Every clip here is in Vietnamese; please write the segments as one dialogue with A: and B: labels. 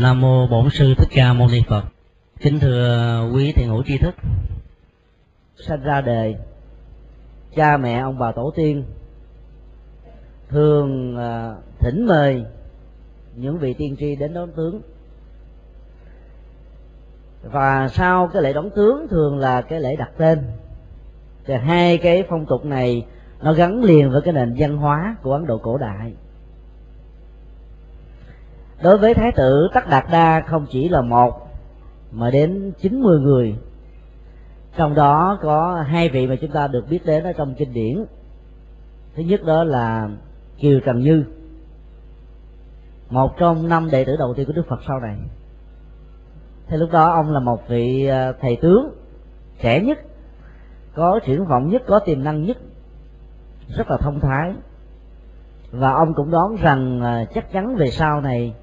A: Nam mô Bổn sư Thích Ca Mâu Ni Phật. Kính thưa quý thiền hữu tri thức.
B: Sanh ra đời, cha mẹ ông bà tổ tiên thường à, thỉnh mời những vị tiên tri đến đón tướng và sau cái lễ đón tướng thường là cái lễ đặt tên thì hai cái phong tục này nó gắn liền với cái nền văn hóa của ấn độ cổ đại đối với thái tử tất đạt đa không chỉ là một, mà đến 90 người. Trong đó có hai vị mà chúng ta được biết đến ở trong kinh điển. Thứ nhất đó là kiều trần như, một trong năm đệ tử đầu tiên của đức phật sau này. Thì lúc đó ông là một vị à, thầy tướng trẻ nhất, có triển vọng nhất, có tiềm năng nhất, rất là thông thái. Và ông cũng đoán rằng à, chắc chắn về sau này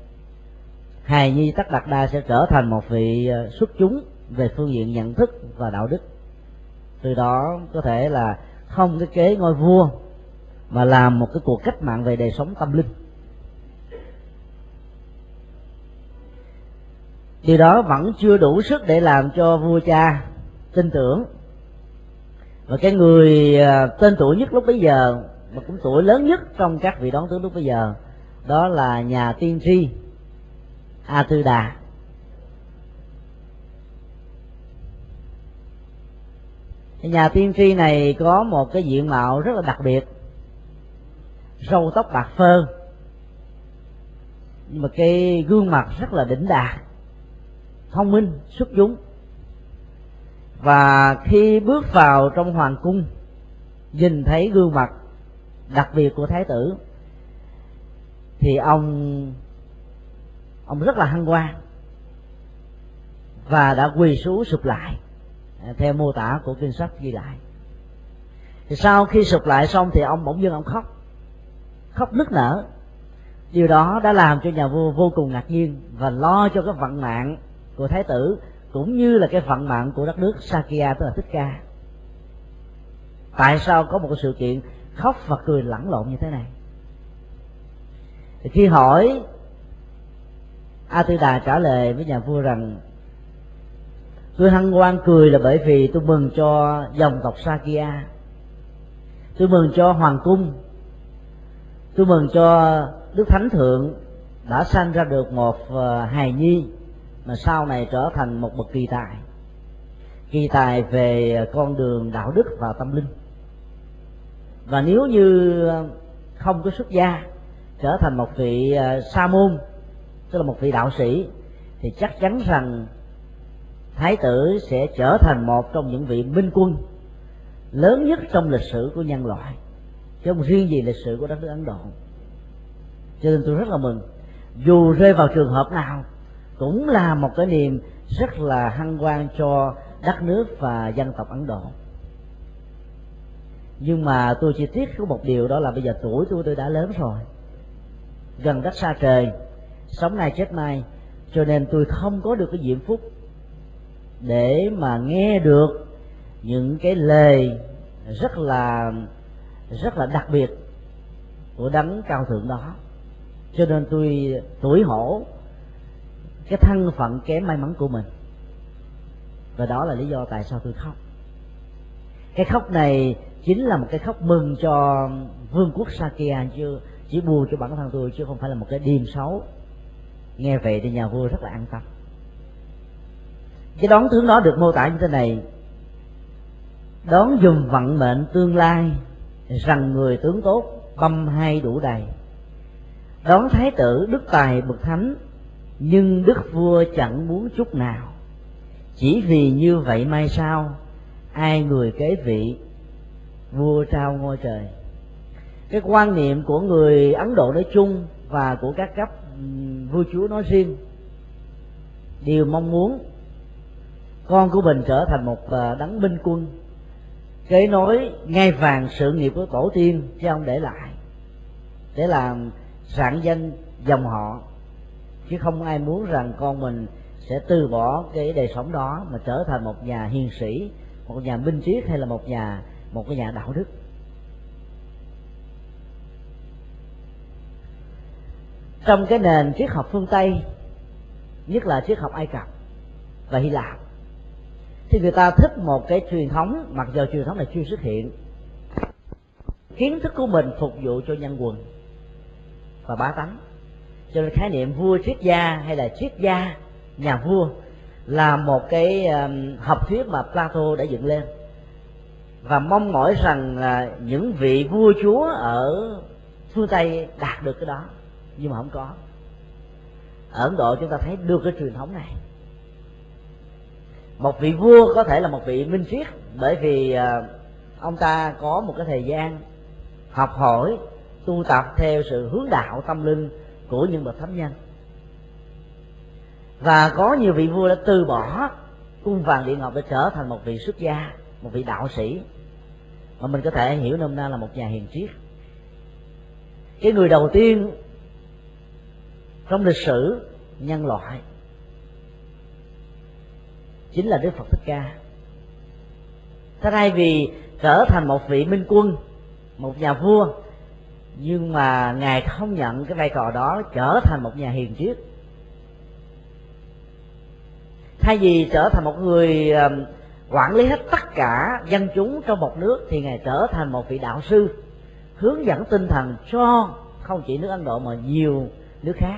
B: hài nhi tất đạt đa sẽ trở thành một vị ờ, xuất chúng về phương diện nhận thức và đạo đức. Từ đó có thể là không cái kế ngôi vua, mà làm một cái cuộc cách mạng về đời sống tâm linh. Điều đó vẫn chưa đủ sức để làm cho vua cha tin tưởng. Và cái người ờ, tên tuổi nhất lúc bấy giờ, mà cũng tuổi lớn nhất trong các vị đón tướng lúc bấy giờ, đó là nhà tiên tri a tư đà. Nhà tiên tri này có một cái diện mạo rất là đặc biệt. Râu tóc bạc phơ. Nhưng mà cái gương mặt rất là đỉnh đạt thông minh, xuất chúng. Và khi bước vào trong hoàng cung, nhìn thấy gương mặt đặc biệt của thái tử, thì ông ông rất là hăng hoan và đã quỳ xuống sụp lại à, theo mô tả của kinh sách ghi lại. Thì sau khi sụp lại xong thì ông bỗng dưng ông khóc khóc nức nở. Điều đó đã làm cho nhà vua vô cùng ngạc nhiên và lo cho cái vận mạng của thái tử, cũng như là cái vận mạng của đất nước Sakya, tức là Thích Ca. Tại sao có một sự kiện khóc và cười lẫn lộn như thế này? Thì khi hỏi A Tư Đà trả lời với nhà vua rằng, tôi hân hoan cười là bởi vì tôi mừng cho dòng tộc Sakya. Tôi mừng cho hoàng cung. Tôi mừng cho đức thánh thượng đã sanh ra được một ờ, hài nhi mà sau này trở thành một bậc kỳ tài. Kỳ tài về con đường đạo đức và tâm linh. Và nếu như không có xuất gia, trở thành một vị ờ, sa môn tức là một vị đạo sĩ, thì chắc chắn rằng thái tử sẽ trở thành một trong những vị minh quân lớn nhất trong lịch sử của nhân loại, chứ không riêng gì lịch sử của đất nước ấn độ. Cho nên tôi rất là mừng, dù rơi vào trường hợp nào, cũng là một cái niềm rất là hăng hoan cho đất nước và dân tộc ấn độ. Nhưng mà tôi chỉ tiếc có một điều đó là bây giờ tuổi tôi tôi đã lớn rồi. Gần đất xa trời sống nay chết mai, cho nên tôi không có được cái diễm phúc để mà nghe được những cái lời rất là rất là đặc biệt của đấng cao thượng đó. Cho nên tôi tuổi hổ, cái thân phận kém may mắn của mình. Và đó là lý do tại sao tôi khóc. Cái khóc này chính là một cái khóc mừng cho vương quốc Sakya, chứ chỉ buồn cho bản thân tôi, chứ không phải là một cái điềm xấu nghe vậy thì nhà vua rất là an tâm. Cái đón tướng đó được mô tả như thế này. Đón dùng vận mệnh tương lai, rằng người tướng tốt, băm hai đủ đầy. Đón thái tử, đức tài bậc thánh, nhưng đức vua chẳng muốn chút nào. Chỉ vì như vậy mai sau, ai người kế vị, vua trao ngôi trời. Cái quan niệm của người ấn độ nói chung và của các cấp vua chúa nói riêng. Đều mong muốn con của mình trở thành một à, đấng binh quân, kế nối ngai vàng sự nghiệp của tổ tiên cho ông để lại, để làm sản danh dòng họ. Chứ không ai muốn rằng con mình sẽ từ bỏ cái đời sống đó mà trở thành một nhà hiền sĩ, một nhà minh triết hay là một nhà, một cái nhà đạo đức. Trong cái nền triết học phương tây, nhất là triết học ai cập và hy lạp, thì người ta thích một cái truyền thống, mặc dù truyền thống này chưa xuất hiện, kiến thức của mình phục vụ cho nhân quần và bá tánh. Cho nên khái niệm vua triết gia hay là triết gia, nhà vua là một cái học thuyết mà Plato đã dựng lên. Và mong mỏi rằng là những vị vua chúa ở phương Tây đạt được cái đó nhưng mà không có. Ở Ấn Độ chúng ta thấy được cái truyền thống này. Một vị vua có thể là một vị minh triết, bởi vì à, ông ta có một cái thời gian học hỏi, tu tập theo sự hướng đạo tâm linh của những bậc thánh nhân. Và có nhiều vị vua đã từ bỏ cung vàng địa ngọc để trở thành một vị xuất gia, một vị đạo sĩ. Mà mình có thể hiểu nôm na là một nhà hiền triết. Cái người đầu tiên trong lịch sử, nhân loại chính là đức phật thích ca. Thế thay vì trở thành một vị minh quân, một nhà vua, nhưng mà ngài không nhận cái vai trò đó, trở thành một nhà hiền triết. Thay vì trở thành một người quản lý hết tất cả dân chúng trong một nước, thì ngài trở thành một vị đạo sư, hướng dẫn tinh thần cho không chỉ nước ấn độ mà nhiều nước khác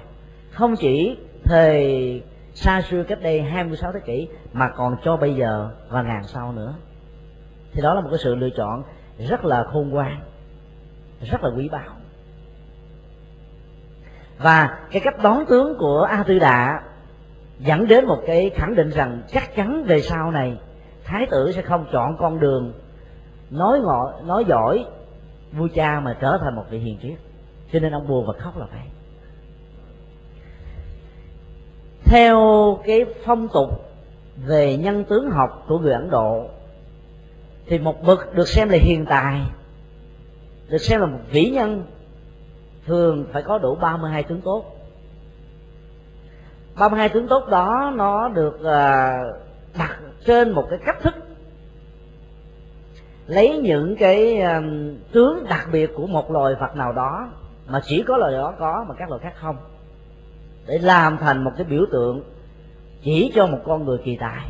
B: không chỉ thời xa xưa cách đây 26 thế kỷ mà còn cho bây giờ và ngàn sau nữa. Thì đó là một cái sự lựa chọn rất là khôn ngoan, rất là quý báu. Và cái cách đón tướng của a tư đà dẫn đến một cái khẳng định rằng chắc chắn về sau này, thái tử sẽ không chọn con đường nói ngọ, nói giỏi, vua cha mà trở thành một vị hiền triết. Cho nên ông buồn và khóc là vậy. Theo cái phong tục về nhân tướng học của người ấn độ, thì một bậc được xem là hiền tài, được xem là một vĩ nhân, thường phải có đủ 32 tướng tốt. 32 tướng tốt đó nó được ờ, đặt trên một cái cách thức lấy những cái ờ, tướng đặc biệt của một loài vật nào đó, mà chỉ có loài đó có mà các loài khác không để làm thành một cái biểu tượng chỉ cho một con người kỳ tài.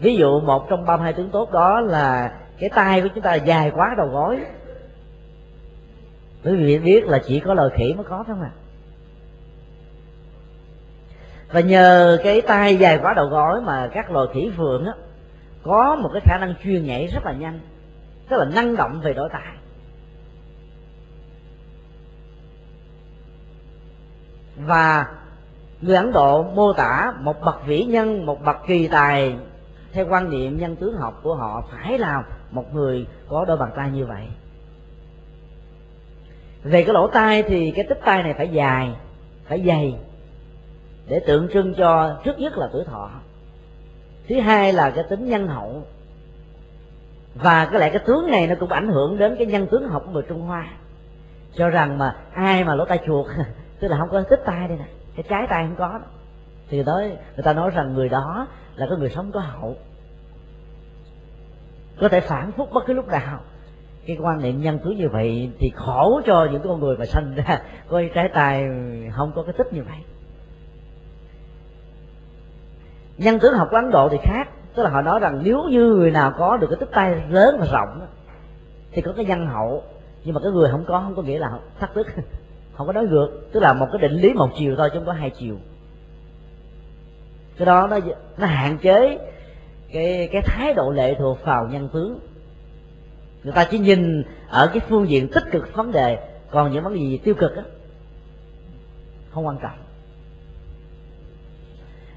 B: Ví dụ một trong 32 tướng tốt đó là cái tay của chúng ta dài quá đầu gối. Quý vị biết là chỉ có lời khỉ mới có thôi mà. Và nhờ cái tay dài quá đầu gối mà các loài khỉ phượng á, có một cái khả năng chuyên nhảy rất là nhanh rất là năng động về đối tài và người ấn độ mô tả một bậc vĩ nhân, một bậc kỳ tài, theo quan niệm nhân tướng học của họ phải là một người có đôi bàn tay như vậy. Về cái lỗ tai thì cái tích tai này phải dài, phải dày, để tượng trưng cho trước nhất là tuổi thọ. Thứ hai là cái tính nhân hậu. Và cái lại cái tướng này nó cũng ảnh hưởng đến cái nhân tướng học của người trung hoa. Cho rằng mà ai mà lỗ tai chuột tức là không có tích tai đây nè. Cái trái tay không có thì tới, người ta nói rằng người đó là cái người sống có hậu. Có thể phản phúc bất cứ lúc nào. Cái quan niệm nhân tướng như vậy thì khổ cho những con người mà sinh ra có trái tài không có cái tích như vậy. Nhân tướng học của ấn độ thì khác. Tức là họ nói rằng nếu như người nào có được cái tích tay lớn và rộng, thì có cái nhân hậu. Nhưng mà cái người không có không có nghĩa là thất đức. không có nói ngược, tức là một cái định lý một chiều thôi chứ không có hai chiều. Cái đó nó nó hạn chế cái cái thái độ lệ thuộc vào nhân tướng. Người ta chỉ nhìn ở cái phương diện tích cực vấn đề, còn những vấn đề gì tiêu cực á, không quan trọng.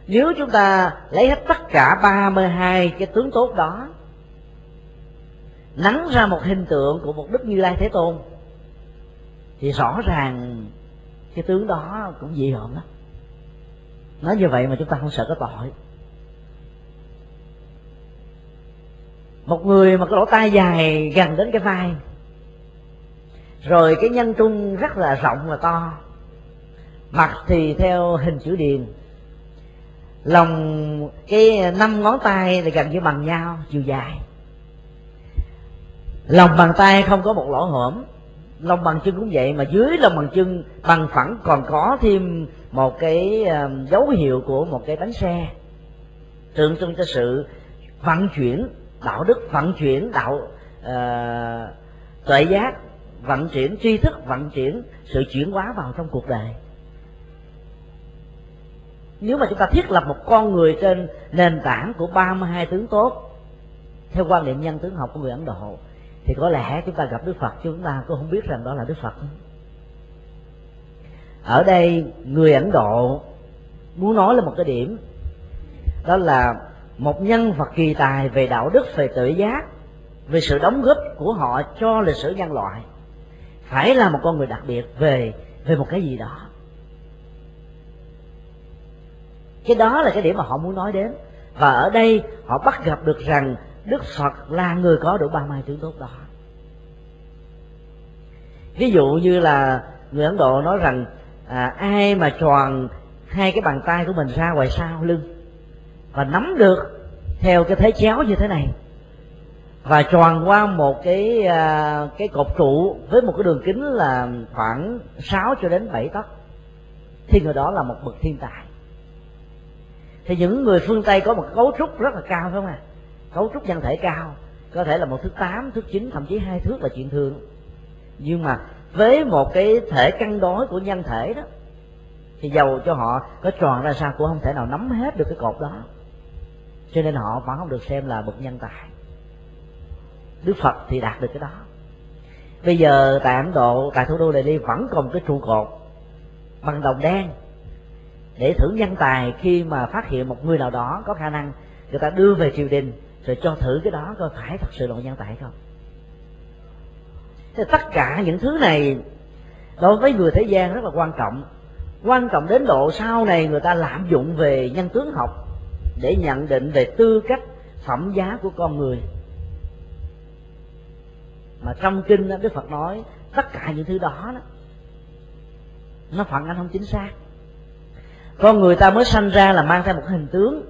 B: Nếu chúng ta lấy hết tất cả 32 cái tướng tốt đó, nắng ra một hình tượng của một đức như lai thế tôn thì rõ ràng cái tướng đó cũng dị hợm đó. nói như vậy mà chúng ta không sợ có tội một người mà cái lỗ tai dài gần đến cái vai, rồi cái nhân trung rất là rộng và to, mặt thì theo hình chữ điền, lòng cái năm ngón tay thì gần như bằng nhau, chiều dài lòng bàn tay không có một lỗ hổm lòng bằng chân cũng vậy mà dưới lòng bằng chân bằng phẳng còn có thêm một cái ờ, dấu hiệu của một cái bánh xe. Tượng trưng cho sự vận chuyển đạo đức vận chuyển đạo uh, tuệ giác vận chuyển tri thức vận chuyển sự chuyển hóa vào trong cuộc đời. Nếu mà chúng ta thiết lập một con người trên nền tảng của 32 tướng tốt theo quan niệm nhân tướng học của người Ấn Độ thì có lẽ chúng ta gặp Đức Phật chúng ta cũng không biết rằng đó là Đức Phật. Ở đây, người Ấn Độ muốn nói là một cái điểm. Đó là một nhân vật kỳ tài về đạo đức, về tự giác, về sự đóng góp của họ cho lịch sử nhân loại. Phải là một con người đặc biệt về về một cái gì đó. Cái đó là cái điểm mà họ muốn nói đến. Và ở đây, họ bắt gặp được rằng đức phật là người có đủ ba mai tướng tốt đó ví dụ như là người ấn độ nói rằng à, ai mà tròn hai cái bàn tay của mình ra ngoài sau lưng và nắm được theo cái thế chéo như thế này và tròn qua một cái à, cái cột trụ với một cái đường kính là khoảng 6 cho đến 7 tấc thì người đó là một bậc thiên tài thì những người phương tây có một cấu trúc rất là cao phải không ạ à? Cấu trúc nhân thể cao, có thể là một thước tám thước chín, thậm chí hai thước là chuyện thường. Nhưng mà với một cái thể cân đối của nhân thể đó, thì giàu cho họ có tròn ra sao cũng không thể nào nắm hết được cái cột đó. Cho nên họ vẫn không được xem là bậc nhân tài. Đức phật thì đạt được cái đó. Bây giờ tại ấn độ, tại thủ đô delhi vẫn còn cái trụ cột bằng đồng đen để thử nhân tài khi mà phát hiện một người nào đó có khả năng người ta đưa về triều đình rồi cho thử cái đó coi phải thật sự là nhân tại không. Thì tất cả những thứ này đối với người thế gian rất là quan trọng. Quan trọng đến độ sau này người ta lạm dụng về nhân tướng học để nhận định về tư cách phẩm giá của con người. Mà trong kinh đó, đức phật nói tất cả những thứ đó, đó nó phản ánh không chính xác. Con người ta mới sanh ra là mang theo một hình tướng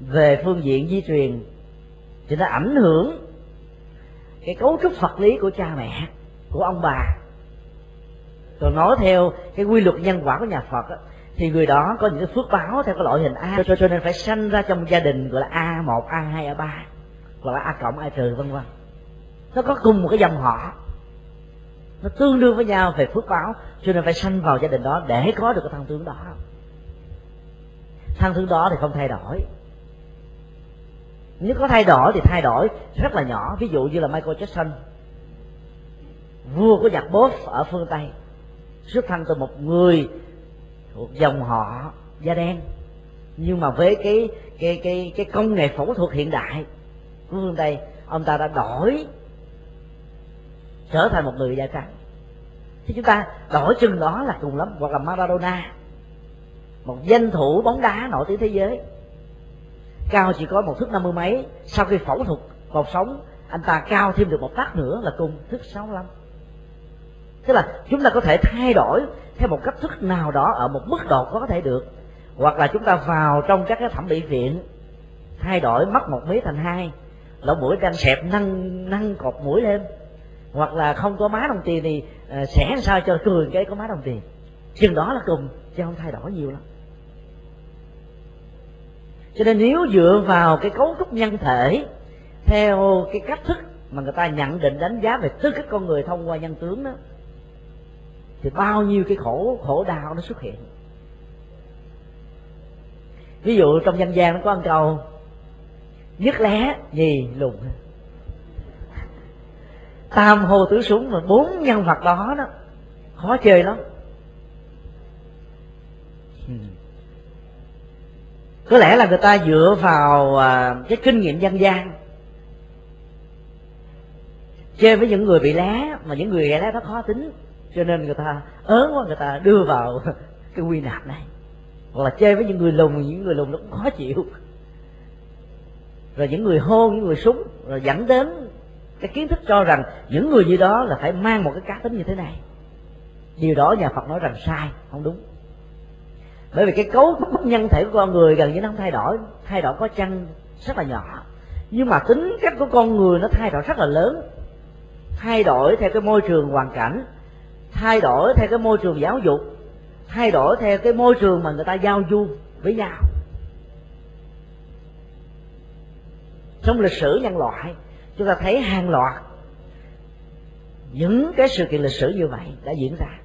B: về phương diện di truyền thì nó ảnh hưởng cái cấu trúc vật lý của cha mẹ của ông bà. Còn nói theo cái quy luật nhân quả của nhà phật đó, thì người đó có những cái phước báo theo cái loại hình a. Cho, cho nên phải sanh ra trong gia đình gọi là a một a hai a ba hoặc là a cộng a trừ vân vân. Nó có cùng một cái dòng họ. Nó tương đương với nhau về phước báo cho nên phải sanh vào gia đình đó để có được cái thân tướng đó. Thân tướng đó thì không thay đổi nếu có thay đổi thì thay đổi rất là nhỏ. Ví dụ như là Michael Jackson, vua của nhạc bốp ở phương Tây, xuất thân từ một người thuộc dòng họ da đen. Nhưng mà với cái cái cái cái công nghệ phẫu thuật hiện đại của phương Tây, ông ta đã đổi trở thành một người da trắng. Thì chúng ta đổi chừng đó là cùng lắm. Hoặc là Maradona, một danh thủ bóng đá nổi tiếng thế giới cao chỉ có một thước năm mươi mấy. Sau khi phẫu thuật cột sống, anh ta cao thêm được một tấc nữa là cùng thước sáu mươi tức là chúng ta có thể thay đổi theo một cách thức nào đó ở một mức độ có thể được. Hoặc là chúng ta vào trong các cái thẩm mỹ viện, thay đổi mất một mí thành hai. Lỗ mũi đang xẹp, nâng nâng cột mũi lên. Hoặc là không có má đồng tiền thì ờ, sẽ sao cho cười cái có má đồng tiền. Chừng đó là cùng, chứ không thay đổi nhiều lắm cho nên nếu dựa vào cái cấu trúc nhân thể, theo cái cách thức mà người ta nhận định đánh giá về tư cách con người thông qua nhân tướng đó, thì bao nhiêu cái khổ khổ đau nó xuất hiện. Ví dụ trong dân gian nó có một câu, nhất lé nhì lùn tam hồ tứ súng mà bốn nhân vật đó đó, khó chơi lắm có lẽ là người ta dựa vào à, cái kinh nghiệm dân gian. Chơi với những người bị lá mà những người bị lá nó khó tính. Cho nên người ta ớn quá, người ta đưa vào cái quy nạp này. Hoặc là chơi với những người lùn những người lùn nó cũng khó chịu. Rồi những người hôn những người súng, rồi dẫn đến cái kiến thức cho rằng những người như đó là phải mang một cái cá tính như thế này. Điều đó nhà phật nói rằng sai, không đúng bởi vì cái cấu trúc nhân thể của con người gần như nó không thay đổi thay đổi có chăng rất là nhỏ. Nhưng mà tính cách của con người nó thay đổi rất là lớn. Thay đổi theo cái môi trường hoàn cảnh, thay đổi theo cái môi trường giáo dục, thay đổi theo cái môi trường mà người ta giao du với nhau. Trong lịch sử nhân loại, chúng ta thấy hàng loạt những cái sự kiện lịch sử như vậy đã diễn ra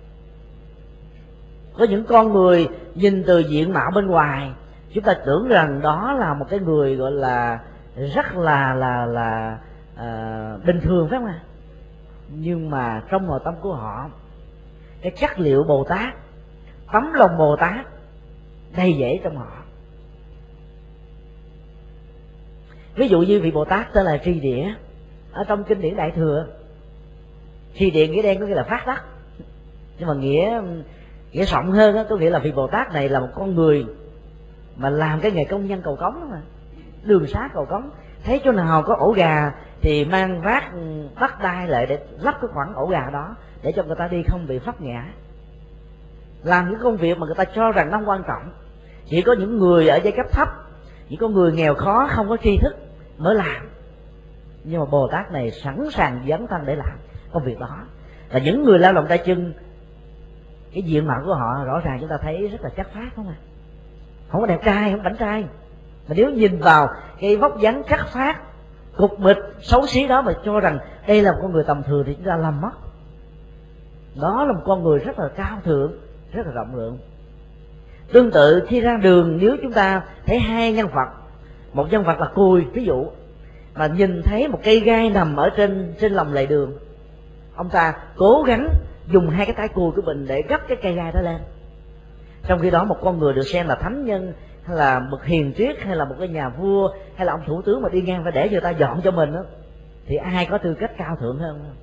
B: có những con người nhìn từ diện mạo bên ngoài chúng ta tưởng rằng đó là một cái người gọi là rất là là là uh, bình thường phải không ạ? Nhưng mà trong nội tâm của họ cái chất liệu bồ tát tấm lòng bồ tát đầy dễ trong họ. Ví dụ như vị bồ tát tên là tri địa ở trong kinh điển đại thừa tri địa nghĩa đen có nghĩa là phát đắc nhưng mà nghĩa nghĩa rộng hơn đó, có nghĩa là vị bồ tát này là một con người mà làm cái nghề công nhân cầu cống đó mà. Đường xá cầu cống. Thấy chỗ nào có ổ gà thì mang vác bắt đai lại để lắp cái khoảng ổ gà đó để cho người ta đi không bị phát ngã. Làm những công việc mà người ta cho rằng nó không quan trọng. Chỉ có những người ở giai cấp thấp chỉ có người nghèo khó không có tri thức mới làm. Nhưng mà bồ tát này sẵn sàng dấn thân để làm công việc đó. Và những người lao động tay chân cái diện mạo của họ rõ ràng chúng ta thấy rất là chắc phát không à không có đẹp trai, không bảnh trai. Mà nếu nhìn vào cái vóc dáng chắc phát cục mịch, xấu xí đó mà cho rằng đây là một con người tầm thường thì chúng ta làm mất. Đó là một con người rất là cao thượng, rất là rộng lượng. Tương tự khi ra đường, nếu chúng ta thấy hai nhân vật, một nhân vật là cùi, ví dụ, mà nhìn thấy một cây gai nằm ở trên trên lòng lề đường, ông ta cố gắng dùng hai cái tay cùi của mình để gấp cái cây gai đó lên trong khi đó một con người được xem là thánh nhân, hay là một hiền triết, hay là một cái nhà vua, hay là ông thủ tướng mà đi ngang phải để người ta dọn cho mình đó thì ai có tư cách cao thượng hơn không?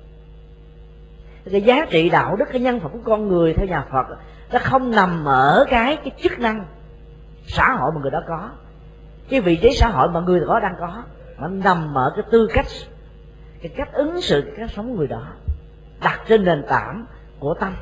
B: cái giá trị đạo đức, cái nhân phẩm của con người theo nhà Phật nó không nằm ở cái cái chức năng xã hội mà người đó có cái vị trí xã hội mà người đó đang có mà nằm ở cái tư cách, cái cách ứng xử, cái cách sống người đó, đặt trên nền tảng của tâm.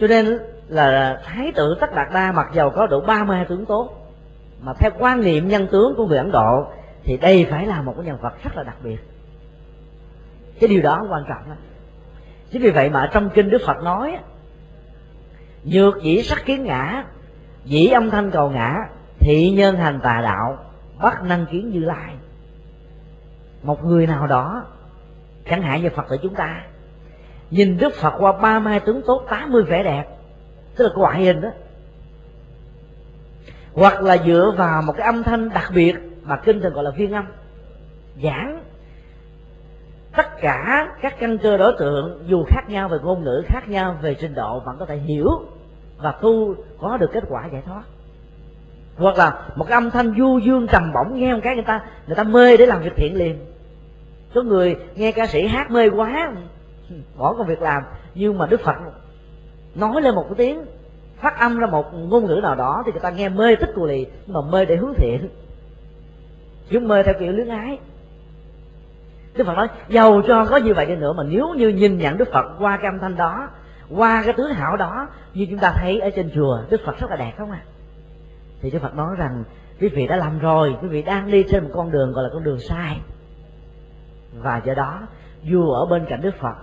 B: Cho nên là thái tử tất đạt đa mặc dầu có đủ 32 tướng tốt, mà theo quan niệm nhân tướng của người ấn độ thì đây phải là một cái nhân vật rất là đặc biệt. Cái điều đó quan trọng lắm. Chính vì vậy mà trong kinh đức phật nói, nhược dĩ sắc kiến ngã, dĩ âm thanh cầu ngã, thị nhân hành tà đạo, bắt năng kiến như lai một người nào đó, chẳng hạn như phật tử chúng ta, nhìn đức phật qua ba mai tướng tốt tám mươi vẻ đẹp, tức là ngoại hình đó. Hoặc là dựa vào một cái âm thanh đặc biệt mà kinh thường gọi là phiên âm, giảng tất cả các căn cơ đối tượng dù khác nhau về ngôn ngữ, khác nhau về trình độ vẫn có thể hiểu và thu có được kết quả giải thoát. Hoặc là một cái âm thanh du dương trầm bổng nghe một cái người ta người ta mê để làm việc thiện liền có người nghe ca sĩ hát mê quá. Bỏ công việc làm. Nhưng mà đức phật nói lên một cái tiếng. Phát âm ra một ngôn ngữ nào đó thì người ta nghe mê tích cù lì, nhưng mà mê để hướng thiện. Chứ mê theo kiểu luyến ái. Đức phật nói giàu cho có như vậy đi nữa mà nếu như nhìn nhận đức phật qua cái âm thanh đó, qua cái tướng hảo đó, như chúng ta thấy ở trên chùa, đức phật rất là đẹp, không à thì đức phật nói rằng, quý vị đã làm rồi. Quý vị đang đi trên một con đường gọi là con đường sai và do đó, vua ở bên cạnh đức phật.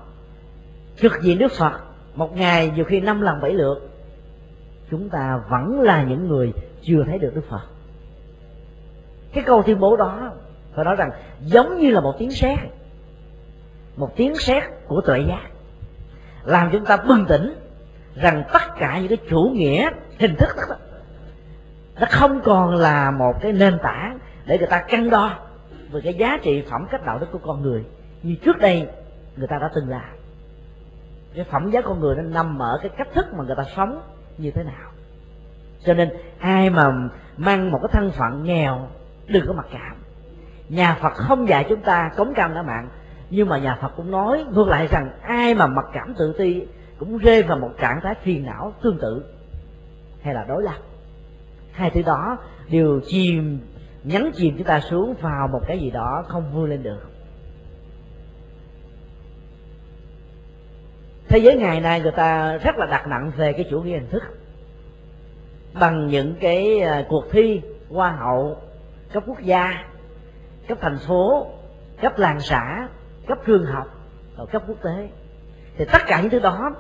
B: Trực diện đức phật, một ngày nhiều khi năm lần bảy lượt, chúng ta vẫn là những người chưa thấy được đức phật. Cái câu tuyên bố đó phải nói rằng giống như là một tiếng sét, một tiếng sét của tuệ giác, làm chúng ta bừng tỉnh rằng tất cả những cái chủ nghĩa, hình thức đó, nó không còn là một cái nền tảng để người ta cân đo về cái giá trị phẩm cách đạo đức của con người như trước đây người ta đã từng làm. Cái phẩm giá con người nó nằm ở cái cách thức mà người ta sống như thế nào. Cho nên ai mà mang một cái thân phận nghèo, đừng có mặc cảm. Nhà phật không dạy chúng ta cống cam ngã mạng, nhưng mà nhà phật cũng nói, ngược lại rằng ai mà mặc cảm tự ti cũng rơi vào một trạng thái phiền não tương tự hay là đối lập. Hai thứ đó đều chìm nhấn chìm chúng ta xuống vào một cái gì đó không vươn lên được. Thế giới ngày nay người ta rất là đặt nặng về cái chủ nghĩa hình thức. Bằng những cái à, cuộc thi hoa hậu, cấp quốc gia, cấp thành phố, cấp làng xã, cấp trường học và cấp quốc tế. Thì tất cả những thứ đó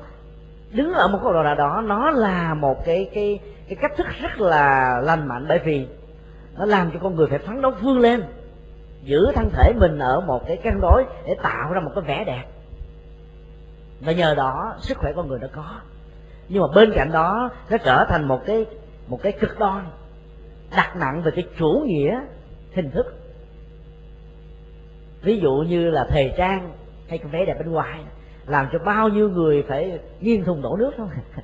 B: đứng ở một cái độ đó, nó là một cái cái cái cách thức rất là lành mạnh bởi vì nó làm cho con người phải phấn đấu vươn lên, giữ thân thể mình ở một cái cân đối để tạo ra một cái vẻ đẹp. Và nhờ đó, sức khỏe con người nó có. Nhưng mà bên cạnh đó, nó trở thành một cái một cái cực đoan, đặt nặng về cái chủ nghĩa hình thức. Ví dụ như là thời trang hay cái vẻ đẹp bên ngoài, làm cho bao nhiêu người phải nghiêng thùng đổ nước không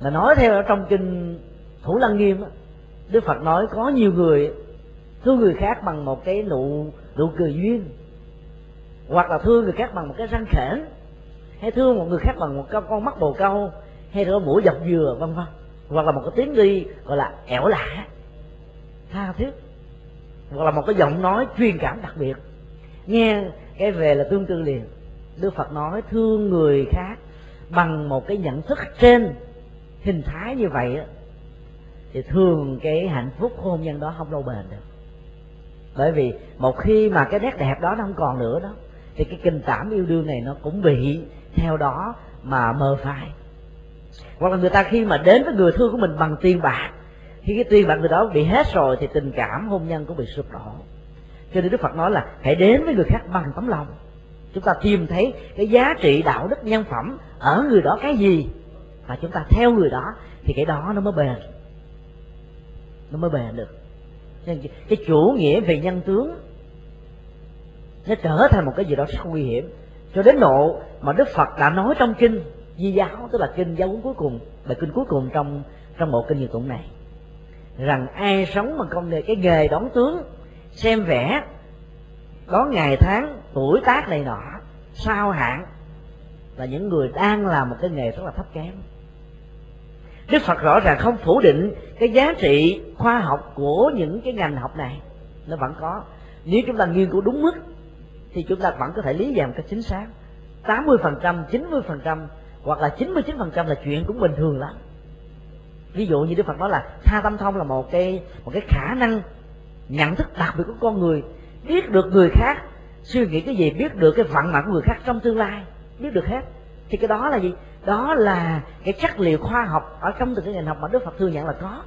B: mà nói theo ở trong kinh thủ lăng nghiêm đức phật nói có nhiều người thương người khác bằng một cái nụ nụ cười duyên hoặc là thương người khác bằng một cái răng khểnh hay thương một người khác bằng một con, con mắt bồ câu hay là mũi dọc dừa vân vân hoặc là một cái tiếng đi gọi là ẻo lạ tha thiết hoặc là một cái giọng nói truyền cảm đặc biệt. Nghe cái về là tương tư liền. Đức phật nói thương người khác bằng một cái nhận thức trên hình thái như vậy thì thường cái hạnh phúc hôn nhân đó không lâu bền được. Bởi vì một khi mà cái nét đẹp đó nó không còn nữa đó, thì cái tình cảm yêu đương này nó cũng bị theo đó mà mờ phai. Hoặc là người ta khi mà đến với người thương của mình bằng tiền bạc khi cái tiền bạc người đó bị hết rồi thì tình cảm hôn nhân cũng bị sụp đổ. Cho nên đức phật nói là hãy đến với người khác bằng tấm lòng. Chúng ta tìm thấy cái giá trị đạo đức nhân phẩm ở người đó cái gì, và chúng ta theo người đó thì cái đó nó mới bền nó mới bền được. Nên cái chủ nghĩa về nhân tướng, nó trở thành một cái gì đó rất nguy hiểm. Cho đến độ mà đức phật đã nói trong kinh, di giáo, tức là kinh giáo cuối cùng, bài kinh cuối cùng trong trong bộ kinh nhiều tụng này, rằng ai sống mà công nghề cái nghề đón tướng, xem vẽ đón ngày tháng, tuổi tác này nọ, sao hạn là những người đang làm một cái nghề rất là thấp kém đức phật rõ ràng không phủ định cái giá trị khoa học của những cái ngành học này. Nó vẫn có. Nếu chúng ta nghiên cứu đúng mức thì chúng ta vẫn có thể lý giải một cách chính xác. 80%, 90% hoặc là 99% là chuyện cũng bình thường lắm. Ví dụ như đức phật nói là tha tâm thông là một cái một cái khả năng nhận thức đặc biệt của con người. Biết được người khác suy nghĩ cái gì biết được cái vận mạng của người khác trong tương lai biết được hết. Thì cái đó là gì? Đó là cái chất liệu khoa học ở trong từng cái ngành học mà đức phật thừa nhận là có.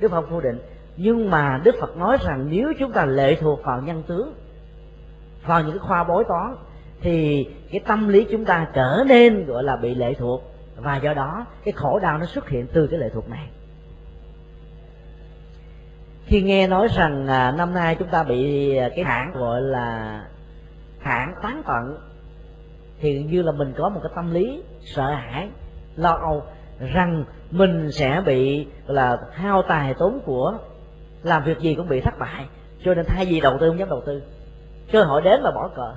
B: Đức phật phủ định. Nhưng mà đức phật nói rằng nếu chúng ta lệ thuộc vào nhân tướng vào những cái khoa bói toán thì cái tâm lý chúng ta trở nên gọi là bị lệ thuộc. Và do đó cái khổ đau nó xuất hiện từ cái lệ thuộc này. Khi nghe nói rằng à, năm nay chúng ta bị cái hạn gọi là hạn tán tận thì như là mình có một cái tâm lý sợ hãi, lo âu rằng mình sẽ bị là, hao tài tốn của, làm việc gì cũng bị thất bại. Cho nên thay vì đầu tư, không dám đầu tư. Cơ hội đến mà bỏ cờ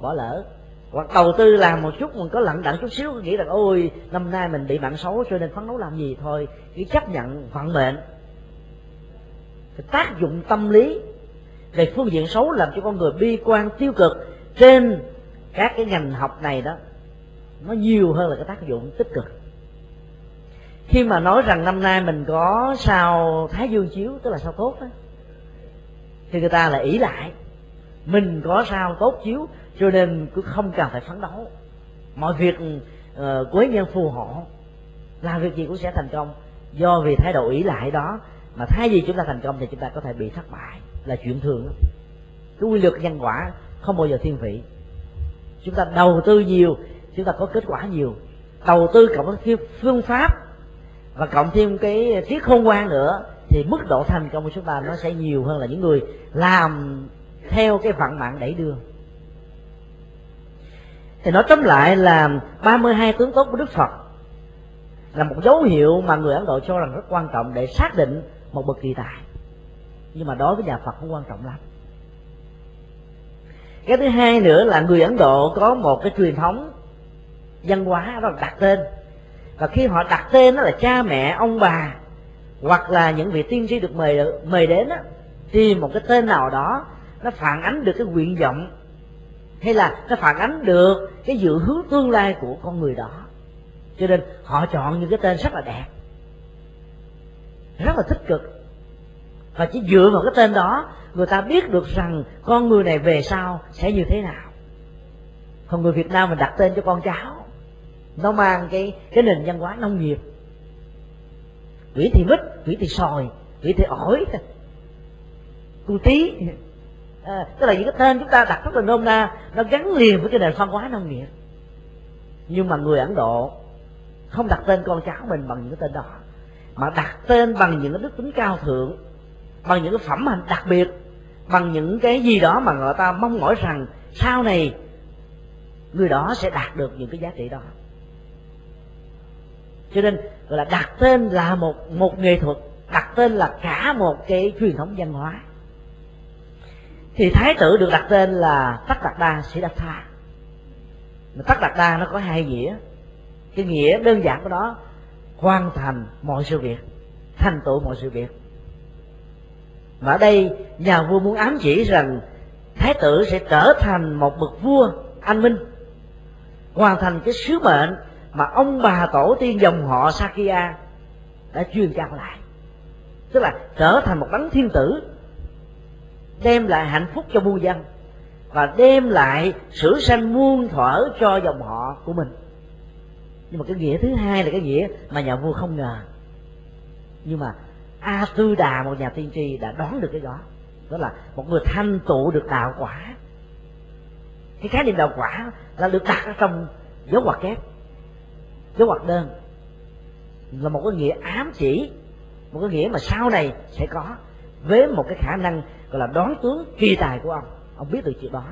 B: bỏ lỡ. Hoặc đầu tư làm một chút, mình có lặng đặng chút xíu nghĩ rằng, ôi, năm nay mình bị mạng xấu, cho nên phấn đấu làm gì thôi. Cứ chấp nhận vận mệnh. Cái tác dụng tâm lý về phương diện xấu làm cho con người bi quan tiêu cực trên các cái ngành học này đó nó nhiều hơn là cái tác dụng tích cực. Khi mà nói rằng năm nay mình có sao thái dương chiếu tức là sao tốt đó thì người ta lại ý lại mình có sao tốt chiếu cho nên cứ không cần phải phấn đấu. Mọi việc ờ, uh, quế nhân phù hộ làm việc gì cũng sẽ thành công. Do vì thái độ ý lại đó mà thay vì chúng ta thành công thì chúng ta có thể bị thất bại là chuyện thường đó. cái quy luật nhân quả không bao giờ thiên vị. Chúng ta đầu tư nhiều chúng ta có kết quả nhiều. Đầu tư cộng thêm phương pháp và cộng thêm cái tiết khôn ngoan nữa thì mức độ thành công của chúng ta nó sẽ nhiều hơn là những người làm theo cái vận mạng đẩy đưa. Thì nói tóm lại là 32 tướng tốt của Đức Phật là một dấu hiệu mà người Ấn Độ cho rằng rất quan trọng để xác định một bậc kỳ tài. Nhưng mà đối với nhà Phật không quan trọng lắm. Cái thứ hai nữa là người Ấn Độ có một cái truyền thống văn hóa đó là đặt tên. Và khi họ đặt tên đó là cha mẹ ông bà hoặc là những vị tiên tri được mời mời đến đó, tìm một cái tên nào đó nó phản ánh được cái nguyện vọng hay là nó phản ánh được cái dự hướng tương lai của con người đó. Cho nên họ chọn những cái tên rất là đẹp rất là tích cực. Và chỉ dựa vào cái tên đó người ta biết được rằng con người này về sau sẽ như thế nào. Còn người Việt Nam mình đặt tên cho con cháu nó mang cái cái nền văn hóa nông nghiệp. Quỷ thì mít quỷ thì sòi quỷ thì ổi. Tu tí à, tức là những cái tên chúng ta đặt rất là nôm na nó gắn liền với cái nền văn hóa nông nghiệp. Nhưng mà người ấn độ không đặt tên con cháu mình bằng những cái tên đó mà đặt tên bằng những cái đức tính cao thượng bằng những cái phẩm hành đặc biệt bằng những cái gì đó mà người ta mong mỏi rằng sau này người đó sẽ đạt được những cái giá trị đó cho nên, gọi là đặt tên là một một nghệ thuật, đặt tên là cả một cái truyền thống văn hóa. Thì thái tử được đặt tên là tất đạt đa sĩ đạt tha. Tất đạt đa nó có hai nghĩa. Cái nghĩa đơn giản của nó, hoàn thành mọi sự việc, thành tựu mọi sự việc. Và ở đây, nhà vua muốn ám chỉ rằng thái tử sẽ trở thành một bậc vua anh minh, hoàn thành cái sứ mệnh mà ông bà tổ tiên dòng họ Sakya đã truyền trao lại. Tức là trở thành một đấng thiên tử, đem lại hạnh phúc cho muôn dân và đem lại sử sanh muôn thuở cho dòng họ của mình. Nhưng mà cái nghĩa thứ hai là cái nghĩa mà nhà vua không ngờ. Nhưng mà a tư đà một nhà tiên tri, đã đoán được cái đó. Đó là một người thanh tụ được đạo quả. Cái khái niệm đạo quả là được đặt ở trong dấu ngoặc kép dấu ngoặc đơn. Là một cái nghĩa ám chỉ, một cái nghĩa mà sau này sẽ có với một cái khả năng gọi là đoán tướng kỳ tài của ông. Ông biết được chuyện đó.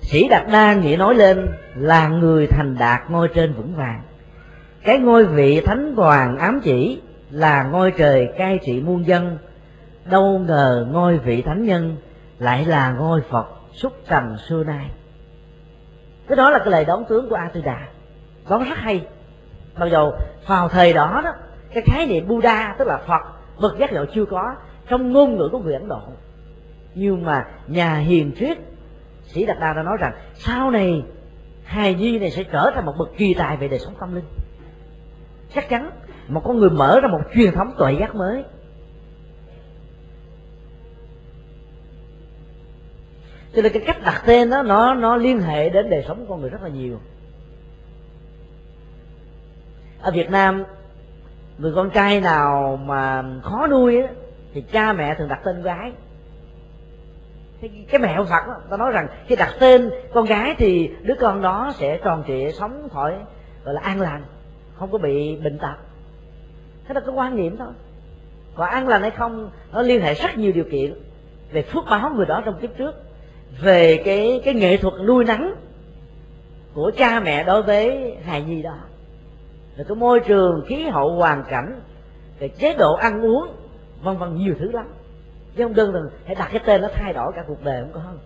B: Sĩ đạt đa nghĩa nói lên là người thành đạt ngôi trên vững vàng. Cái ngôi vị thánh hoàng ám chỉ là ngôi trời cai trị muôn dân. Đâu ngờ ngôi vị thánh nhân lại là ngôi phật xuất trần xưa nay cái đó là cái lời đón tướng của a tư đà đó rất hay. Mặc dù vào thời đó đó, cái khái niệm buddha, tức là phật vật giác ngộ chưa có, trong ngôn ngữ của người ấn độ. Nhưng mà nhà hiền triết sĩ đạt đa đã nói rằng, sau này hài nhi này sẽ trở thành một bậc kỳ tài về đời sống tâm linh. Chắc chắn, một con người mở ra một truyền thống tuệ giác mới cho nên cái cách đặt tên đó nó nó liên hệ đến đời sống của con người rất là nhiều. Ở Việt Nam người con trai nào mà khó nuôi á, thì cha mẹ thường đặt tên gái. Cái, mẹo Phật đó, ta nói rằng khi đặt tên con gái thì đứa con đó sẽ tròn trịa sống khỏi gọi là an lành không có bị bệnh tật. Thế là cái quan niệm thôi. Còn an lành hay không nó liên hệ rất nhiều điều kiện về phước báo người đó trong kiếp trước về cái cái nghệ thuật nuôi nắng của cha mẹ đối với hài nhi đó. Rồi cái môi trường khí hậu hoàn cảnh, cái chế độ ăn uống, vân vân nhiều thứ lắm. Chứ không đơn thuần hãy đặt cái tên nó thay đổi cả cuộc đời không có. Không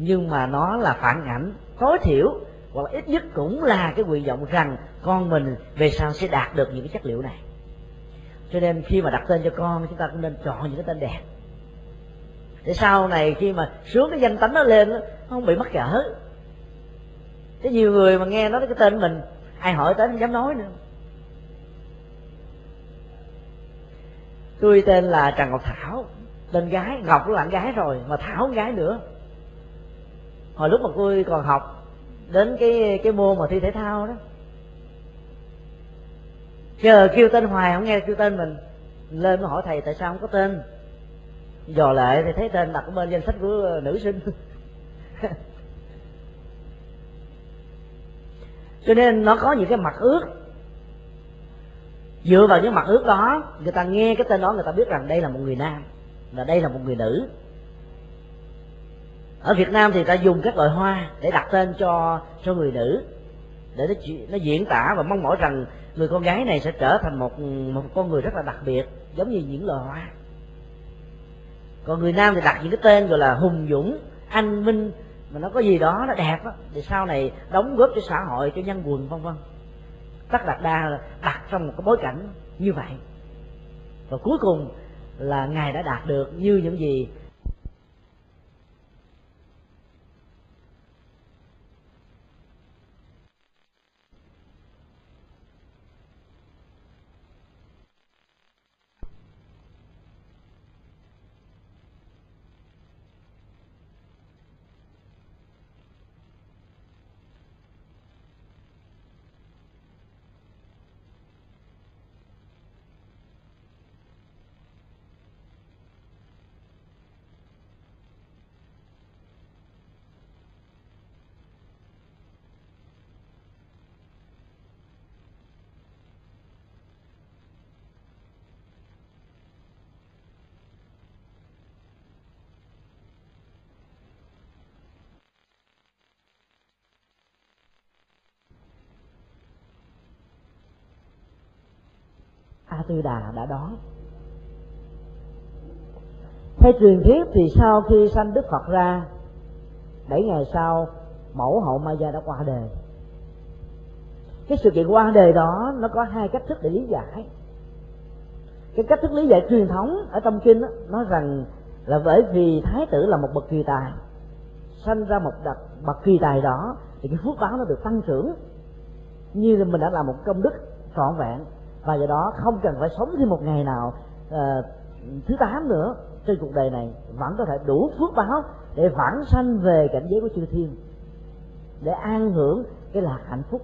B: nhưng mà nó là phản ảnh tối thiểu, hoặc là ít nhất cũng là cái nguyện vọng rằng con mình về sau sẽ đạt được những cái chất liệu này. Cho nên khi mà đặt tên cho con, chúng ta cũng nên chọn những cái tên đẹp để sau này khi mà sướng cái danh tánh nó lên nó không bị mắc cỡ. Cái nhiều người mà nghe nói cái tên mình, ai hỏi tới không dám nói nữa. Tôi tên là trần ngọc thảo, tên gái, ngọc là bạn gái rồi, mà thảo con gái nữa. Hồi lúc mà tôi còn học, đến cái cái môn mà thi thể thao đó. Chờ kêu tên hoài không nghe kêu tên mình, lên mà hỏi thầy tại sao không có tên dò lại thì thấy tên đặt ở bên danh sách của nữ sinh. Cho nên nó có những cái mặt ước. Dựa vào những mặt ước đó người ta nghe cái tên đó người ta biết rằng đây là một người nam là đây là một người nữ. Ở Việt Nam thì ta dùng các loại hoa để đặt tên cho cho người nữ để nó, nó diễn tả và mong mỏi rằng người con gái này sẽ trở thành một một con người rất là đặc biệt giống như những loài hoa còn người nam thì đặt những cái tên gọi là hùng dũng, anh minh, mà nó có gì đó nó đẹp á, thì sau này đóng góp cho xã hội, cho nhân quần, vân vân. Tất đặt đa đặt trong một cái bối cảnh như vậy. Và cuối cùng là ngài đã đạt được như những gì tư đà đã đó. theo truyền thuyết thì sau khi sanh đức phật ra bảy ngày sau mẫu hậu ma gia đã qua đời. Cái sự kiện qua đời đó nó có hai cách thức để lý giải. Cái cách thức lý giải truyền thống ở trong kinh đó, nói rằng là bởi vì thái tử là một bậc kỳ tài sanh ra một đặc bậc kỳ tài đó thì cái phước báo nó được tăng trưởng như là mình đã làm một công đức trọn vẹn và do đó không cần phải sống thêm một ngày nào uh, thứ tám nữa trên cuộc đời này vẫn có thể đủ phước báo để vãng sanh về cảnh giới của chư thiên để an hưởng cái lạc hạnh phúc.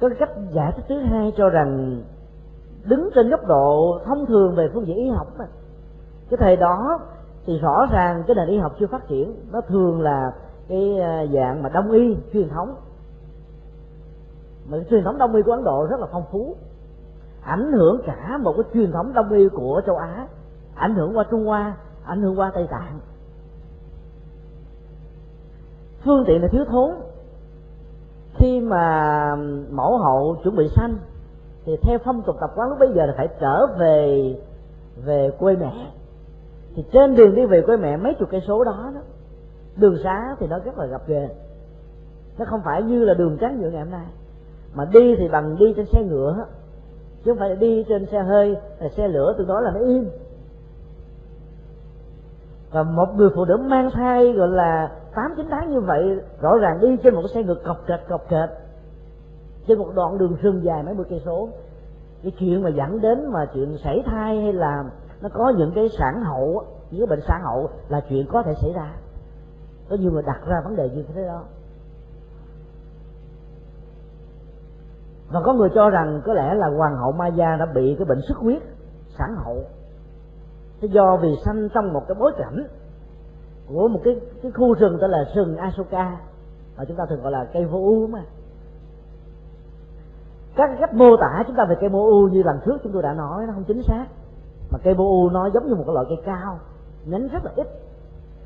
B: Có cách giải thích thứ hai cho rằng đứng trên góc độ thông thường về phương diện y học mà cái thời đó thì rõ ràng cái nền y học chưa phát triển nó thường là cái ờ, dạng mà đông y truyền thống mà cái truyền thống đông y của ấn độ rất là phong phú. Ảnh hưởng cả một cái truyền thống đông y của châu á. Ảnh hưởng qua trung hoa, ảnh hưởng qua tây tạng. Phương tiện là thiếu thốn. Khi mà mẫu hậu chuẩn bị sanh, thì theo phong tục tập quán lúc bấy giờ là phải trở về về quê mẹ. Thì trên đường đi về quê mẹ mấy chục cây số đó đó, đường xá thì nó rất là gặp ghề nó không phải như là đường trắng nhựa ngày hôm nay mà đi thì bằng đi trên xe ngựa. Chứ không phải đi trên xe hơi, là xe lửa, từ đó là nó im. Và một người phụ nữ mang thai, gọi là tám, chín tháng như vậy, rõ ràng đi trên một cái xe ngựa cọc kệch cọc kệch trên một đoạn đường rừng dài mấy mươi cây số. Cái chuyện mà dẫn đến mà chuyện sảy thai hay là nó có những cái sản hậu, những cái bệnh sản hậu là chuyện có thể xảy ra. Có nhiều người đặt ra vấn đề như thế đó. Và có người cho rằng có lẽ là hoàng hậu Maya đã bị cái bệnh xuất huyết sản hậu. Thế do vì sanh trong một cái bối cảnh của một cái cái khu rừng tên là rừng Asoka, mà chúng ta thường gọi là cây vô u mà. Các cách mô tả chúng ta về cây vô u như lần trước chúng tôi đã nói, nó không chính xác. Mà cây vô u nó giống như một cái loại cây cao nhánh rất là ít.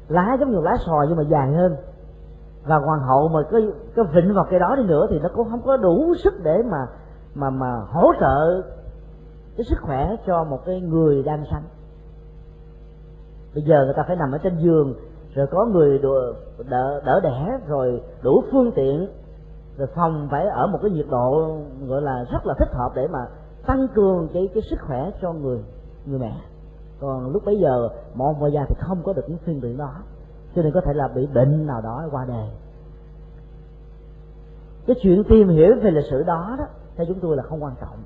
B: Lá giống như lá sòi nhưng mà dài hơn và hoàng hậu mà cứ cứ vịnh vào cái đó đi nữa thì nó cũng không có đủ sức để mà mà mà hỗ trợ cái sức khỏe cho một cái người đang sanh. Bây giờ người ta phải nằm ở trên giường rồi có người đỡ, đỡ, đỡ đẻ rồi đủ phương tiện rồi phòng phải ở một cái nhiệt độ gọi là rất là thích hợp để mà tăng cường cái cái sức khỏe cho người người mẹ. Còn lúc bấy giờ một ông già thì không có được những phương tiện đó cho nên có thể là bị bệnh nào đó qua đời. Cái chuyện tìm hiểu về lịch sử đó đó, theo chúng tôi là không quan trọng.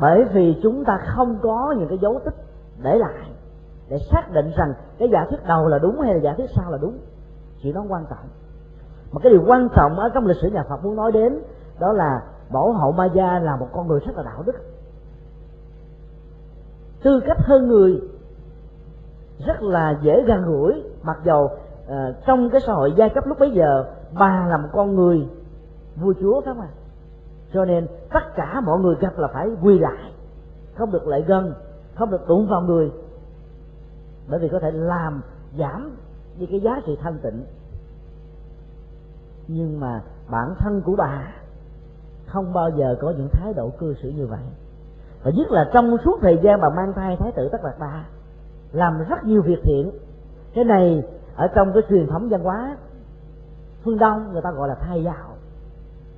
B: Bởi vì chúng ta không có những cái dấu tích để lại, để xác định rằng cái giả thuyết đầu là đúng hay là giả thuyết sau là đúng. Chuyện đó quan trọng. Mà cái điều quan trọng ở trong lịch sử nhà Phật muốn nói đến, đó là mẫu hậu ma gia là một con người rất là đạo đức. Tư cách hơn người rất là dễ gần gũi. Mặc dầu uh, trong cái xã hội giai cấp lúc bấy giờ bà là một con người vua chúa phải không ạ? Cho nên tất cả mọi người gặp là phải quy lại không được lại gần không được đụng vào người. Bởi vì có thể làm giảm đi cái giá trị thanh tịnh. Nhưng mà bản thân của bà không bao giờ có những thái độ cư xử như vậy. Và nhất là trong suốt thời gian bà mang thai thái tử tất đạt ba làm rất nhiều việc thiện. Cái này, ở trong cái truyền thống văn hóa phương đông, người ta gọi là thai giáo.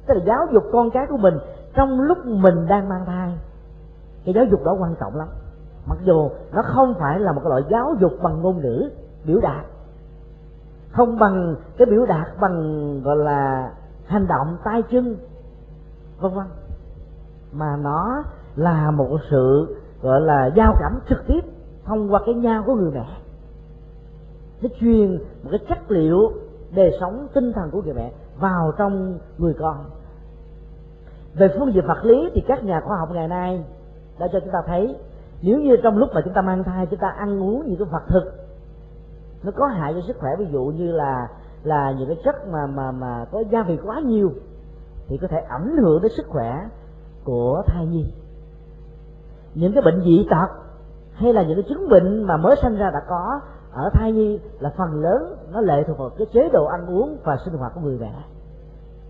B: Tức là giáo dục con cái của mình trong lúc mình đang mang thai. Cái giáo dục đó quan trọng lắm. Mặc dù nó không phải là một cái loại giáo dục bằng ngôn ngữ biểu đạt. Không bằng cái biểu đạt bằng, gọi là, hành động tay chân, vân vân. Mà nó là một sự, gọi là giao cảm trực tiếp thông qua cái nhau của người mẹ. Nó truyền một cái chất liệu đời sống tinh thần của người mẹ vào trong người con. Về phương diện vật lý thì các nhà khoa học ngày nay đã cho chúng ta thấy, nếu như trong lúc mà chúng ta mang thai, chúng ta ăn uống những cái vật thực, nó có hại cho sức khỏe. Ví dụ như là là những cái chất mà mà mà có gia vị quá nhiều, thì có thể ảnh hưởng đến sức khỏe của thai nhi. Những cái bệnh dị tật hay là những cái chứng bệnh mà mới sinh ra đã có, ở thai nhi là phần lớn nó lệ thuộc vào cái chế độ ăn uống và sinh hoạt của người mẹ.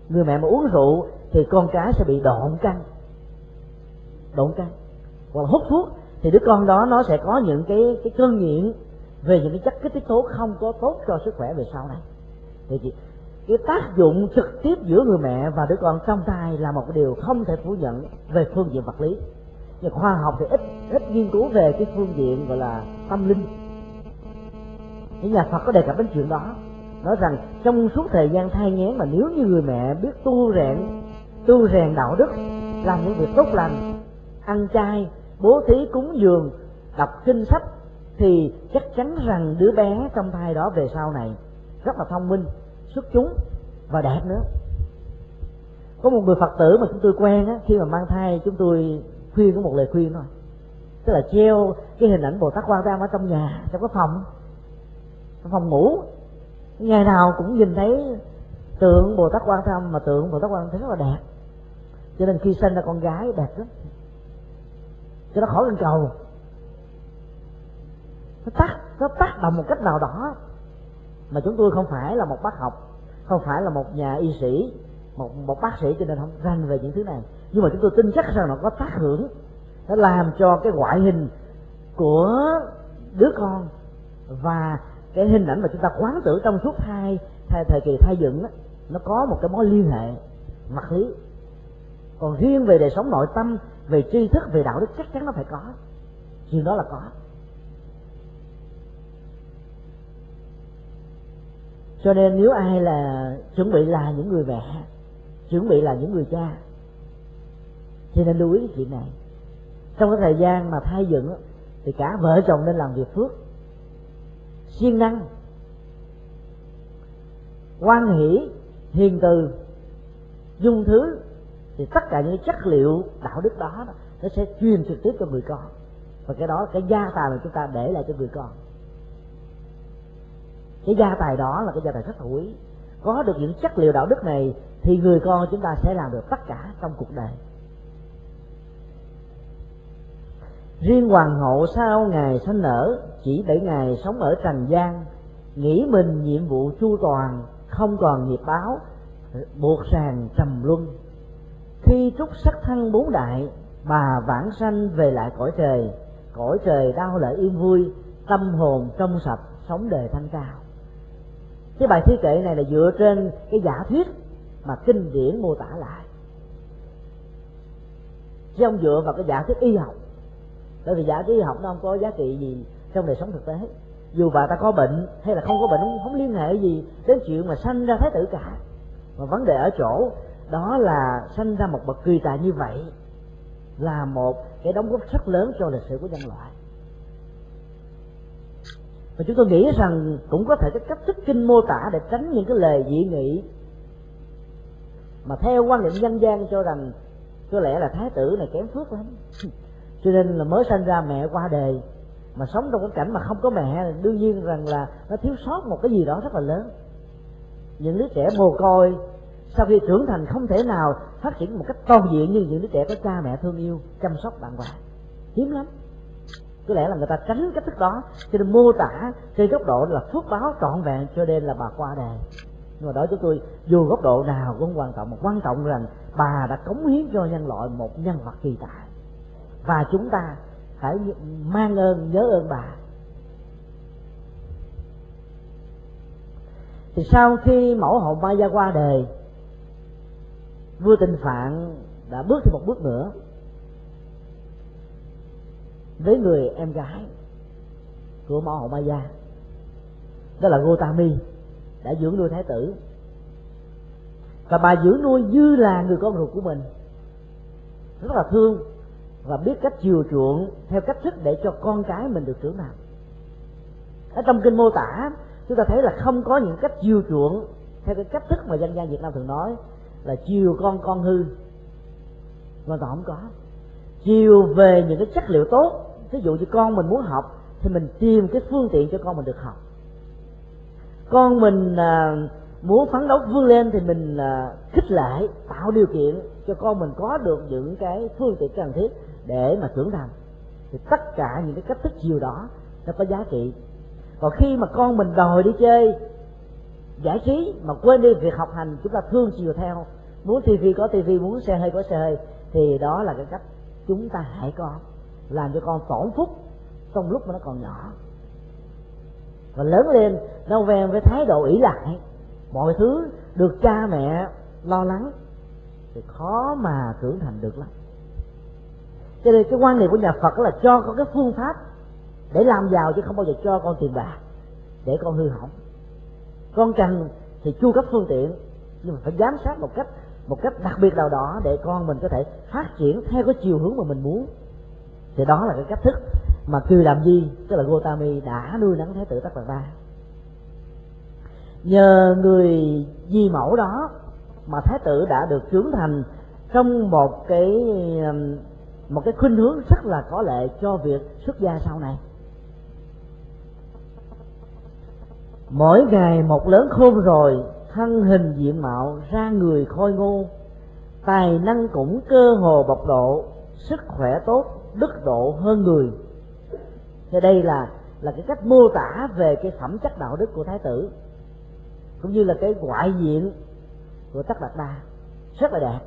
B: Người mẹ mà uống rượu thì con cái sẽ bị độn căng độn căng, hoặc là hút thuốc. Thì đứa con đó nó sẽ có những cái cái cơn nghiện về những cái chất kích thích tố không có tốt cho sức khỏe về sau này. Thì chị, cái tác dụng trực tiếp giữa người mẹ và đứa con trong thai là một điều không thể phủ nhận về phương diện vật lý nhưng khoa học thì ít ít nghiên cứu về cái phương diện gọi là tâm linh. Những nhà Phật có đề cập đến chuyện đó, nói rằng trong suốt thời gian thai nghén mà nếu như người mẹ biết tu rèn tu rèn đạo đức, làm những việc tốt lành, ăn chay, bố thí cúng dường, đọc kinh sách, thì chắc chắn rằng đứa bé trong thai đó về sau này rất là thông minh, xuất chúng và đẹp nữa. Có một người phật tử mà chúng tôi quen á, khi mà mang thai chúng tôi khuyên có một lời khuyên thôi. Tức là treo cái hình ảnh bồ tát quan tam ở trong nhà, trong cái phòng. Trong phòng ngủ. Ngày nào cũng nhìn thấy tượng bồ tát quan tham mà tượng bồ tát quan thế rất là đẹp. Cho nên khi sinh ra con gái đẹp lắm. Cho nó khỏi lên cầu nó tác nó tác động một cách nào đó. Mà chúng tôi không phải là một bác học, không phải là một nhà y sĩ, một một bác sĩ cho nên không rành về những thứ này nhưng mà chúng tôi tin chắc rằng nó có tác hưởng nó làm cho cái ngoại hình của đứa con và cái hình ảnh mà chúng ta quán tưởng trong suốt thai, thời, thời kỳ thai dựng đó, nó có một cái mối liên hệ mặt lý. Còn riêng về đời sống nội tâm về tri thức về đạo đức chắc chắn nó phải có. Chuyện đó là có. Cho nên nếu ai là chuẩn bị là những người mẹ chuẩn bị là những người cha thì nên lưu ý cái chuyện này. Trong cái thời gian mà thai dựng thì cả vợ chồng nên làm việc phước. Siêng năng. Quan hỷ, hiền từ, dung thứ, thì tất cả những chất liệu đạo đức đó, nó sẽ truyền trực tiếp cho người con. Và cái đó, cái gia tài mà chúng ta để lại cho người con. Cái gia tài đó là cái gia tài rất là quý. Có được những chất liệu đạo đức này, thì người con chúng ta sẽ làm được tất cả trong cuộc đời. Riêng hoàng hậu sau ngày sanh nở chỉ để ngày sống ở trần gian, nghĩ mình nhiệm vụ chu toàn, không còn nghiệp báo, buộc ràng trầm luân. Khi trúc sắc thân bốn đại, bà vãng sanh về lại cõi trời cõi trời đau lợi yên vui, tâm hồn trong sạch, sống đời thanh cao. Cái bài thi kệ này là dựa trên cái giả thuyết mà kinh điển mô tả lại. Chứ không dựa vào cái giả thuyết y học bởi vì giả cái học nó không có giá trị gì trong đời sống thực tế. Dù bà ta có bệnh hay là không có bệnh không, không liên hệ gì đến chuyện mà sanh ra thái tử cả. Mà vấn đề ở chỗ đó là sanh ra một bậc kỳ tài như vậy là một cái đóng góp rất lớn cho lịch sử của nhân loại. Và chúng tôi nghĩ rằng cũng có thể cái cách thức kinh mô tả để tránh những cái lời dị nghị mà theo quan niệm dân gian cho rằng có lẽ là thái tử này kém phước lắm cho nên là mới sinh ra mẹ qua đời. Mà sống trong cái cảnh mà không có mẹ, đương nhiên rằng là nó thiếu sót một cái gì đó rất là lớn. Những đứa trẻ mồ côi, sau khi trưởng thành không thể nào phát triển một cách toàn diện như những đứa trẻ có cha mẹ thương yêu, chăm sóc bạn hoàng hiếm lắm. Có lẽ là người ta tránh cách thức đó, cho nên mô tả trên góc độ là phước báo trọn vẹn cho nên là bà qua đời. Nhưng mà đó chúng tôi, dù góc độ nào cũng quan trọng, mà quan trọng rằng bà đã cống hiến cho nhân loại một nhân vật kỳ tài và chúng ta phải mang ơn, nhớ ơn bà. Thì sau khi mẫu hậu ma gia qua đời, vua tình phạn đã bước thêm một bước nữa với người em gái của mẫu hậu ma gia đó là Gotami, đã dưỡng nuôi thái tử. Và bà dưỡng nuôi như là người con ruột của mình. Rất là thương và biết cách chiều chuộng theo cách thức để cho con cái mình được trưởng thành. Ở trong kinh mô tả chúng ta thấy là không có những cách chiều chuộng theo cái cách thức mà dân gian Việt Nam thường nói là chiều con con hư. Hoàn toàn không có. Chiều về những cái chất liệu tốt ví dụ như con mình muốn học thì mình tìm cái phương tiện cho con mình được học. Con mình à, muốn phấn đấu vươn lên thì mình à, khích lệ tạo điều kiện cho con mình có được những cái phương tiện cần thiết để mà trưởng thành, thì tất cả những cái cách thức chiều đó nó có giá trị. Còn khi mà con mình đòi đi chơi, giải trí mà quên đi việc học hành, chúng ta thương chiều theo. Muốn tivi có tivi muốn xe hơi có xe hơi, thì đó là cái cách chúng ta hại con làm cho con tổn phúc trong lúc mà nó còn nhỏ. Và lớn lên, nó quen với thái độ ỷ lại. Mọi thứ được cha mẹ lo lắng, thì khó mà trưởng thành được lắm cho nên cái quan niệm của nhà phật là cho con cái phương pháp để làm giàu chứ không bao giờ cho con tiền bạc, để con hư hỏng. Con cần thì chu cấp phương tiện, nhưng mà phải giám sát một cách một cách đặc biệt nào đó để con mình có thể phát triển theo cái chiều hướng mà mình muốn. Thì đó là cái cách thức mà cư làm gì tức là Gotami đã nuôi nắng thái tử Tất Đạt Đa nhờ người di mẫu đó mà thái tử đã được trưởng thành trong một cái um, một cái khuynh hướng rất là có lệ cho việc xuất gia sau này. Mỗi ngày một lớn khôn rồi, thân hình diện mạo, ra người khôi ngô. Tài năng cũng cơ hồ bộc độ sức khỏe tốt, đức độ hơn người. Thì đây là là cái cách mô tả về cái phẩm chất đạo đức của thái tử, cũng như là cái ngoại diện của tất đạt đa. Rất là đẹp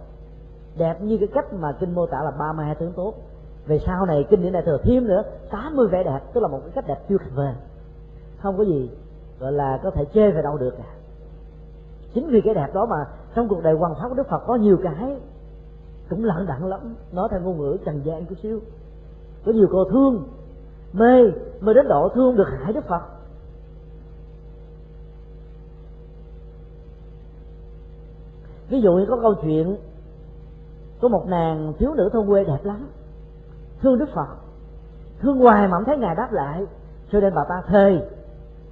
B: đẹp như cái cách mà kinh mô tả là ba mươi hai tướng tốt. Về sau này kinh điển đại thừa thêm nữa, tám mươi vẻ đẹp, tức là một cái cách đẹp tuyệt vời không có gì, gọi là, có thể chê về đâu được cả. Chính vì cái đẹp đó mà trong cuộc đời hoàng pháp của đức phật có nhiều cái cũng lận đận lắm. Nói theo ngôn ngữ trần gian chút xíu. Có nhiều cô thương, mê mê đến độ thương được hại đức phật. Ví dụ như có câu chuyện có một nàng thiếu nữ thôn quê đẹp lắm. Thương đức phật. Thương hoài mà không thấy ngài đáp lại. Cho nên bà ta thề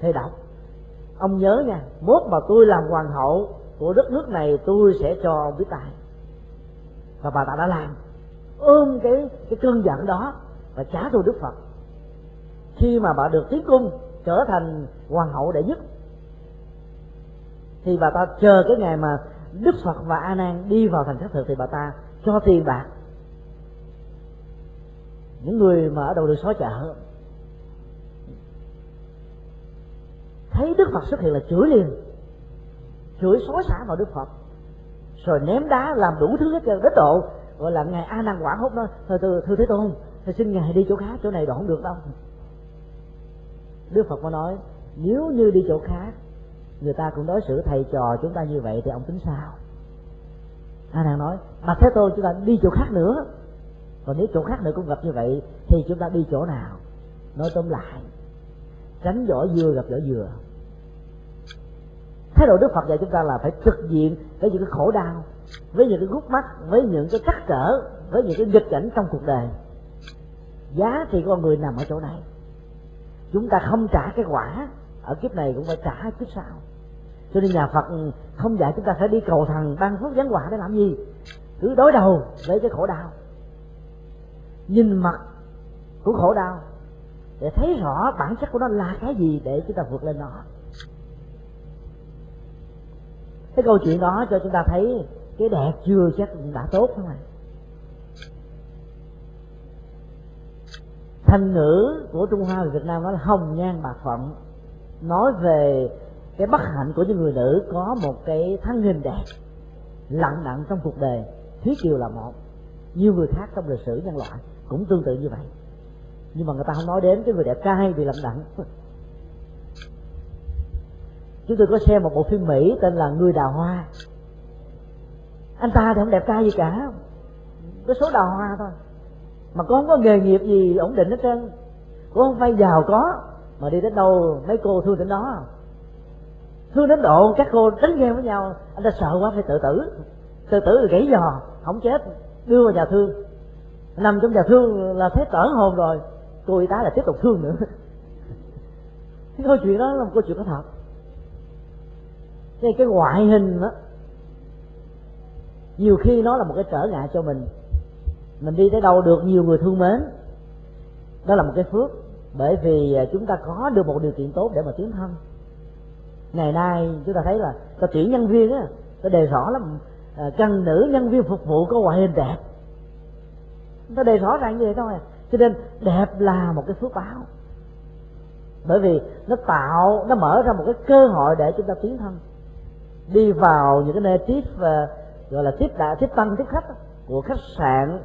B: thề đọc. Ông nhớ nha, mốt mà tôi làm hoàng hậu của đất nước này, tôi sẽ cho ông biết tài. Và bà ta đã làm. Ôm cái cái cơn giận đó và trả thù đức phật. Khi mà bà được tiến cung trở thành hoàng hậu đệ nhất, thì bà ta chờ cái ngày mà đức phật và a nan đi vào thành xác thực, thì bà ta cho tiền bạc. Những người mà ở đầu đường xó chợ thấy đức phật xuất hiện là chửi liền. Chửi xối xả vào đức phật. Rồi ném đá làm đủ thứ hết trơn đến độ gọi là ngài a nan quảng hốt nói thôi thưa, thưa thế tôn thưa xin ngài đi chỗ khác chỗ này đoạn không được đâu. Đức phật mới nói nếu như đi chỗ khác người ta cũng đối xử thầy trò chúng ta như vậy thì ông tính sao? Hai nàng nói, mà thế tôn chúng ta đi chỗ khác nữa. Còn nếu chỗ khác nữa cũng gặp như vậy, thì chúng ta đi chỗ nào? Nói tóm lại, tránh vỏ dưa gặp vỏ dừa. Thái độ đức phật dạy chúng ta là phải trực diện với những cái khổ đau, với những cái gút mắt, với những cái trắc trở, với những cái nghịch cảnh trong cuộc đời. Giá trị của con người nằm ở chỗ này. Chúng ta không trả cái quả, ở kiếp này cũng phải trả kiếp sau cho nên nhà phật ừ, không dạy chúng ta phải đi cầu thần ban phước giáng quả để làm gì? Cứ đối đầu với cái khổ đau. Nhìn mặt của khổ đau để thấy rõ bản chất của nó là cái gì để chúng ta vượt lên nó. Cái câu chuyện đó cho chúng ta thấy cái đẹp chưa chắc đã tốt không ạ thành ngữ của trung hoa và việt nam đó là hồng nhan bạc phận, nói về cái bất hạnh của những người nữ có một cái thân hình đẹp, lặng đặng trong cuộc đời thúy kiều là một. Nhiều người khác trong lịch sử nhân loại cũng tương tự như vậy. Nhưng mà người ta không nói đến cái người đẹp trai bị lặng đặng chúng tôi có xem một bộ phim mỹ tên là người đào hoa. Anh ta thì không đẹp trai gì cả có số đào hoa thôi. Mà con không có nghề nghiệp gì ổn định hết trơn. Cũng không phải giàu có, mà đi đến đâu mấy cô thương đến đó thương đến độ các cô đánh ghen với nhau, anh ta sợ quá, phải tự tử. Tự tử rồi gãy giò, không chết, đưa vào nhà thương. Nằm trong nhà thương là thấy tởn hồn rồi, cô y tá là tiếp tục thương nữa. Cái câu chuyện đó là một câu chuyện có thật. Cái cái ngoại hình đó nhiều khi nó là một cái trở ngại cho mình. Mình đi tới đâu được nhiều người thương mến. Đó là một cái phước, bởi vì à, chúng ta có được một điều kiện tốt để mà tiến thân ngày nay chúng ta thấy là ta tuyển nhân viên á ta đề rõ lắm. À, cần nữ nhân viên phục vụ có ngoại hình đẹp. Ta đề rõ ràng như vậy thôi à. cho nên đẹp là một cái phước báo. Bởi vì nó tạo nó mở ra một cái cơ hội để chúng ta tiến thân. Đi vào những cái nơi tiếp và gọi là tiếp đã tiếp tăng, tiếp khách của khách sạn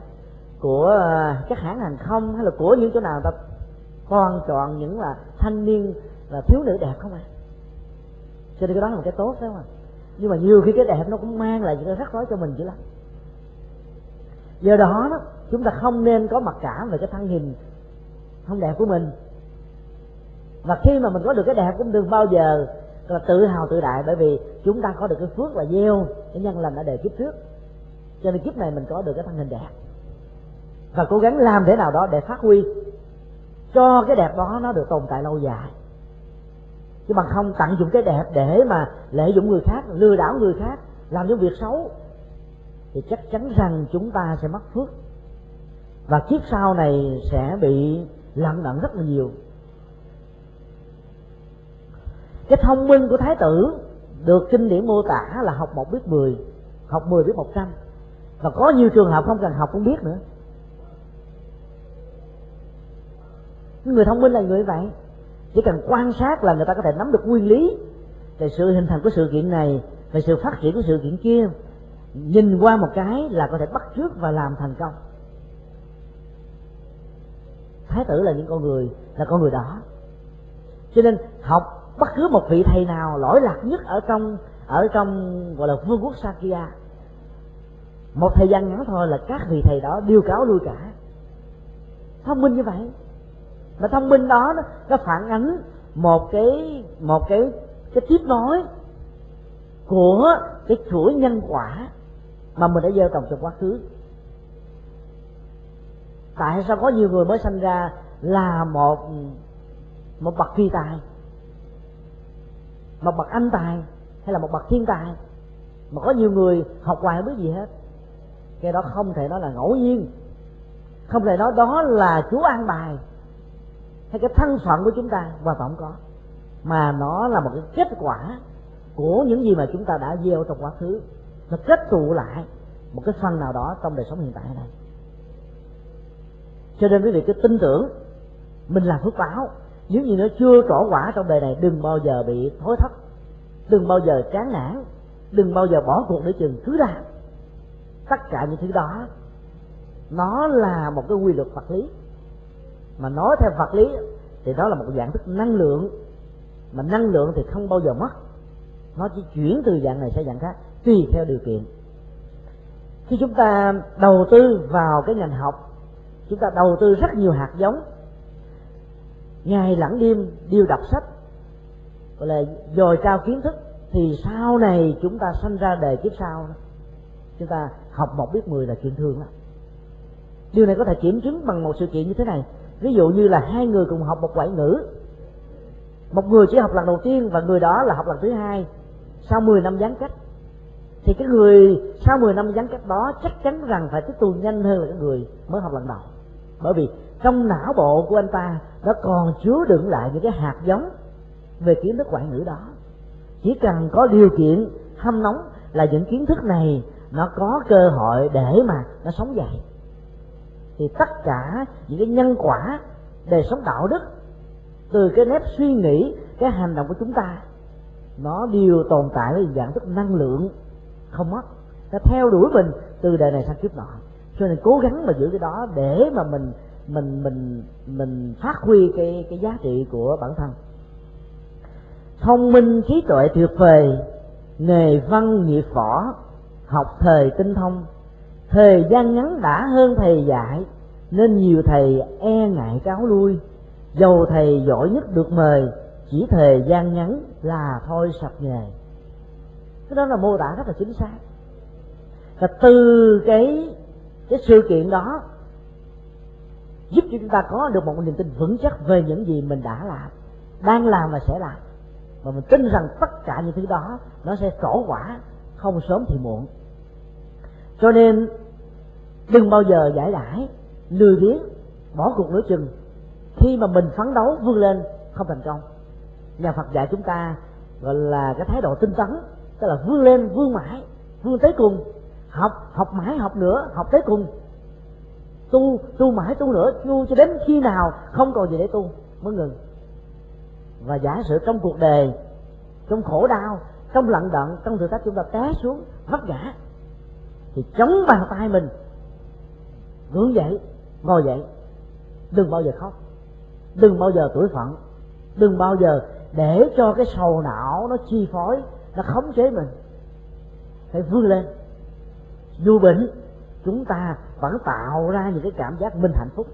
B: của à, các hãng hàng không hay là của những chỗ nào ta toàn chọn những là thanh niên là thiếu nữ đẹp không à cho nên cái đó là một cái tốt, phải không ạ? Nhưng mà nhiều khi cái đẹp nó cũng mang lại những cái rắc rối cho mình dữ lắm. Do đó đó, chúng ta không nên có mặc cảm về cái thân hình không đẹp của mình. Và khi mà mình có được cái đẹp cũng đừng bao giờ là tự hào tự đại, bởi vì chúng ta có được cái phước là gieo, cái nhân lành ở đời kiếp trước. Cho nên kiếp này mình có được cái thân hình đẹp. Và cố gắng làm thế nào đó để phát huy cho cái đẹp đó nó được tồn tại lâu dài chứ bằng không tận dụng cái đẹp để mà lợi dụng người khác, lừa đảo người khác, làm những việc xấu, thì chắc chắn rằng chúng ta sẽ mất phước. Và kiếp sau này sẽ bị lận đận rất là nhiều. Cái thông minh của thái tử được kinh điển mô tả là học một biết mười, học mười biết một trăm. Và có nhiều trường hợp không cần học cũng biết nữa. Người thông minh là người vậy chỉ cần quan sát là người ta có thể nắm được nguyên lý. Về sự hình thành của sự kiện này về sự phát triển của sự kiện kia, nhìn qua một cái là có thể bắt trước và làm thành công. Thái tử là những con người, là con người đó. Cho nên học bất cứ một vị thầy nào lỗi lạc nhất ở trong ở trong gọi là vương quốc Sakya một thời gian ngắn thôi là các vị thầy đó điêu cáo lui cả. Thông minh như vậy mà thông minh đó nó phản ánh một cái một cái cái tiếp nối của cái chuỗi nhân quả mà mình đã gieo trồng trong quá khứ. Tại sao có nhiều người mới sinh ra là một một bậc phi tài, một bậc anh tài hay là một bậc thiên tài? Mà có nhiều người học hoài không biết gì hết. Cái đó không thể nói là ngẫu nhiên. Không thể nói đó là chúa an bài hay cái thân phận của chúng ta và tổng có. Mà nó là một cái kết quả của những gì mà chúng ta đã gieo trong quá khứ. Nó kết tụ lại một cái phần nào đó trong đời sống hiện tại này. Cho nên quý vị cứ tin tưởng, mình làm phước báo. Nếu như nó chưa trổ quả trong đời này, đừng bao giờ bị thối thất. Đừng bao giờ chán nản. Đừng bao giờ bỏ cuộc để chừng thứ ra tất cả những thứ đó, nó là một cái quy luật vật lý mà nói theo vật lý thì đó là một dạng thức năng lượng. Mà năng lượng thì không bao giờ mất. Nó chỉ chuyển từ dạng này sang dạng khác, tùy theo điều kiện. Khi chúng ta đầu tư vào cái ngành học, chúng ta đầu tư rất nhiều hạt giống. Ngày lẫn đêm đều đọc sách, gọi là dồi cao kiến thức, thì sau này chúng ta sanh ra đời kiếp sau. Chúng ta học một biết mười là chuyện thường đó điều này có thể kiểm chứng bằng một sự kiện như thế này ví dụ như là hai người cùng học một ngoại ngữ. Một người chỉ học lần đầu tiên và người đó là học lần thứ hai sau 10 năm gián cách. Thì cái người sau 10 năm gián cách đó chắc chắn rằng phải tiếp thu nhanh hơn là cái người mới học lần đầu. Bởi vì trong não bộ của anh ta nó còn chứa đựng lại những cái hạt giống về kiến thức ngoại ngữ đó. Chỉ cần có điều kiện hâm nóng là những kiến thức này nó có cơ hội để mà nó sống dậy thì tất cả những cái nhân quả đời sống đạo đức, từ cái nếp suy nghĩ, cái hành động của chúng ta, nó đều tồn tại với dạng thức năng lượng không mất, nó theo đuổi mình từ đời này sang kiếp nọ. Cho nên cố gắng mà giữ cái đó để mà mình mình mình mình phát huy cái cái giá trị của bản thân. Thông minh, trí tuệ, tuyệt vời, nghề văn, nghiệp võ, học thời, tinh thông thời gian ngắn đã hơn thầy dạy, nên nhiều thầy e ngại cáo lui. Dầu thầy giỏi nhất được mời, chỉ thời gian ngắn là thôi sập nghề. Cái đó là mô tả rất là chính xác. Và từ cái cái sự kiện đó, giúp cho chúng ta có được một niềm tin vững chắc về những gì mình đã làm, đang làm và sẽ làm. Và mình tin rằng tất cả những thứ đó, nó sẽ trổ quả, không sớm thì muộn. Cho nên đừng bao giờ giải đãi, lười biếng, bỏ cuộc nửa chừng. Khi mà mình phấn đấu vươn lên, không thành công. Nhà Phật dạy chúng ta gọi là cái thái độ tinh tấn, tức là vươn lên, vươn mãi, vươn tới cùng. Học học mãi, học nữa, học tới cùng. Tu tu mãi, tu nữa, tu cho đến khi nào không còn gì để tu, mới ngừng. Và giả sử trong cuộc đời, trong khổ đau, trong lận đận, trong thử thách chúng ta té xuống, vấp ngã, thì chống bàn tay mình ngưỡng dậy ngồi dậy. Đừng bao giờ khóc. Đừng bao giờ tuổi phận. Đừng bao giờ để cho cái sầu não nó chi phối, nó khống chế mình. Phải vươn lên. Dù bệnh, chúng ta vẫn tạo ra những cái cảm giác mình hạnh phúc.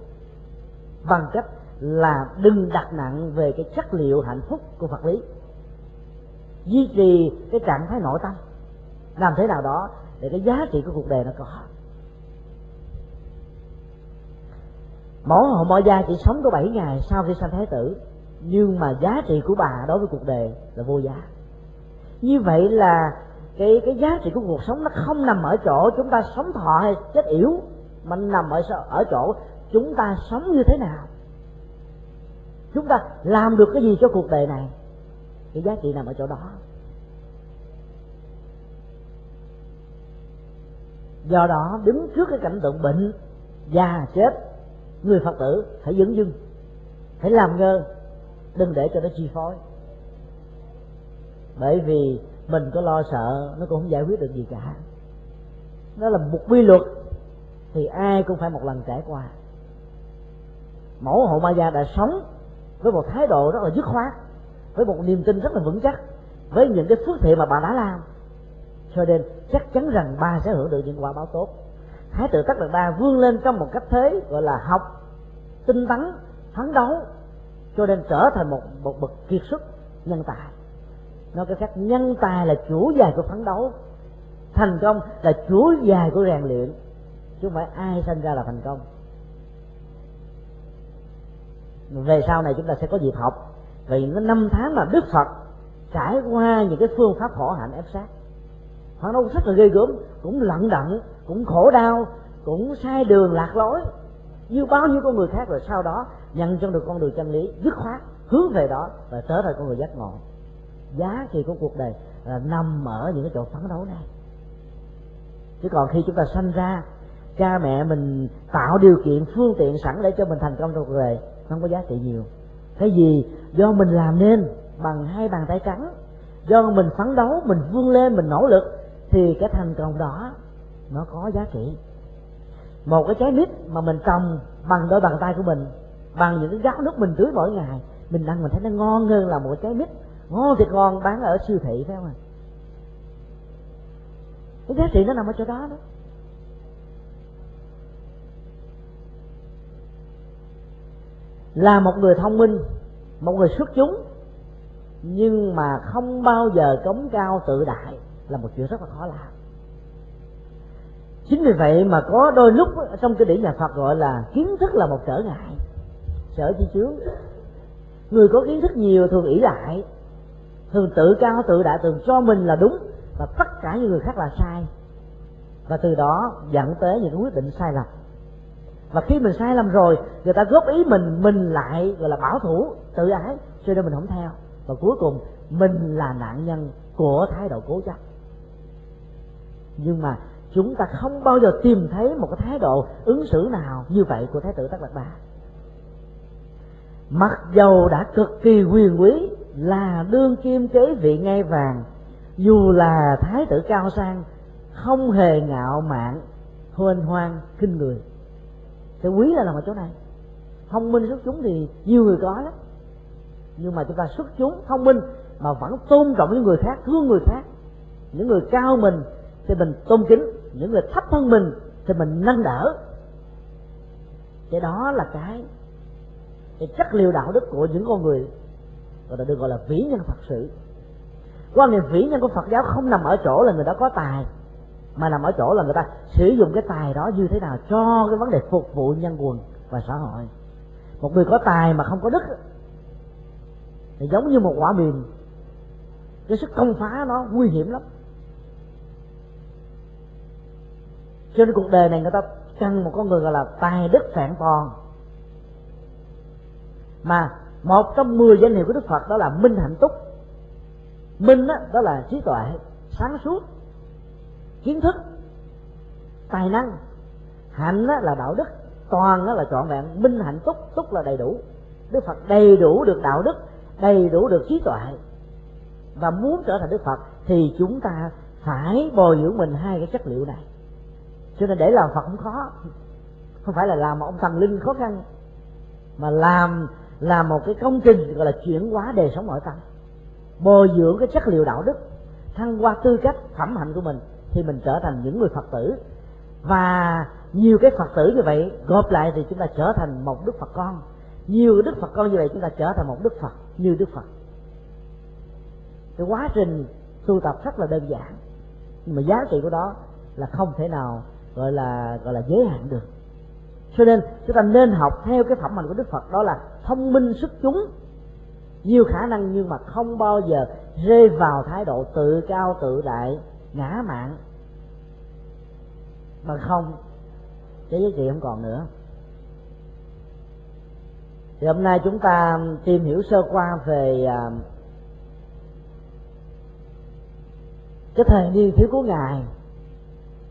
B: Bằng cách là đừng đặt nặng về cái chất liệu hạnh phúc của vật lý. Duy trì cái trạng thái nội tâm. Làm thế nào đó để cái giá trị của cuộc đời nó có. Mẫu hậu mọi gia chỉ sống có 7 ngày, sau khi sanh thái tử. Nhưng mà giá trị của bà đối với cuộc đời là vô giá. Như vậy là cái cái giá trị của cuộc sống nó không nằm ở chỗ chúng ta sống thọ hay chết yếu mà nằm ở ở chỗ chúng ta sống như thế nào. Chúng ta làm được cái gì cho cuộc đời này cái giá trị nằm ở chỗ đó. Do đó, đứng trước cái cảnh tượng bệnh, già chết người phật tử, hãy dấn dưng, hãy làm ngơ, đừng để cho nó chi phối. Bởi vì mình có lo sợ, nó cũng không giải quyết được gì cả. Đó là một quy luật, thì ai cũng phải một lần trải qua. Mẫu hộ ma gia đã sống với một thái độ rất là dứt khoát, với một niềm tin rất là vững chắc, với những cái phước thiện mà bà đã làm. Cho nên chắc chắn rằng ba sẽ hưởng được những quả báo tốt thái tử tất đạt đa vươn lên trong một cách thế gọi là học, tinh tấn phấn đấu cho nên trở thành một một bậc kiệt xuất nhân tài. Nói cái khác, nhân tài là chủ dài của phấn đấu thành công là chủ dài của rèn luyện, chứ không phải ai sinh ra là thành công. Về sau này chúng ta sẽ có dịp học vì những năm tháng mà đức phật trải qua những cái phương pháp khổ hạnh ép sát. Phản đấu rất là ghê gớm cũng lận đận cũng khổ đau, cũng sai đường lạc lối. Như bao nhiêu con người khác rồi sau đó, nhận cho được con đường chân lý, dứt khoát, hướng về đó và trở thành con người giác ngộ. Giá trị của cuộc đời là nằm ở những cái chỗ phấn đấu này. Chứ còn khi chúng ta sanh ra, cha mẹ mình tạo điều kiện, phương tiện sẵn để cho mình thành công trong cuộc đời không có giá trị nhiều. Cái gì? Do mình làm nên bằng hai bàn tay trắng. Do mình phấn đấu, mình vươn lên, mình nỗ lực thì cái thành công đó, nó có giá trị. Một cái trái mít mà mình trồng bằng đôi bàn tay của mình, bằng những cái gáo nước mình tưới mỗi ngày, mình ăn mình thấy nó ngon hơn là một trái mít ngon thiệt ngon, bán ở siêu thị, phải không ạ? Cái giá trị nó nằm ở chỗ đó đó. Là một người thông minh, một người xuất chúng, nhưng mà không bao giờ cống cao tự đại là một chuyện rất là khó làm. Chính vì vậy mà có đôi lúc trong cái điển nhà Phật gọi là kiến thức là một trở ngại. Sở chi chướng, người có kiến thức nhiều thường ỷ lại, thường tự cao tự đại, thường cho mình là đúng và tất cả những người khác là sai. Và từ đó dẫn tới những quyết định sai lầm. Và khi mình sai lầm rồi, người ta góp ý mình mình lại gọi là bảo thủ, tự ái, cho nên mình không theo. Và cuối cùng, mình là nạn nhân của thái độ cố chấp nhưng mà chúng ta không bao giờ tìm thấy một cái thái độ ứng xử nào như vậy của thái tử tất đạt đa mặc dầu đã cực kỳ quyền quý, là đương kim kế vị ngai vàng, dù là thái tử cao sang, không hề ngạo mạn huênh hoang khinh người. Cái quý là làm ở chỗ này. Thông minh xuất chúng thì nhiều người có lắm. Nhưng mà chúng ta xuất chúng thông minh mà vẫn tôn trọng những người khác, thương người khác, những người cao mình thì mình tôn kính những người thấp hơn mình thì mình nâng đỡ. Cái đó là cái cái chất liệu đạo đức của những con người gọi là được gọi là vĩ nhân thật sự. Quan niệm vĩ nhân của phật giáo không nằm ở chỗ là người đó có tài, mà nằm ở chỗ là người ta sử dụng cái tài đó như thế nào cho cái vấn đề phục vụ nhân quần và xã hội. Một người có tài mà không có đức thì giống như một quả mìn. Cái sức công phá nó nguy hiểm lắm. Cho nên cuộc đời này người ta cần một con người gọi là tài đức phạn toàn. Mà một trong mười danh hiệu của đức phật đó là minh hạnh túc. Minh đó, đó là trí tuệ sáng suốt kiến thức tài năng. Hạnh đó là đạo đức toàn đó là trọn vẹn. Minh hạnh túc túc là đầy đủ. Đức phật đầy đủ được đạo đức đầy đủ được trí tuệ. Và muốn trở thành đức phật thì chúng ta phải bồi dưỡng mình hai cái chất liệu này cho nên để làm phật cũng khó. Không phải là làm một ông thần linh khó khăn, mà làm là một cái công trình gọi là chuyển hóa đời sống nội tâm. Bồi dưỡng cái chất liệu đạo đức, thăng qua tư cách, phẩm hạnh của mình, thì mình trở thành những người phật tử. Và nhiều cái phật tử như vậy, gộp lại thì chúng ta trở thành một đức phật con. Nhiều đức phật con như vậy, chúng ta trở thành một đức phật, như đức phật. Cái quá trình tu tập rất là đơn giản, nhưng mà giá trị của đó là không thể nào gọi là gọi là giới hạn được. Cho nên, chúng ta nên học theo cái phẩm hạnh của đức phật, đó là thông minh xuất chúng. Nhiều khả năng nhưng mà không bao giờ rơi vào thái độ tự cao tự đại, ngã mạn. Mà không, cái giá trị không còn nữa. Thì hôm nay chúng ta tìm hiểu sơ qua về à, cái thời niên thiếu của ngài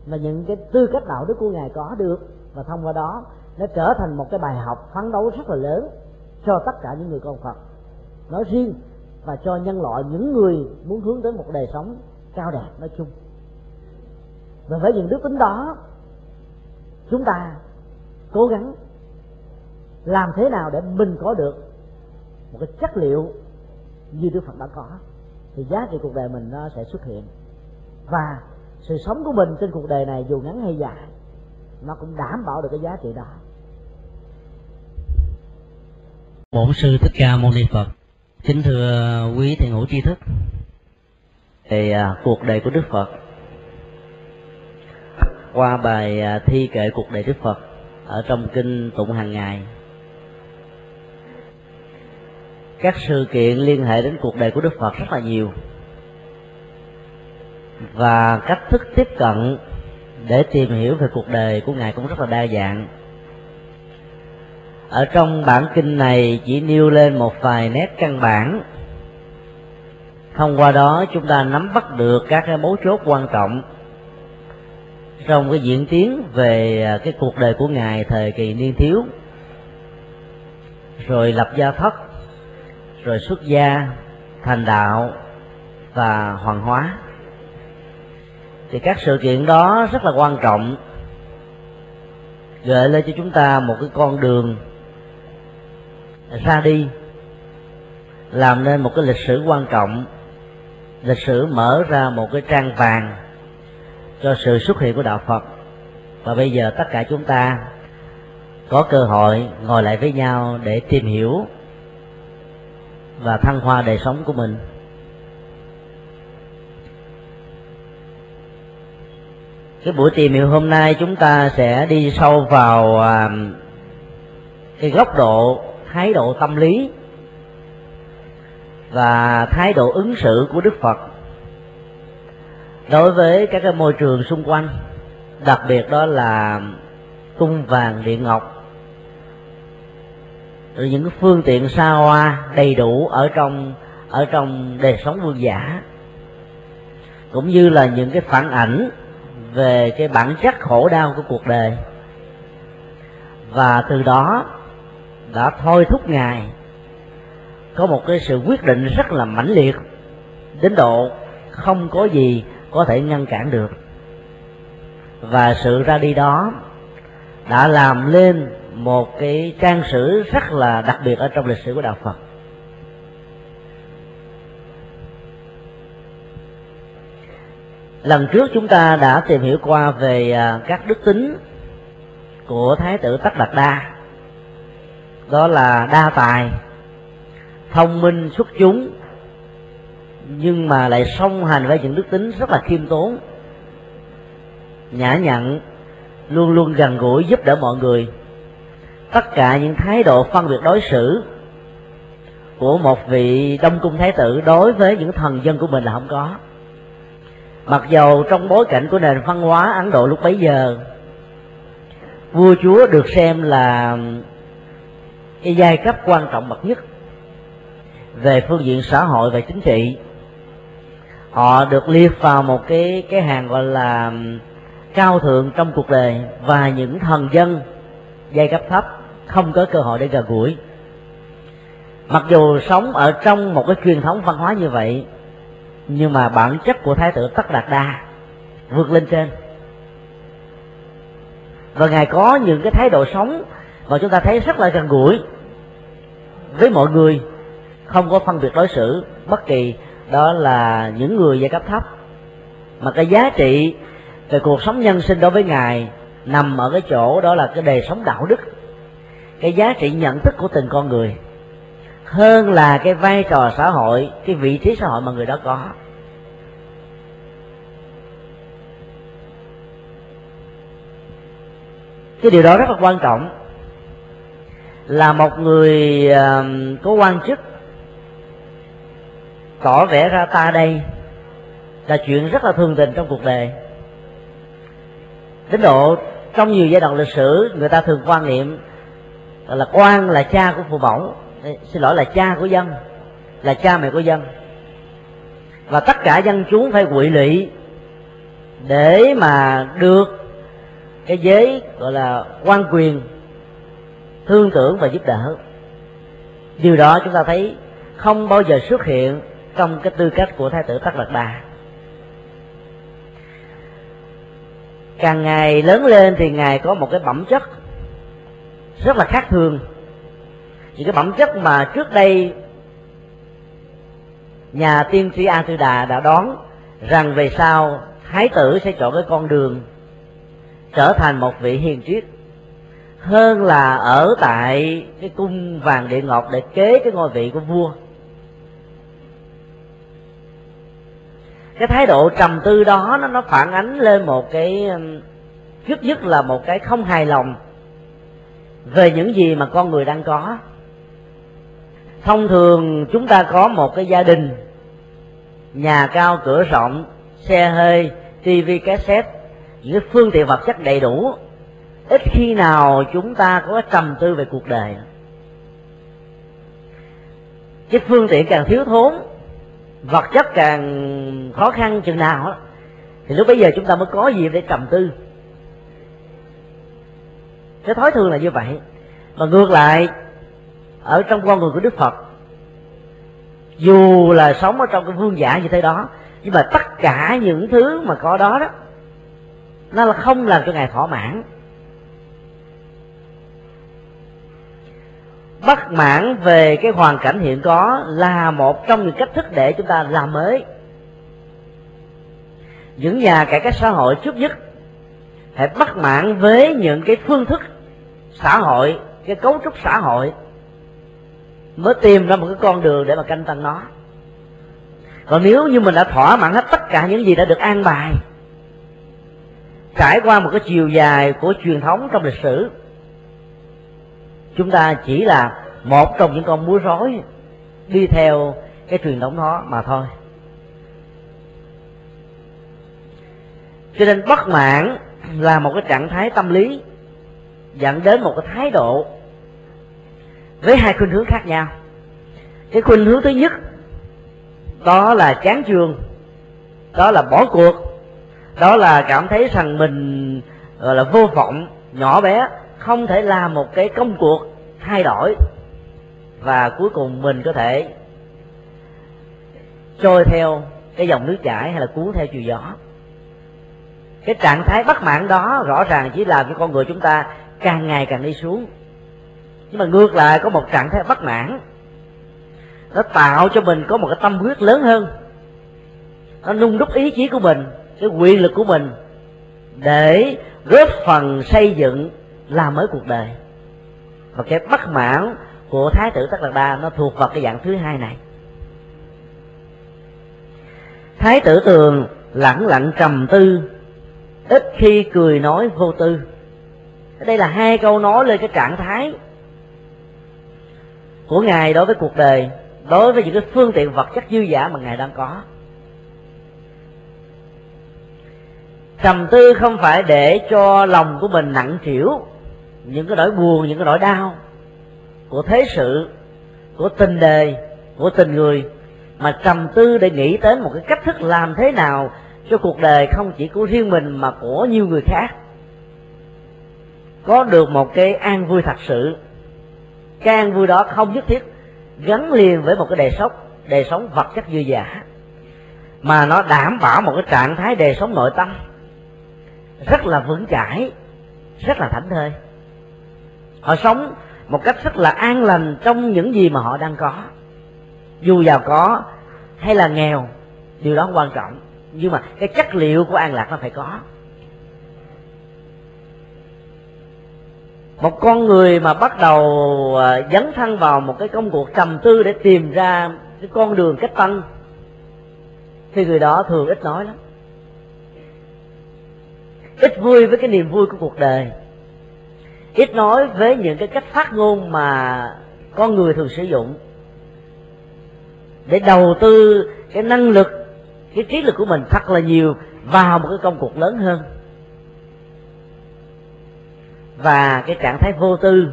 B: và những cái tư cách đạo đức của ngài có được. Và thông qua đó, nó trở thành một cái bài học phấn đấu rất là lớn cho tất cả những người con Phật. Nói riêng và cho nhân loại, những người muốn hướng tới một đời sống cao đẹp nói chung. Và với những đức tính đó, chúng ta cố gắng làm thế nào để mình có được một cái chất liệu như Đức Phật đã có, thì giá trị cuộc đời mình nó sẽ xuất hiện. Và sự sống của mình trên cuộc đời này dù ngắn hay dài nó cũng đảm bảo được cái giá trị đó.
A: Bổn sư thích ca mâu ni phật kính thưa quý thiền hữu tri thức. Thì à, cuộc đời của đức phật qua bài à, thi kệ cuộc đời đức phật ở trong kinh tụng hàng ngày các sự kiện liên hệ đến cuộc đời của đức phật rất là nhiều và cách thức tiếp cận để tìm hiểu về cuộc đời của ngài cũng rất là đa dạng. Ở trong bản kinh này chỉ nêu lên một vài nét căn bản. Thông qua đó chúng ta nắm bắt được các cái mấu chốt quan trọng trong cái diễn tiến về à, cái cuộc đời của ngài thời kỳ niên thiếu, rồi lập gia thất, rồi xuất gia, thành đạo và hoàng hóa thì các sự kiện đó rất là quan trọng. Gợi lên cho chúng ta một cái con đường ra đi, làm nên một cái lịch sử quan trọng, lịch sử mở ra một cái trang vàng cho sự xuất hiện của đạo phật. Và bây giờ tất cả chúng ta có cơ hội ngồi lại với nhau để tìm hiểu và thăng hoa đời sống của mình. Cái buổi tìm hiểu hôm nay chúng ta sẽ đi sâu vào à, cái góc độ thái độ tâm lý và thái độ ứng xử của đức phật đối với các cái môi trường xung quanh đặc biệt đó là cung vàng điện ngọc. Rồi những phương tiện xa hoa đầy đủ ở trong ở trong đời sống vương giả cũng như là những cái phản ảnh về cái bản chất khổ đau của cuộc đời. Và từ đó đã thôi thúc ngài có một cái sự quyết định rất là mãnh liệt, đến độ không có gì có thể ngăn cản được. Và sự ra đi đó đã làm lên một cái trang sử rất là đặc biệt ở trong lịch sử của đạo Phật. Lần trước chúng ta đã tìm hiểu qua về à, các đức tính của thái tử tất đạt đa. Đó là đa tài, thông minh xuất chúng, nhưng mà lại song hành với những đức tính rất là khiêm tốn, nhã nhặn, luôn luôn gần gũi giúp đỡ mọi người. Tất cả những thái độ phân biệt đối xử của một vị đông cung thái tử đối với những thần dân của mình là không có mặc dầu trong bối cảnh của nền văn hóa ấn độ lúc bấy giờ, vua chúa được xem là cái giai cấp quan trọng bậc nhất về phương diện xã hội và chính trị. Họ được liệt vào một cái cái hàng gọi là cao thượng trong cuộc đời và những thần dân giai cấp thấp không có cơ hội để gần gũi. Mặc dù sống ở trong một cái truyền thống văn hóa như vậy nhưng mà bản chất của thái tử tất đạt đa vượt lên trên. Và ngài có những cái thái độ sống mà chúng ta thấy rất là gần gũi với mọi người, không có phân biệt đối xử bất kỳ. Đó là những người giai cấp thấp. Mà cái giá trị về cuộc sống nhân sinh đối với ngài nằm ở cái chỗ đó là cái đề sống đạo đức, cái giá trị nhận thức của từng con người, hơn là cái vai trò xã hội, cái vị trí xã hội mà người đó có. Cái điều đó rất là quan trọng. Là một người uh, có quan chức tỏ vẻ ra ta đây là chuyện rất là thường tình trong cuộc đời. Đến độ trong nhiều giai đoạn lịch sử người ta thường quan niệm là quan là cha của phụ mẫu. Xin lỗi là cha của dân là cha mẹ của dân. Và tất cả dân chúng phải quỵ lụy để mà được cái giới, gọi là quan quyền, thương tưởng và giúp đỡ. Điều đó chúng ta thấy không bao giờ xuất hiện trong cái tư cách của thái tử tất đạt đà. Càng ngày lớn lên thì ngài có một cái bẩm chất rất là khác thường. Những cái bẩm chất mà trước đây nhà tiên tri a tư đà đã đoán rằng về sau thái tử sẽ chọn cái con đường trở thành một vị hiền triết. Hơn là ở tại cái cung vàng địa ngọc để kế cái ngôi vị của vua. Cái thái độ trầm tư đó, nó nó phản ánh lên một cái um, trước nhất là một cái không hài lòng về những gì mà con người đang có. Thông thường chúng ta có một cái gia đình, nhà cao, cửa rộng, xe hơi, tivi, cassette những cái phương tiện vật chất đầy đủ, ít khi nào chúng ta có trầm tư về cuộc đời. Cái phương tiện càng thiếu thốn, vật chất càng khó khăn chừng nào thì lúc bây giờ chúng ta mới có gì để trầm tư. Cái thói thường là như vậy. Mà ngược lại, ở trong con người của đức phật, dù là sống ở trong cái vương giả như thế đó, nhưng mà tất cả những thứ mà có đó đó nó là không làm cho ngài thỏa mãn. Bất mãn về cái hoàn cảnh hiện có là một trong những cách thức để chúng ta làm mới. Những nhà cải cách xã hội trước nhất hãy bất mãn với những cái phương thức xã hội, cái cấu trúc xã hội, mới tìm ra một cái con đường để mà canh tăng nó. Còn nếu như mình đã thỏa mãn hết tất cả những gì đã được an bài trải qua một cái chiều dài của truyền thống trong lịch sử, chúng ta chỉ là một trong những con múa rối đi theo cái truyền thống đó mà thôi. Cho nên bất mãn là một cái trạng thái tâm lý, dẫn đến một cái thái độ với hai khuynh hướng khác nhau. Cái khuynh hướng thứ nhất, đó là chán trường đó là bỏ cuộc đó là cảm thấy rằng mình, gọi là, vô vọng, nhỏ bé, không thể làm một cái công cuộc thay đổi. Và cuối cùng mình có thể trôi theo cái dòng nước chảy hay là cuốn theo chiều gió. Cái trạng thái bất mãn đó rõ ràng chỉ làm cho con người chúng ta càng ngày càng đi xuống. Nhưng mà ngược lại, có một trạng thái bất mãn. Nó tạo cho mình có một cái tâm huyết lớn hơn. Nó nung đúc ý chí của mình cái quyền lực của mình để góp phần xây dựng, làm mới cuộc đời. Và cái bất mãn của thái tử tất đạt đa nó thuộc vào cái dạng thứ hai này. Thái tử tường lẳng lặng trầm tư, ít khi cười nói vô tư. Đây là hai câu nói lên cái trạng thái của ngài đối với cuộc đời, đối với những cái phương tiện vật chất dư giả mà ngài đang có. Trầm tư không phải để cho lòng của mình nặng trĩu, những cái nỗi buồn, những cái nỗi đau của thế sự, của tình đời, của tình người, mà trầm tư để nghĩ đến một cái cách thức làm thế nào cho cuộc đời không chỉ của riêng mình mà của nhiều người khác. Có được một cái an vui thật sự. Cái an vui đó không nhất thiết gắn liền với một cái đề sống đề sống vật chất dư giả mà nó đảm bảo một cái trạng thái đề sống nội tâm rất là vững chãi, rất là thảnh thơi. Họ sống một cách rất là an lành trong những gì mà họ đang có. Dù giàu có hay là nghèo, điều đó quan trọng. Nhưng mà cái chất liệu của an lạc nó phải có. Một con người mà bắt đầu à, dấn thân vào một cái công cuộc trầm tư để tìm ra cái con đường cách tăng thì người đó thường ít nói lắm ít vui với cái niềm vui của cuộc đời. Ít nói với những cái cách phát ngôn mà con người thường sử dụng. Để đầu tư cái năng lực, cái trí lực của mình thật là nhiều vào một cái công cuộc lớn hơn. Và cái trạng thái vô tư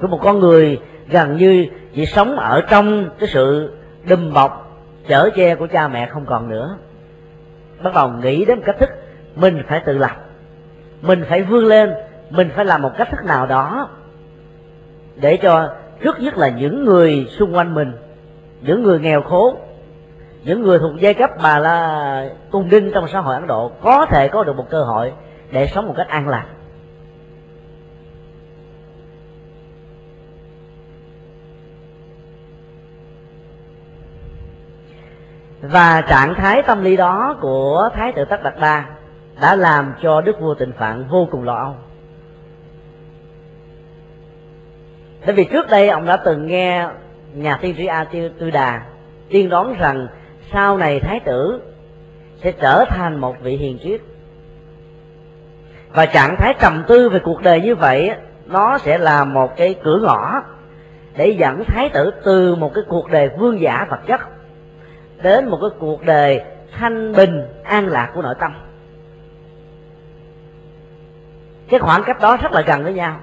A: của một con người gần như chỉ sống ở trong cái sự đùm bọc, chở che của cha mẹ không còn nữa. Bắt đầu nghĩ đến một cách thức mình phải tự lập. Mình phải vươn lên. Mình phải làm một cách thức nào đó để cho trước nhất là những người xung quanh mình, những người nghèo khổ những người thuộc giai cấp mà là cung đinh trong xã hội ấn độ có thể có được một cơ hội để sống một cách an lạc. Và trạng thái tâm lý đó của thái tử tất đạt đa đã làm cho đức vua tịnh phạn vô cùng lo âu. Tại vì trước đây ông đã từng nghe nhà tiên tri a tư đà tiên đoán rằng sau này thái tử sẽ trở thành một vị hiền triết. Và trạng thái trầm tư về cuộc đời như vậy, nó sẽ là một cái cửa ngõ để dẫn thái tử từ một cái cuộc đời vương giả vật chất đến một cái cuộc đời thanh bình, an lạc của nội tâm cái khoảng cách đó rất là gần với nhau.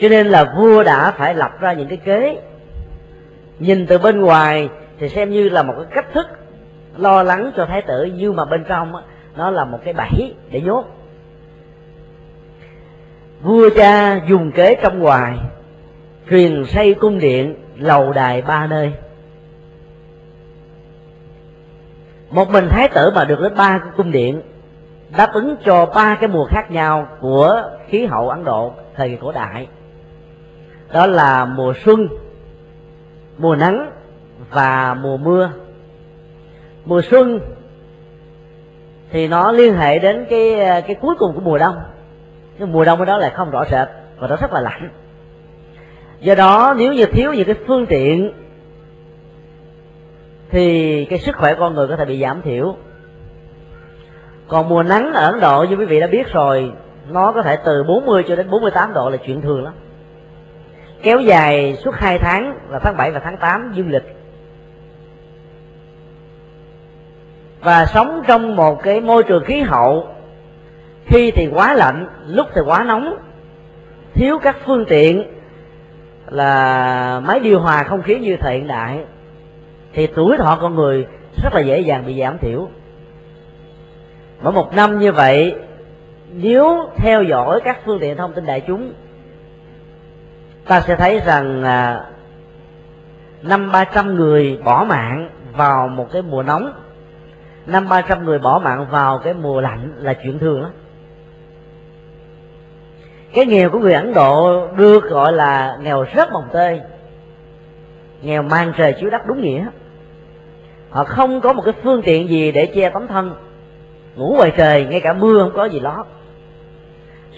A: Cho nên là vua đã phải lập ra những cái kế. Nhìn từ bên ngoài thì xem như là một cái cách thức lo lắng cho thái tử, nhưng mà bên trong nó là một cái bẫy để nhốt. Vua cha dùng kế trong ngoài, truyền xây cung điện lầu đài ba nơi. Một mình thái tử mà được đến ba cung điện, đáp ứng cho ba cái mùa khác nhau của khí hậu ấn độ, thời kỳ cổ đại. Đó là mùa xuân, mùa nắng và mùa mưa. Mùa xuân thì nó liên hệ đến cái cái cuối cùng của mùa đông. Cái mùa đông đó lại không rõ rệt và nó rất là lạnh. Do đó, nếu như thiếu những cái phương tiện thì cái sức khỏe con người có thể bị giảm thiểu. Còn mùa nắng ở Ấn Độ, như quý vị đã biết rồi, nó có thể từ 40 cho đến 48 độ là chuyện thường lắm. Kéo dài suốt hai tháng là tháng 7 và tháng 8 dương lịch. Và sống trong một cái môi trường khí hậu, khi thì quá lạnh, lúc thì quá nóng, thiếu các phương tiện là máy điều hòa không khí như thời hiện đại thì tuổi thọ con người rất là dễ dàng bị giảm thiểu. Mỗi một năm như vậy, nếu theo dõi các phương tiện thông tin đại chúng, ta sẽ thấy rằng à, năm ba trăm người bỏ mạng vào một cái mùa nóng. Năm ba trăm người bỏ mạng vào cái mùa lạnh là chuyện thường lắm. Cái nghèo của người ấn độ được gọi là nghèo rất mồng tơi, nghèo mang trời chiếu đất đúng nghĩa họ không có một cái phương tiện gì để che tấm thân. Ngủ ngoài trời, ngay cả mưa không có gì lót.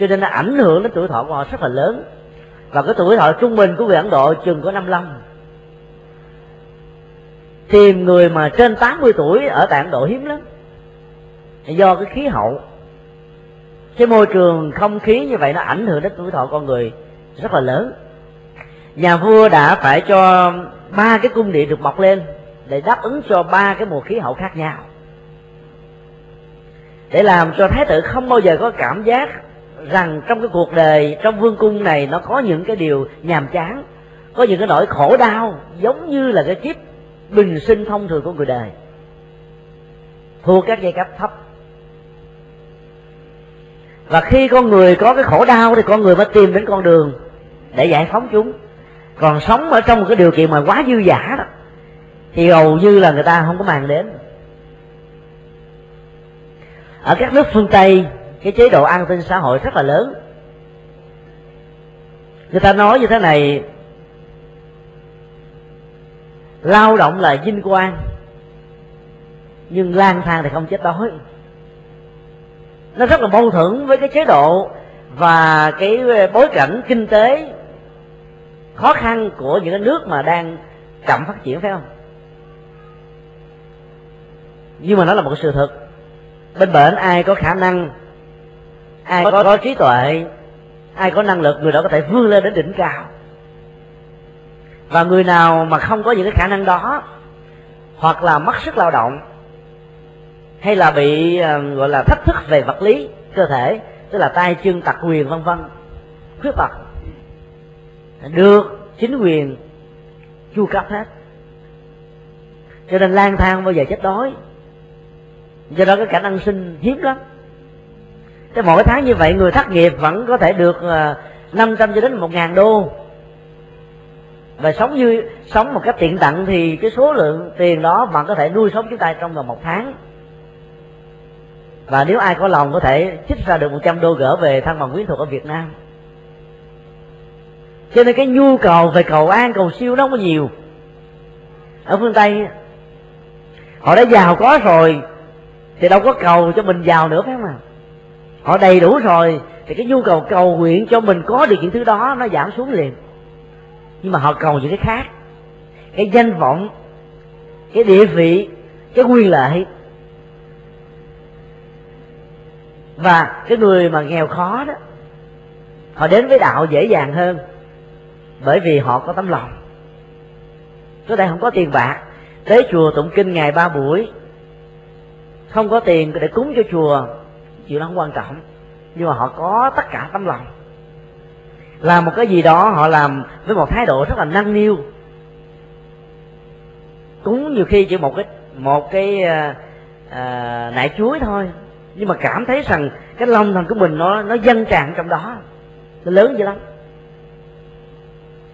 A: Cho nên nó ảnh hưởng đến tuổi thọ của họ rất là lớn. Và cái tuổi thọ trung bình của người ấn độ chừng có 55 tìm người mà trên 80 tuổi ở tại ấn độ hiếm lắm. Do cái khí hậu. Cái môi trường không khí như vậy nó ảnh hưởng đến tuổi thọ con người rất là lớn. Nhà vua đã phải cho ba cái cung điện được mọc lên để đáp ứng cho ba cái mùa khí hậu khác nhau. Để làm cho thái tử không bao giờ có cảm giác rằng trong cái cuộc đời, trong vương cung này nó có những cái điều nhàm chán, có những cái nỗi khổ đau, giống như là cái kiếp bình sinh thông thường của người đời. Thuộc các giai cấp thấp. Và khi con người có cái khổ đau thì con người mới tìm đến con đường để giải phóng chúng. Còn sống ở trong một cái điều kiện mà quá dư giả đó thì hầu như là người ta không có màng đến. Ở các nước phương tây, cái chế độ an sinh xã hội rất là lớn. Người ta nói như thế này, lao động là vinh quang, nhưng lang thang thì không chết đói. Nó rất là mâu thuẫn với cái chế độ và cái bối cảnh kinh tế khó khăn của những cái nước mà đang chậm phát triển, phải không? Nhưng mà nó là một sự thật. Bên bệnh ai có khả năng ai có, có trí tuệ ai có năng lực người đó có thể vươn lên đến đỉnh cao. Và người nào mà không có những cái khả năng đó hoặc là mất sức lao động hay là bị uh, gọi là thách thức về vật lý cơ thể tức là tay chân tật quyền vân vân khuyết tật được chính quyền chu cấp hết. Cho nên lang thang bao giờ chết đói do đó cái cảnh ăn sinh hiếm lắm. Cái mỗi tháng như vậy, người thất nghiệp vẫn có thể được ờ, 500 cho đến một ngàn đô. Và sống như, sống một cách tiện tặng thì cái số lượng tiền đó bạn có thể nuôi sống chúng ta trong vòng một tháng. Và nếu ai có lòng có thể chích ra được 100 đô gỡ về thăng bằng quyến thuộc ở Việt Nam. Cho nên cái nhu cầu về cầu an, cầu siêu nó không có nhiều. Ở phương tây, họ đã giàu có rồi thì đâu có cầu cho mình giàu nữa, phải không à họ đầy đủ rồi, thì cái nhu cầu cầu nguyện cho mình có được những thứ đó, nó giảm xuống liền. Nhưng mà họ cầu những cái khác. Cái danh vọng, cái địa vị, cái quyền lợi. Và cái người mà nghèo khó đó, họ đến với đạo dễ dàng hơn bởi vì họ có tấm lòng. Có thể không có tiền bạc. Tới chùa tụng kinh ngày ba buổi không có tiền để cúng cho chùa. Chuyện đó không quan trọng. Nhưng mà họ có tất cả tấm lòng. Làm một cái gì đó họ làm với một thái độ rất là năng niu cúng nhiều khi chỉ một cái một cái à, à, nải chuối thôi. Nhưng mà cảm thấy rằng cái lòng thần của mình nó nó dâng tràn trong đó. Nó lớn dữ lắm.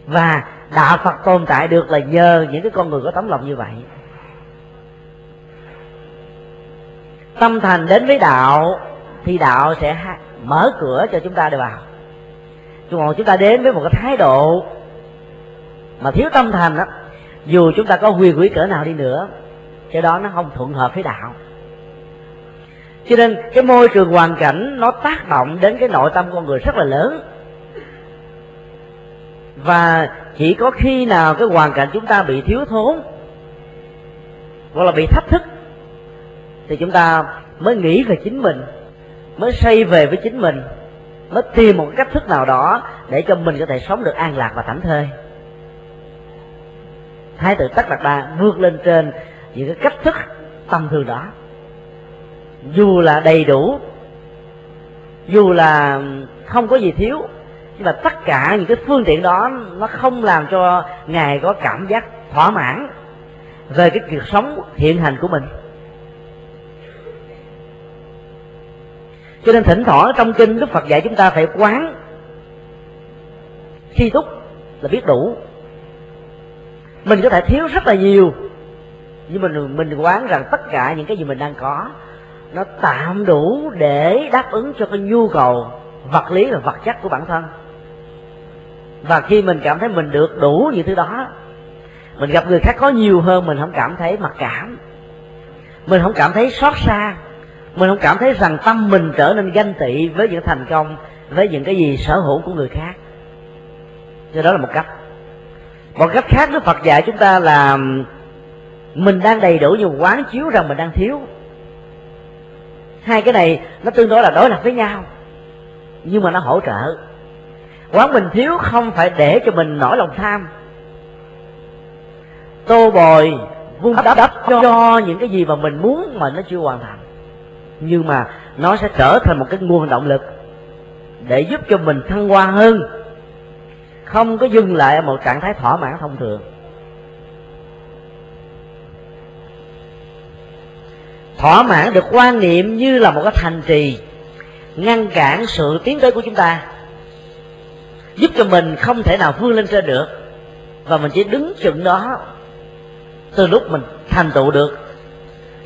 A: Và đạo phật tồn tại được là nhờ những cái con người có tấm lòng như vậy. Tâm thành đến với đạo, thì đạo sẽ mở cửa cho chúng ta để vào. Còn chúng ta đến với một cái thái độ mà thiếu tâm thành đó dù chúng ta có quyền quý cỡ nào đi nữa, cái đó nó không thuận hợp với đạo. Cho nên cái môi trường hoàn cảnh nó tác động đến cái nội tâm con người rất là lớn. Và chỉ có khi nào cái hoàn cảnh chúng ta bị thiếu thốn hoặc là bị thách thức thì chúng ta mới nghĩ về chính mình, mới xây về với chính mình, mới tìm một cách thức nào đó để cho mình có thể sống được an lạc và thảnh thơi. Thái tử tất đạt đa vượt lên trên những cái cách thức tâm thường đó. Dù là đầy đủ, dù là không có gì thiếu, nhưng mà tất cả những cái phương tiện đó nó không làm cho ngài có cảm giác thỏa mãn về cái cuộc sống hiện hành của mình. Cho nên thỉnh thoảng trong kinh đức phật dạy chúng ta phải quán. Khi túc là biết đủ. Mình có thể thiếu rất là nhiều. Nhưng mình mình quán rằng tất cả những cái gì mình đang có, nó tạm đủ để đáp ứng cho cái nhu cầu vật lý và vật chất của bản thân. Và khi mình cảm thấy mình được đủ những thứ đó, mình gặp người khác có nhiều hơn, mình không cảm thấy mặc cảm. Mình không cảm thấy xót xa mình không cảm thấy rằng tâm mình trở nên ganh tị với những thành công với những cái gì sở hữu của người khác. Cho đó là một cách. Một cách khác đức phật dạy chúng ta là mình đang đầy đủ nhưng quán chiếu rằng mình đang thiếu. Hai cái này nó tương đối là đối lập với nhau nhưng mà nó hỗ trợ. Quán mình thiếu không phải để cho mình nổi lòng tham. Tô bồi vun đắp, đắp cho những cái gì mà mình muốn mà nó chưa hoàn thành nhưng mà nó sẽ trở thành một cái nguồn động lực để giúp cho mình thăng hoa hơn. Không có dừng lại ở một trạng thái thỏa mãn thông thường. Thỏa mãn được quan niệm như là một cái thành trì, ngăn cản sự tiến tới của chúng ta, giúp cho mình không thể nào vươn lên trên được. Và mình chỉ đứng chừng đó từ lúc mình thành tựu được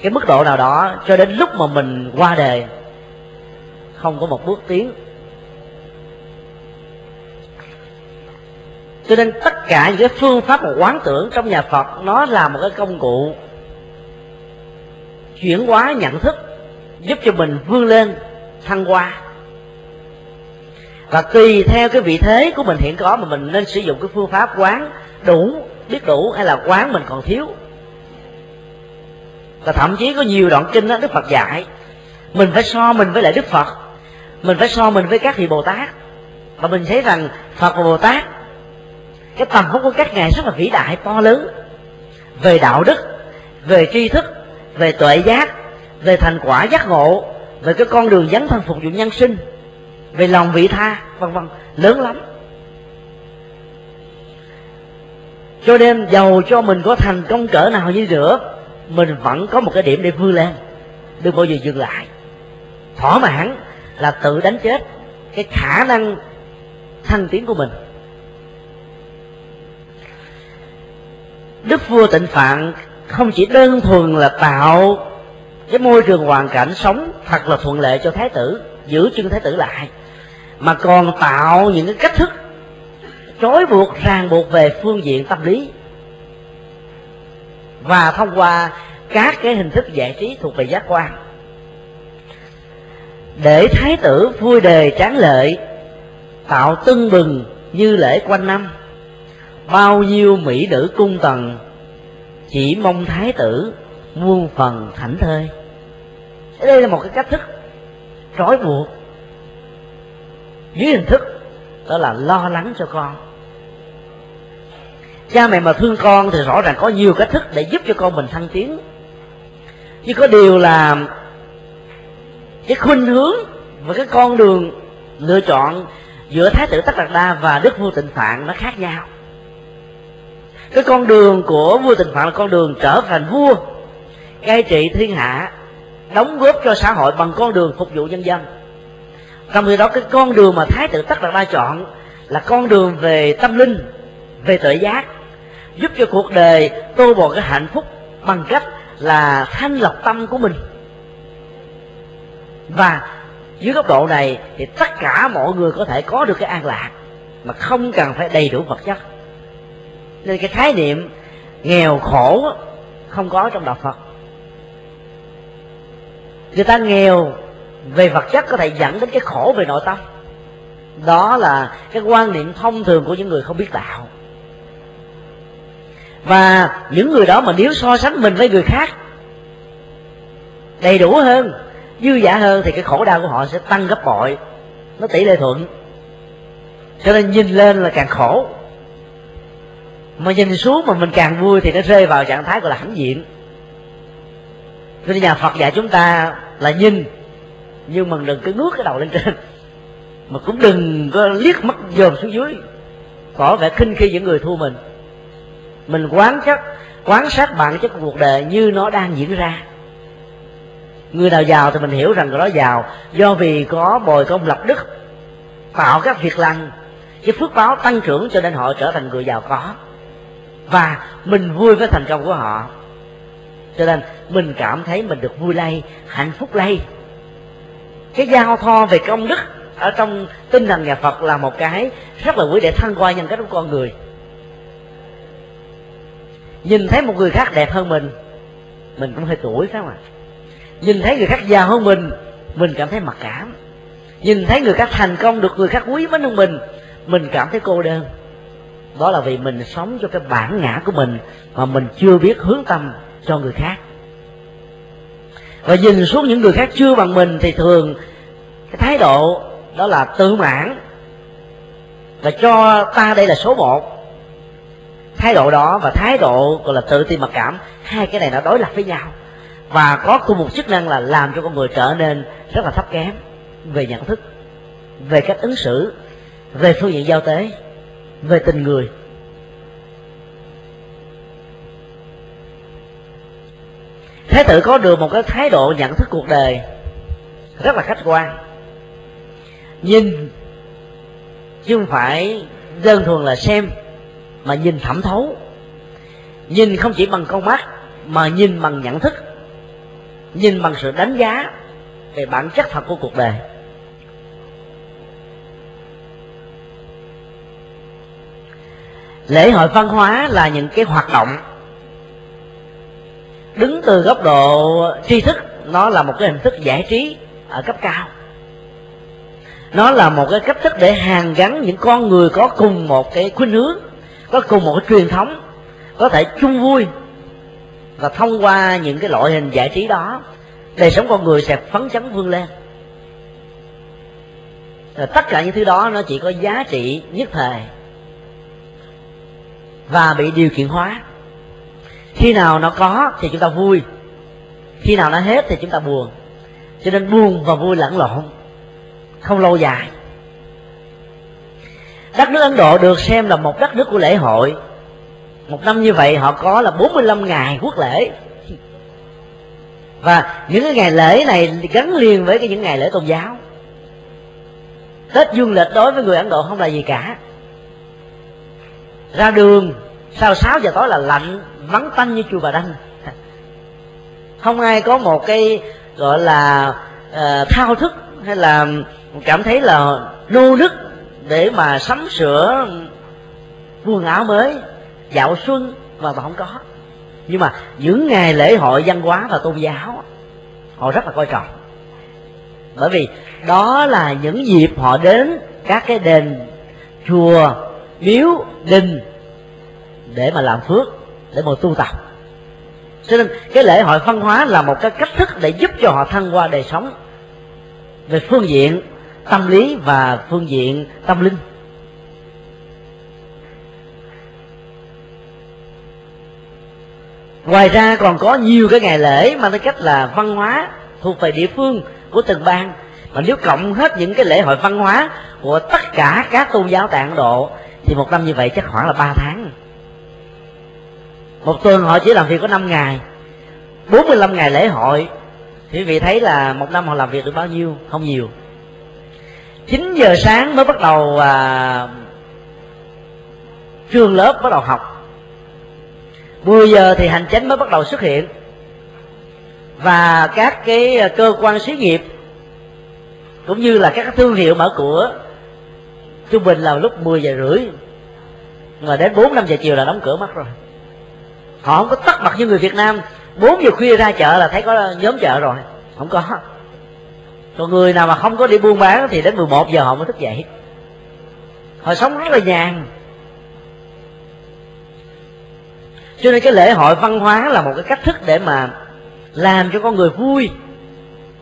A: cái mức độ nào đó cho đến lúc mà mình qua đề không có một bước tiến. Cho nên tất cả những cái phương pháp mà quán tưởng trong nhà phật, nó là một cái công cụ chuyển hóa nhận thức, giúp cho mình vươn lên, thăng hoa. Và tùy theo cái vị thế của mình hiện có mà mình nên sử dụng cái phương pháp quán đủ, biết đủ hay là quán mình còn thiếu và thậm chí có nhiều đoạn kinh đó đức phật dạy, mình phải so mình với lại đức phật, mình phải so mình với các vị bồ tát. Và mình thấy rằng phật và bồ tát, cái tầm vóc của các ngài rất là vĩ đại, to lớn. Về đạo đức, về tri thức, về tuệ giác, về thành quả giác ngộ, về cái con đường dấn thân phục vụ nhân sinh, về lòng vị tha, vân vân, lớn lắm. Cho nên giàu cho mình có thành công cỡ nào như nữa mình vẫn có một cái điểm để vươn lên, đừng bao giờ dừng lại. Thỏa mãn là tự đánh chết cái khả năng thăng tiến của mình. Đức vua tịnh phạn không chỉ đơn thuần là tạo cái môi trường hoàn cảnh sống thật là thuận lợi cho thái tử, giữ chân thái tử lại, mà còn tạo những cái cách thức trói buộc, ràng buộc về phương diện tâm lý và thông qua các cái hình thức giải trí thuộc về giác quan. Để thái tử vui đề tráng lợi tạo tưng bừng như lễ quanh năm, bao nhiêu mỹ nữ cung tần chỉ mong thái tử muôn phần thảnh thơi. Đây là một cái cách thức trói buộc dưới hình thức đó là lo lắng cho con cha mẹ mà thương con thì rõ ràng có nhiều cách thức để giúp cho con mình thăng tiến. Nhưng có điều là cái khuynh hướng và cái con đường lựa chọn giữa thái tử tất đạt đa và đức vua tịnh phạn nó khác nhau. Cái con đường của vua tịnh phạn là con đường trở thành vua, cai trị thiên hạ, đóng góp cho xã hội bằng con đường phục vụ nhân dân. Trong khi đó, cái con đường mà thái tử tất đạt đa chọn là con đường về tâm linh, về tự giác giúp cho cuộc đời tô bò cái hạnh phúc bằng cách là thanh lọc tâm của mình. Và dưới góc độ này thì tất cả mọi người có thể có được cái an lạc mà không cần phải đầy đủ vật chất. Nên cái khái niệm nghèo khổ không có trong đạo phật. Người ta nghèo về vật chất có thể dẫn đến cái khổ về nội tâm. Đó là cái quan niệm thông thường của những người không biết đạo và những người đó mà nếu so sánh mình với người khác, đầy đủ hơn, dư giả hơn, thì cái khổ đau của họ sẽ tăng gấp bội. Nó tỷ lệ thuận. Cho nên nhìn lên là càng khổ. Mà nhìn xuống mà mình càng vui thì nó rơi vào trạng thái gọi là hãnh diện. Cho nên nhà phật dạy chúng ta là nhìn, nhưng mà đừng cứ ngước cái đầu lên trên. Mà cũng đừng có liếc mắt dòm xuống dưới. Tỏ vẻ khinh khi những người thua mình mình quán sát, quán sát bản chất của cuộc đời như nó đang diễn ra. Người nào giàu thì mình hiểu rằng người đó giàu. Do vì có bồi công lập đức tạo các việc lành cái phước báo tăng trưởng cho nên họ trở thành người giàu có. Và mình vui với thành công của họ. Cho nên mình cảm thấy mình được vui lây hạnh phúc lây. Cái giao thoa về công đức ở trong tinh thần nhà phật là một cái rất là quý để thăng qua nhân cách của con người nhìn thấy một người khác đẹp hơn mình mình cũng hơi tuổi phải không ạ? Nhìn thấy người khác giàu hơn mình mình cảm thấy mặc cảm. Nhìn thấy người khác thành công được người khác quý mến hơn mình mình cảm thấy cô đơn. Đó là vì mình sống cho cái bản ngã của mình mà mình chưa biết hướng tâm cho người khác. Và nhìn xuống những người khác chưa bằng mình thì thường cái thái độ đó là tự mãn. Và cho ta đây là số một thái độ đó và thái độ, gọi là tự ti mặc cảm, hai cái này nó đối lập với nhau. Và có cùng một chức năng là làm cho con người trở nên rất là thấp kém về nhận thức, về cách ứng xử, về phương diện giao tế, về tình người. Thái tử có được một cái thái độ nhận thức cuộc đời rất là khách quan. Nhìn chứ không phải đơn thuần là xem mà nhìn thẩm thấu. Nhìn không chỉ bằng con mắt, mà nhìn bằng nhận thức. Nhìn bằng sự đánh giá về bản chất thật của cuộc đời. Lễ hội văn hóa là những cái hoạt động đứng từ góc độ tri thức. Nó là một cái hình thức giải trí ở cấp cao. Nó là một cái cách thức để hàn gắn những con người có cùng một cái khuynh hướng có cùng một cái truyền thống, có thể chung vui và thông qua những cái loại hình giải trí đó, đời sống con người sẽ phấn chấn vươn lên. Rồi tất cả những thứ đó nó chỉ có giá trị nhất thời và bị điều kiện hóa. Khi nào nó có thì chúng ta vui, khi nào nó hết thì chúng ta buồn. Cho nên buồn và vui lẫn lộn, không lâu dài đất nước Ấn Độ được xem là một đất nước của lễ hội. Một năm như vậy họ có là 45 ngày quốc lễ. Và những cái ngày lễ này gắn liền với cái những ngày lễ tôn giáo. Tết dương lịch đối với người ấn độ không là gì cả. Ra đường sau 6 giờ tối là lạnh vắng tanh như chùa bà đanh. Không ai có một cái gọi là uh, thao thức hay là cảm thấy là nô nức để mà sắm sửa quần áo mới, dạo xuân mà bà không có. Nhưng mà những ngày lễ hội văn hóa và tôn giáo, họ rất là coi trọng. Bởi vì đó là những dịp họ đến các cái đền chùa, miếu, đình để mà làm phước, để mà tu tập. Cho nên cái lễ hội văn hóa là một cái cách thức để giúp cho họ thăng qua đời sống về phương diện tâm lý và phương diện tâm linh. Ngoài ra còn có nhiều cái ngày lễ mang tính cách là văn hóa thuộc về địa phương của từng bang. Mà nếu cộng hết những cái lễ hội văn hóa của tất cả các tôn giáo tại Ấn Độ, thì một năm như vậy chắc khoảng là ba tháng. Một tuần họ chỉ làm việc có 5 ngày. 45 ngày lễ hội. Thì quý vị thấy là một năm họ làm việc được bao nhiêu? Không nhiều. 9 giờ sáng mới bắt đầu à, trường lớp bắt đầu học. 10 giờ thì hành chánh mới bắt đầu xuất hiện. Và các cái à, cơ quan xí nghiệp cũng như là các thương hiệu mở cửa trung bình là lúc 10 giờ rưỡi mà đến 4 5 giờ chiều là đóng cửa mất rồi. Họ không có tắt mặt như người Việt Nam. 4 giờ khuya ra chợ là thấy có nhóm chợ rồi. Không có còn người nào mà không có đi buôn bán thì đến 11 giờ họ mới thức dậy. Họ sống rất là nhàn. Cho nên cái lễ hội văn hóa là một cái cách thức để mà làm cho con người vui.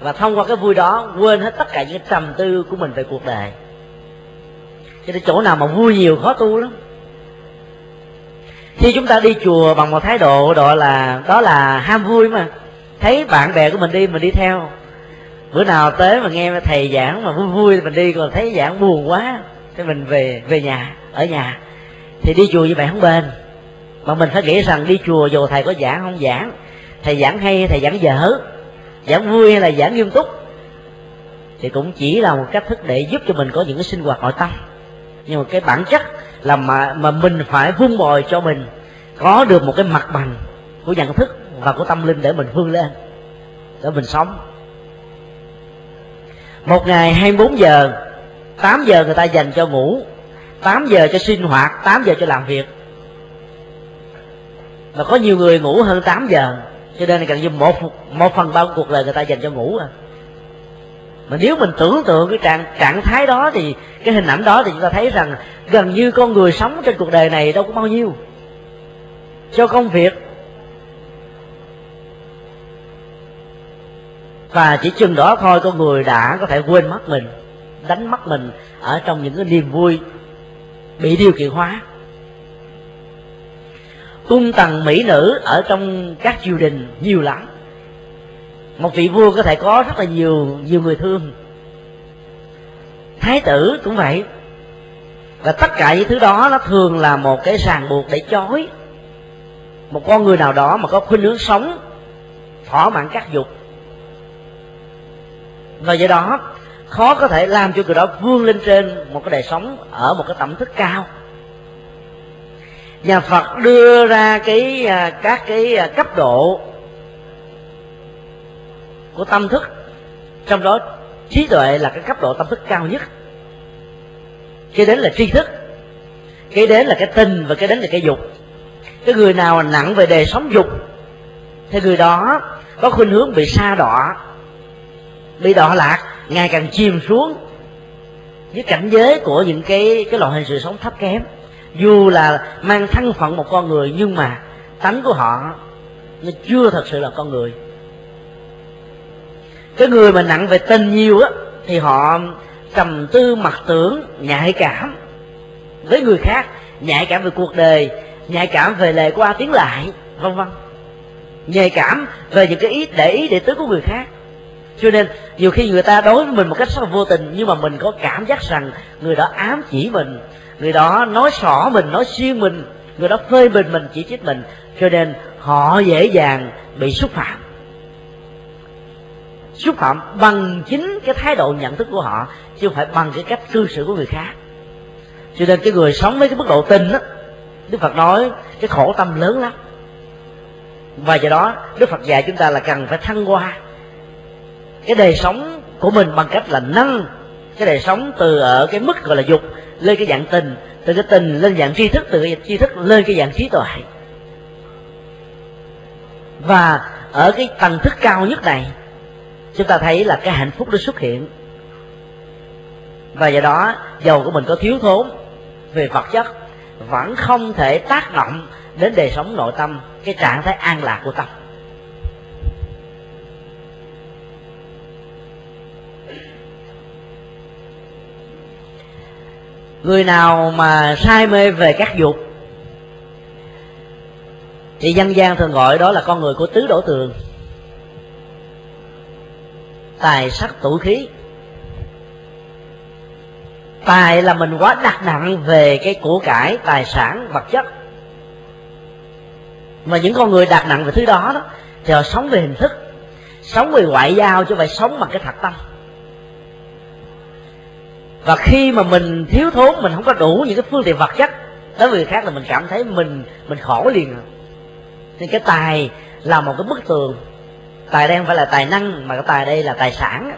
A: Và thông qua cái vui đó, quên hết tất cả những trầm tư của mình về cuộc đời. Cho nên chỗ nào mà vui nhiều, khó tu lắm. Khi chúng ta đi chùa bằng một thái độ đó là đó là ham vui mà. Thấy bạn bè của mình đi mình đi theo bữa nào tới mà nghe thầy giảng mà vui vui mình đi, còn thấy giảng buồn quá, thì mình về về nhà, ở nhà. Thì đi chùa như vậy không bền. Mà mình phải nghĩ rằng đi chùa dù thầy có giảng không? Giảng. Thầy giảng hay hay thầy giảng dở? Giảng vui hay là giảng nghiêm túc? Thì cũng chỉ là một cách thức để giúp cho mình có những cái sinh hoạt nội tâm. Nhưng mà cái bản chất là mà mà mình phải vun bồi cho mình có được một cái mặt bằng của nhận thức và của tâm linh để mình vươn lên, để mình sống một ngày 24 giờ 8 giờ người ta dành cho ngủ 8 giờ cho sinh hoạt 8 giờ cho làm việc. Mà có nhiều người ngủ hơn 8 giờ, cho nên là gần như một một phần ba cuộc đời người ta dành cho ngủ à. Mà nếu mình tưởng tượng cái trạng trạng thái đó thì, cái hình ảnh đó thì chúng ta thấy rằng gần như con người sống trên cuộc đời này đâu có bao nhiêu. Cho công việc và chỉ chừng đó thôi, con người đã có thể quên mất mình, đánh mất mình ở trong những cái niềm vui bị điều kiện hóa. Cung tầng mỹ nữ ở trong các triều đình nhiều lắm. Một vị vua có thể có rất là nhiều nhiều người thương. Thái tử cũng vậy. Và tất cả những thứ đó nó thường là một cái ràng buộc để chói một con người nào đó mà có khuynh hướng sống thỏa mãn các dục và do đó, khó có thể làm cho người đó vươn lên trên một cái đời sống ở một cái tầm thức cao. Nhà phật đưa ra cái à, các cái à, cấp độ của tâm thức, trong đó trí tuệ là cái cấp độ tâm thức cao nhất. Cái đến là tri thức cái đến là cái tình và cái đến là cái dục. Cái người nào nặng về đề sống dục, thì người đó có khuynh hướng bị sa đọa bị đọa lạc, ngày càng chìm xuống với cảnh giới của những cái cái loại hình sự sống thấp kém. Dù là mang thân phận một con người, nhưng mà tánh của họ nó chưa thật sự là con người. Cái người mà nặng về tình nhiều á, thì họ trầm tư mặc tưởng, nhạy cảm với người khác, nhạy cảm về cuộc đời, nhạy cảm về lời qua tiếng lại, vân vân. Nhạy cảm về những cái ý, để ý, để tứ của người khác cho nên, nhiều khi người ta đối với mình một cách rất là vô tình, nhưng mà mình có cảm giác rằng người đó ám chỉ mình, người đó nói xỏ mình, nói xuyên mình, người đó phê bình mình, chỉ trích mình. Cho nên, họ dễ dàng bị xúc phạm. Xúc phạm bằng chính cái thái độ nhận thức của họ, chứ không phải bằng cái cách cư xử của người khác. Cho nên cái người sống với cái mức độ tình đó đức phật nói cái khổ tâm lớn lắm. Và do đó, đức phật dạy chúng ta là cần phải thăng hoa cái đời sống của mình bằng cách là nâng cái đời sống từ ở cái mức gọi là dục lên cái dạng tình, từ cái tình lên dạng tri thức, từ cái tri thức lên cái dạng trí tuệ. Và ở cái tầng thức cao nhất này, chúng ta thấy là cái hạnh phúc nó xuất hiện. Và do đó giàu của mình có thiếu thốn về vật chất, vẫn không thể tác động đến đời sống nội tâm, cái trạng thái an lạc của tâm. Người nào mà say mê về các dục, thì dân gian thường gọi đó là con người của tứ đổ tường. Tài sắc tủ khí. Tài là mình quá đặt nặng về cái của cải, tài sản, vật chất. Mà những con người đặt nặng về thứ đó đó, thì họ sống về hình thức, sống về ngoại giao chứ không phải sống bằng cái thật tâm và khi mà mình thiếu thốn, mình không có đủ những cái phương tiện vật chất, đối với người khác là mình cảm thấy mình mình khổ liền à. nên cái tài là một cái bức tường. Tài đây không phải là tài năng, mà cái tài đây là tài sản.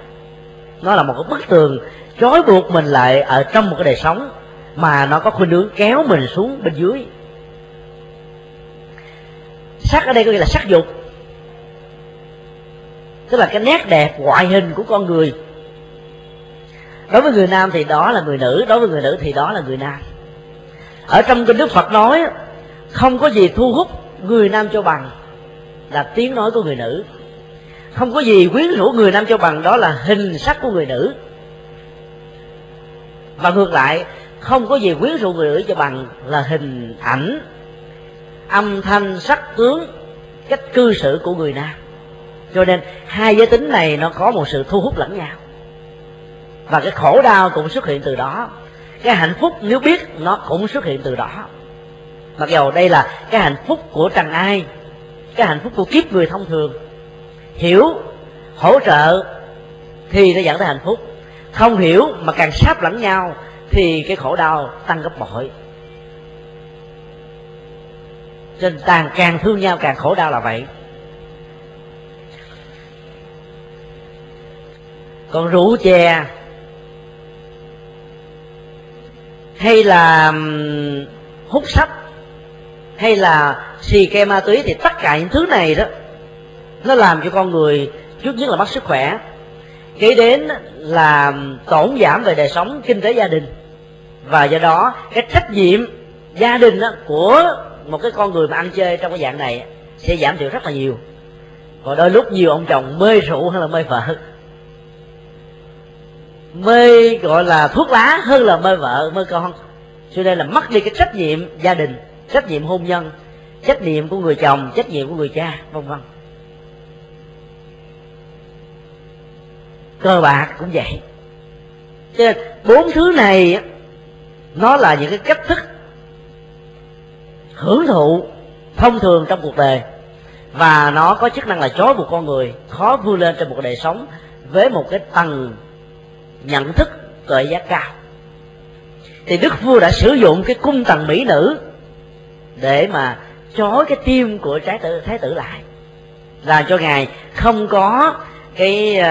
A: Nó là một cái bức tường trói buộc mình lại ở trong một cái đời sống mà nó có khuynh hướng kéo mình xuống bên dưới. Sắc ở đây có nghĩa là sắc dục. Tức là cái nét đẹp ngoại hình của con người đối với người nam thì đó là người nữ, đối với người nữ thì đó là người nam. Ở trong kinh đức phật nói, không có gì thu hút người nam cho bằng là tiếng nói của người nữ. Không có gì quyến rũ người nam cho bằng đó là hình sắc của người nữ. Và ngược lại, không có gì quyến rũ người nữ cho bằng là hình ảnh, âm thanh, sắc tướng, cách cư xử của người nam. Cho nên hai giới tính này nó có một sự thu hút lẫn nhau và cái khổ đau cũng xuất hiện từ đó. Cái hạnh phúc nếu biết, nó cũng xuất hiện từ đó. Mặc dầu đây là cái hạnh phúc của trần ai, cái hạnh phúc của kiếp người thông thường, hiểu, hỗ trợ thì nó dẫn tới hạnh phúc. Không hiểu mà càng sáp lẫn nhau thì cái khổ đau tăng gấp bội. Trên tàn càng càng thương nhau, càng khổ đau là vậy. Còn rượu chè hay là hút sách, hay là xì ke ma túy, thì tất cả những thứ này đó, nó làm cho con người, trước nhất là mất sức khỏe, kế đến là tổn giảm về đời sống kinh tế gia đình. Và do đó, cái trách nhiệm gia đình đó của một cái con người mà ăn chơi trong cái dạng này sẽ giảm thiểu rất là nhiều. Còn đôi lúc nhiều ông chồng mê rượu hơn là mê vợ mê gọi là thuốc lá hơn là mê vợ, mê con. Cho nên là mất đi cái trách nhiệm gia đình, trách nhiệm hôn nhân, trách nhiệm của người chồng, trách nhiệm của người cha, vân vân. Cơ bạc cũng vậy. Cho nên bốn thứ này nó là những cái cách thức hưởng thụ thông thường trong cuộc đời. Và nó có chức năng là chói một con người, khó vươn lên trong một đời sống với một cái tầng nhận thức tuệ giác cao. Thì đức vua đã sử dụng cái cung tầng mỹ nữ để mà chói cái tim của trái tử, thái tử lại, làm cho ngài không có cái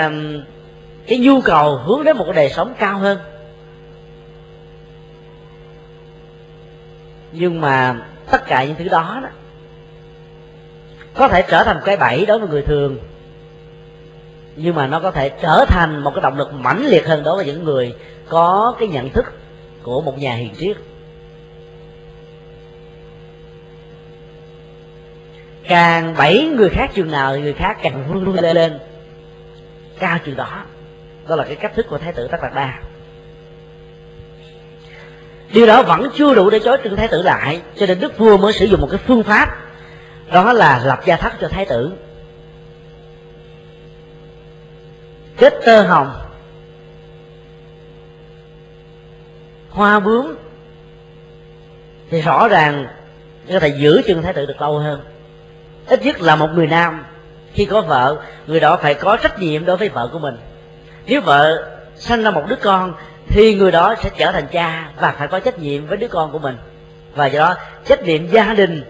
A: cái nhu cầu hướng đến một cái đời sống cao hơn. Nhưng mà tất cả những thứ đó đó có thể trở thành cái bẫy đối với người thường nhưng mà nó có thể trở thành một cái động lực mãnh liệt hơn đối với những người có cái nhận thức của một nhà hiền triết. Càng bảy người khác chừng nào thì người khác càng vươn lên, lên cao chừng đó. Đó là cái cách thức của thái tử tất đạt đa. Điều đó vẫn chưa đủ để chối trưng thái tử lại cho nên đức vua mới sử dụng một cái phương pháp đó là lập gia thất cho thái tử. Kết tơ hồng. Hoa bướm. Thì rõ ràng có thể giữ chân thái tử được lâu hơn. Ít nhất là một người nam. Khi có vợ, người đó phải có trách nhiệm đối với vợ của mình. Nếu vợ sinh ra một đứa con, thì người đó sẽ trở thành cha và phải có trách nhiệm với đứa con của mình. Và do đó, trách nhiệm gia đình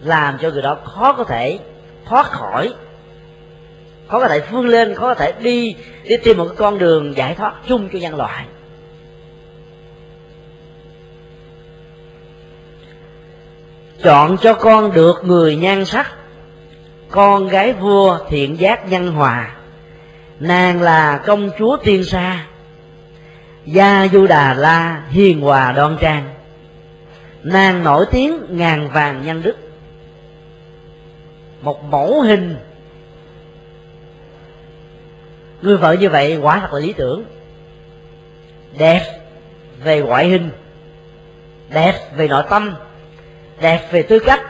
A: làm cho người đó khó có thể thoát khỏi khó có thể vươn lên, khó có thể đi đi tìm một cái con đường giải thoát chung cho nhân loại. Chọn cho con được người nhan sắc, con gái vua thiện giác nhân hòa. Nàng là công chúa tiên sa, gia du đà la hiền hòa đoan trang. Nàng nổi tiếng ngàn vàng nhân đức. Một mẫu hình người vợ như vậy quả thật là lý tưởng. Đẹp về ngoại hình, đẹp về nội tâm, đẹp về tư cách,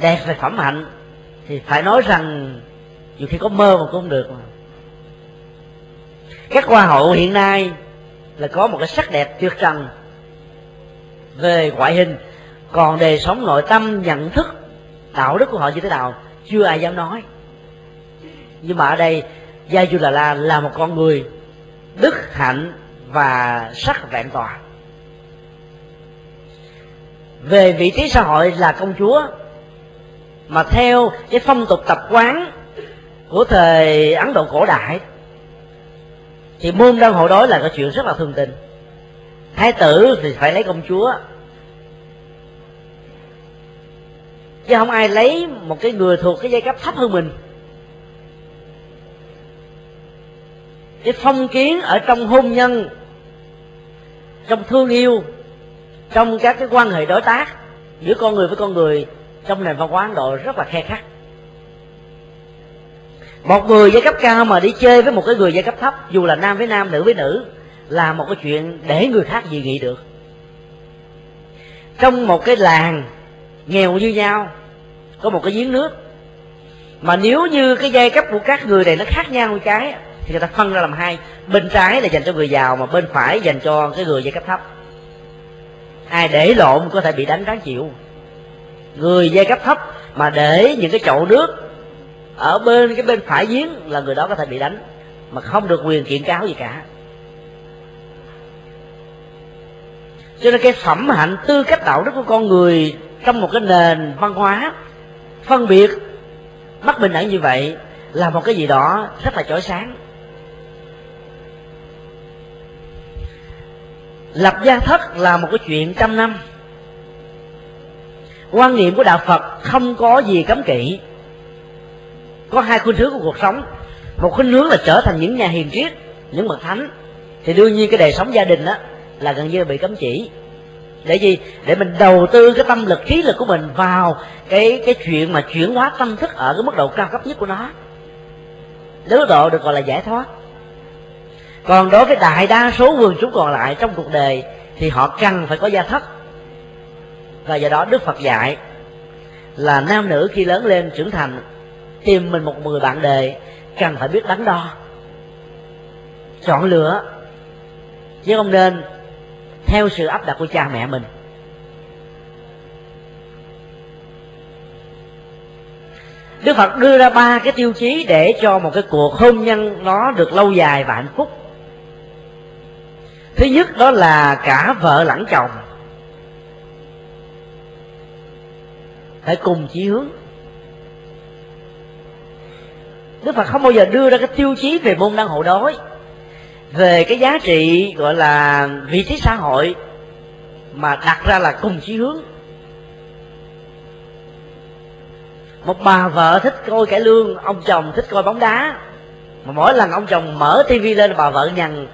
A: đẹp về phẩm hạnh, thì phải nói rằng dù khi có mơ mà cũng không được mà. Các hoa hậu hiện nay là có một cái sắc đẹp tuyệt trần về ngoại hình, còn đời sống nội tâm, nhận thức, đạo đức của họ như thế nào, chưa ai dám nói. Nhưng mà ở đây gia du là la là một con người đức hạnh và sắc vẹn toàn. Về vị trí xã hội là công chúa, mà theo cái phong tục tập quán của thời ấn độ cổ đại, thì môn đăng hộ đối là cái chuyện rất là thường tình. Thái tử thì phải lấy công chúa, chứ không ai lấy một cái người thuộc cái giai cấp thấp hơn mình. Cái phong kiến ở trong hôn nhân, trong thương yêu, trong các cái quan hệ đối tác giữa con người với con người trong nền văn hóa ấn độ rất là khe khắc. Một người giai cấp cao mà đi chơi với một cái người giai cấp thấp, dù là nam với nam, nữ với nữ, là một cái chuyện để người khác dị nghị được. Trong một cái làng nghèo như nhau, có một cái giếng nước, mà nếu như cái giai cấp của các người này nó khác nhau một cái thì người ta phân ra làm hai. Bên trái là dành cho người giàu mà bên phải dành cho cái người giai cấp thấp. Ai để lộn có thể bị đánh đáng chịu. Người giai cấp thấp mà để những cái chậu nước ở bên, cái bên phải giếng là người đó có thể bị đánh, mà không được quyền kiện cáo gì cả. Cho nên cái phẩm hạnh tư cách đạo đức của con người trong một cái nền văn hóa phân biệt bất bình đẳng như vậy là một cái gì đó rất là chói sáng. Lập gia thất là một cái chuyện trăm năm. Quan niệm của đạo phật không có gì cấm kỵ. Có hai khuynh hướng của cuộc sống. Một khuynh hướng là trở thành những nhà hiền triết, những bậc thánh. Thì đương nhiên cái đời sống gia đình đó là gần như bị cấm chỉ. Để gì? Để mình đầu tư cái tâm lực trí lực của mình vào cái cái chuyện mà chuyển hóa tâm thức ở cái mức độ cao cấp nhất của nó. Đến mức độ được gọi là giải thoát còn đối với đại đa số quần chúng còn lại trong cuộc đời, thì họ cần phải có gia thất. Và do đó đức phật dạy là nam nữ khi lớn lên trưởng thành, tìm mình một người bạn đời, cần phải biết đắn đo. Chọn lựa, chứ không nên theo sự áp đặt của cha mẹ mình. Đức Phật đưa ra ba cái tiêu chí để cho một cái cuộc hôn nhân nó được lâu dài và hạnh phúc thứ nhất đó là cả vợ lẫn chồng. Phải cùng chí hướng. Đức phật không bao giờ đưa ra cái tiêu chí về môn đăng hộ đối, về cái giá trị gọi là vị trí xã hội, mà đặt ra là cùng chí hướng. Một bà vợ thích coi cải lương, ông chồng thích coi bóng đá. Mà mỗi lần ông chồng mở tivi lên, bà vợ nhằn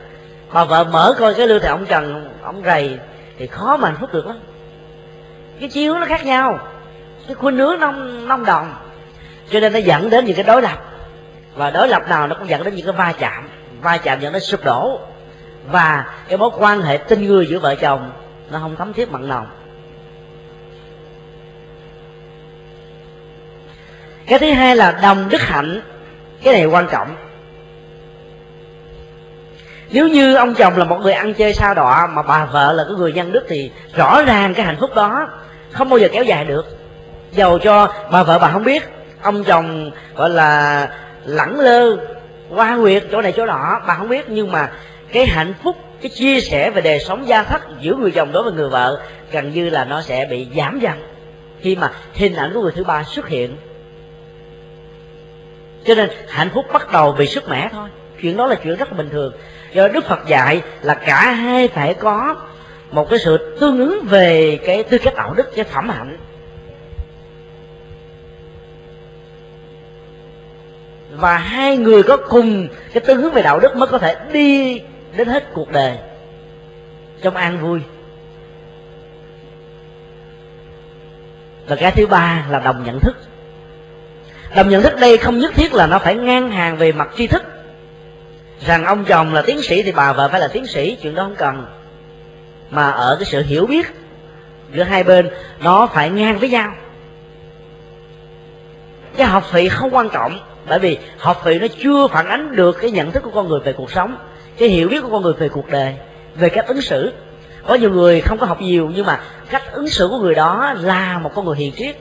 A: mà vợ mở coi cái lưu thì ông trần, ông rầy, thì khó mà hạnh phúc được lắm. Cái chiếu nó khác nhau. Cái khuynh hướng nông nông đồng cho nên nó dẫn đến những cái đối lập. Và đối lập nào nó cũng dẫn đến những cái va chạm. Va chạm dẫn đến sụp đổ. Và cái mối quan hệ tinh người giữa vợ chồng, nó không thấm thiết mặn nồng. Cái thứ hai là đồng đức hạnh. Cái này quan trọng nếu như ông chồng là một người ăn chơi sao đọa mà bà vợ là cái người nhân đức thì rõ ràng cái hạnh phúc đó không bao giờ kéo dài được. Dầu cho bà vợ bà không biết, ông chồng gọi là lẳng lơ qua nguyệt chỗ này chỗ nọ, bà không biết. Nhưng mà cái hạnh phúc, cái chia sẻ về đời sống gia thất giữa người chồng đối với người vợ gần như là nó sẽ bị giảm dần khi mà hình ảnh của người thứ ba xuất hiện. Cho nên hạnh phúc bắt đầu bị sức mẻ thôi chuyện đó là chuyện rất là bình thường. Do đức phật dạy là cả hai phải có một cái sự tương ứng về cái tư cách đạo đức cái phẩm hạnh. Và hai người có cùng cái tương ứng về đạo đức mới có thể đi đến hết cuộc đời trong an vui. Và cái thứ ba là đồng nhận thức. Đồng nhận thức đây không nhất thiết là nó phải ngang hàng về mặt tri thức rằng ông chồng là tiến sĩ thì bà vợ phải là tiến sĩ, chuyện đó không cần. Mà ở cái sự hiểu biết giữa hai bên, nó phải ngang với nhau. Cái học vị không quan trọng, bởi vì học vị nó chưa phản ánh được cái nhận thức của con người về cuộc sống, cái hiểu biết của con người về cuộc đời, về cách ứng xử. Có nhiều người không có học nhiều, nhưng mà cách ứng xử của người đó là một con người hiền triết,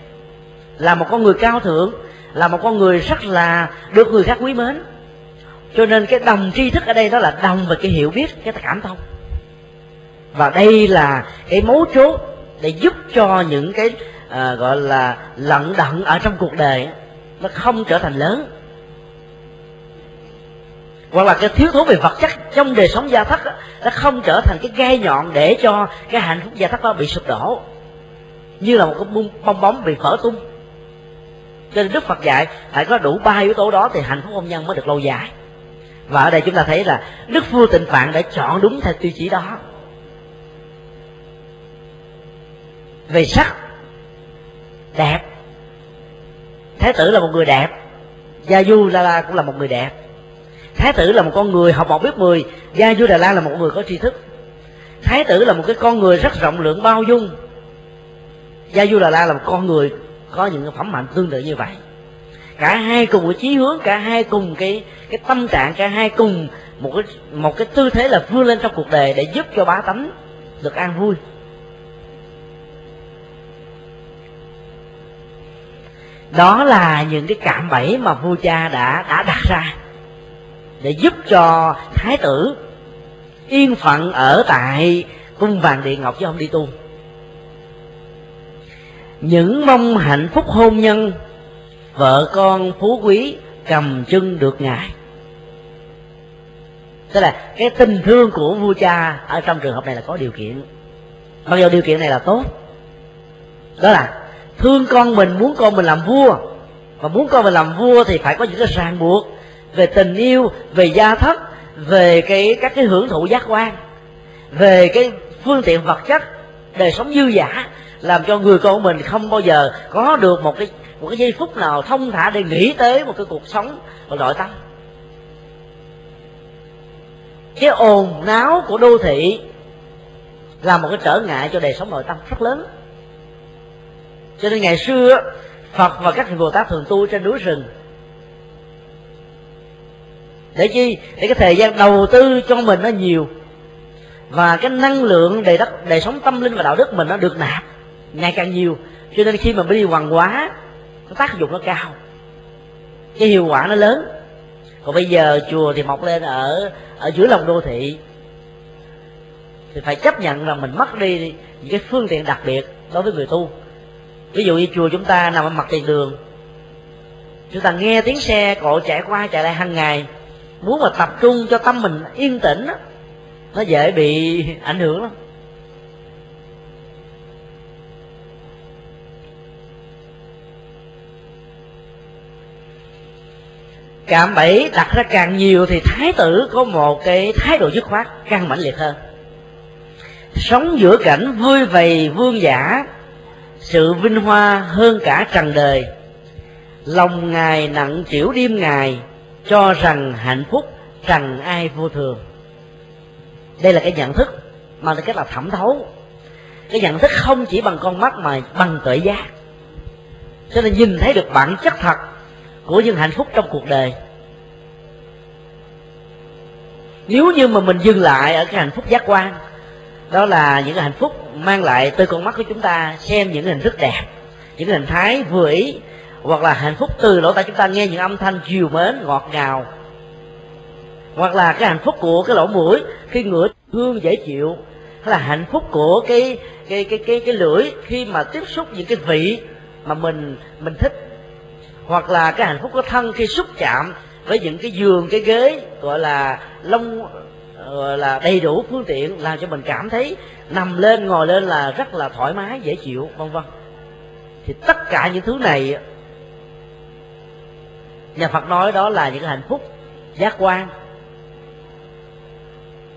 A: là một con người cao thượng, là một con người rất là được người khác quý mến cho nên cái đồng tri thức ở đây đó là đồng về cái hiểu biết cái cảm thông. Và đây là cái mấu chốt để giúp cho những cái à, gọi là lận đận ở trong cuộc đời nó không trở thành lớn. Hoặc là cái thiếu thốn về vật chất trong đời sống gia thất đó, nó không trở thành cái gai nhọn để cho cái hạnh phúc gia thất đó bị sụp đổ. Như là một cái bong bóng bị vỡ tung. Cho nên đức phật dạy phải có đủ ba yếu tố đó thì hạnh phúc hôn nhân mới được lâu dài và ở đây chúng ta thấy là đức vua tịnh phạn đã chọn đúng theo tiêu chí đó. Về sắc, đẹp. Thái tử là một người đẹp. Gia du la la cũng là một người đẹp. Thái tử là một con người học một biết mười. Gia du đà la là một người có tri thức. Thái tử là một cái con người rất rộng lượng bao dung. Gia du đà la là một con người có những phẩm hạnh tương tự như vậy cả hai cùng cái chí hướng, cả hai cùng cái cái tâm trạng, cả hai cùng một cái một cái tư thế là vươn lên trong cuộc đời để giúp cho bá tánh được an vui. Đó là những cái cạm bẫy mà vua cha đã đã đặt ra để giúp cho thái tử yên phận ở tại cung vàng điện ngọc chứ không đi tu. Những mong hạnh phúc hôn nhân vợ con phú quý cầm chân được ngài. Tức là cái tình thương của vua cha ở trong trường hợp này là có điều kiện. Mặc dù điều kiện này là tốt. Đó là thương con mình, muốn con mình làm vua. Và muốn con mình làm vua thì phải có những cái ràng buộc về tình yêu, về gia thất, về cái, các cái hưởng thụ giác quan, về cái phương tiện vật chất, đời sống dư giả làm cho người con của mình không bao giờ có được một cái một cái giây phút nào thông thả để nghĩ tới một cái cuộc sống của nội tâm cái ồn náo của đô thị là một cái trở ngại cho đời sống nội tâm rất lớn. Cho nên ngày xưa, phật và các vị bồ tát thường tu trên núi rừng. Để chi? Để cái thời gian đầu tư cho mình nó nhiều. Và cái năng lượng đời đất, đời sống tâm linh và đạo đức mình nó được nạp ngày càng nhiều. Cho nên khi mà đi hoàng hóa nó tác dụng nó cao. Cái hiệu quả nó lớn. Còn bây giờ chùa thì mọc lên ở ở giữa lòng đô thị. Thì phải chấp nhận rằng mình mất đi những cái phương tiện đặc biệt đối với người tu. Ví dụ như chùa chúng ta nằm ở mặt tiền đường. Chúng ta nghe tiếng xe cộ chạy qua chạy lại hàng ngày. Muốn mà tập trung cho tâm mình yên tĩnh đó, nó dễ bị ảnh hưởng lắm. Cạm bẫy, đặt ra càng nhiều thì thái tử có một cái thái độ dứt khoát, càng mãnh liệt hơn. Sống giữa cảnh vui vầy, vương giả, sự vinh hoa hơn cả trần đời. Lòng ngài nặng chịu đêm ngài cho rằng hạnh phúc, trần ai vô thường. Đây là cái nhận thức, mà là cách là thẩm thấu. Cái nhận thức không chỉ bằng con mắt mà bằng tuệ giác. Cho nên nhìn thấy được bản chất thật của những hạnh phúc trong cuộc đời. Nếu như mà mình dừng lại ở cái hạnh phúc giác quan, đó là những cái hạnh phúc mang lại từ con mắt của chúng ta, xem những hình thức đẹp, những hình thái vừa ý, hoặc là hạnh phúc từ lỗ tai chúng ta nghe những âm thanh chiều mến, ngọt ngào. Hoặc là cái hạnh phúc của cái lỗ mũi khi ngửi hương dễ chịu, hay là hạnh phúc của cái cái cái cái cái lưỡi khi mà tiếp xúc những cái vị mà mình mình thích hoặc là cái hạnh phúc của thân khi xúc chạm với những cái giường, cái ghế, gọi là lông, gọi là đầy đủ phương tiện làm cho mình cảm thấy nằm lên, ngồi lên là rất là thoải mái, dễ chịu, vân vân. Thì tất cả những thứ này, nhà phật nói đó là những hạnh phúc giác quan.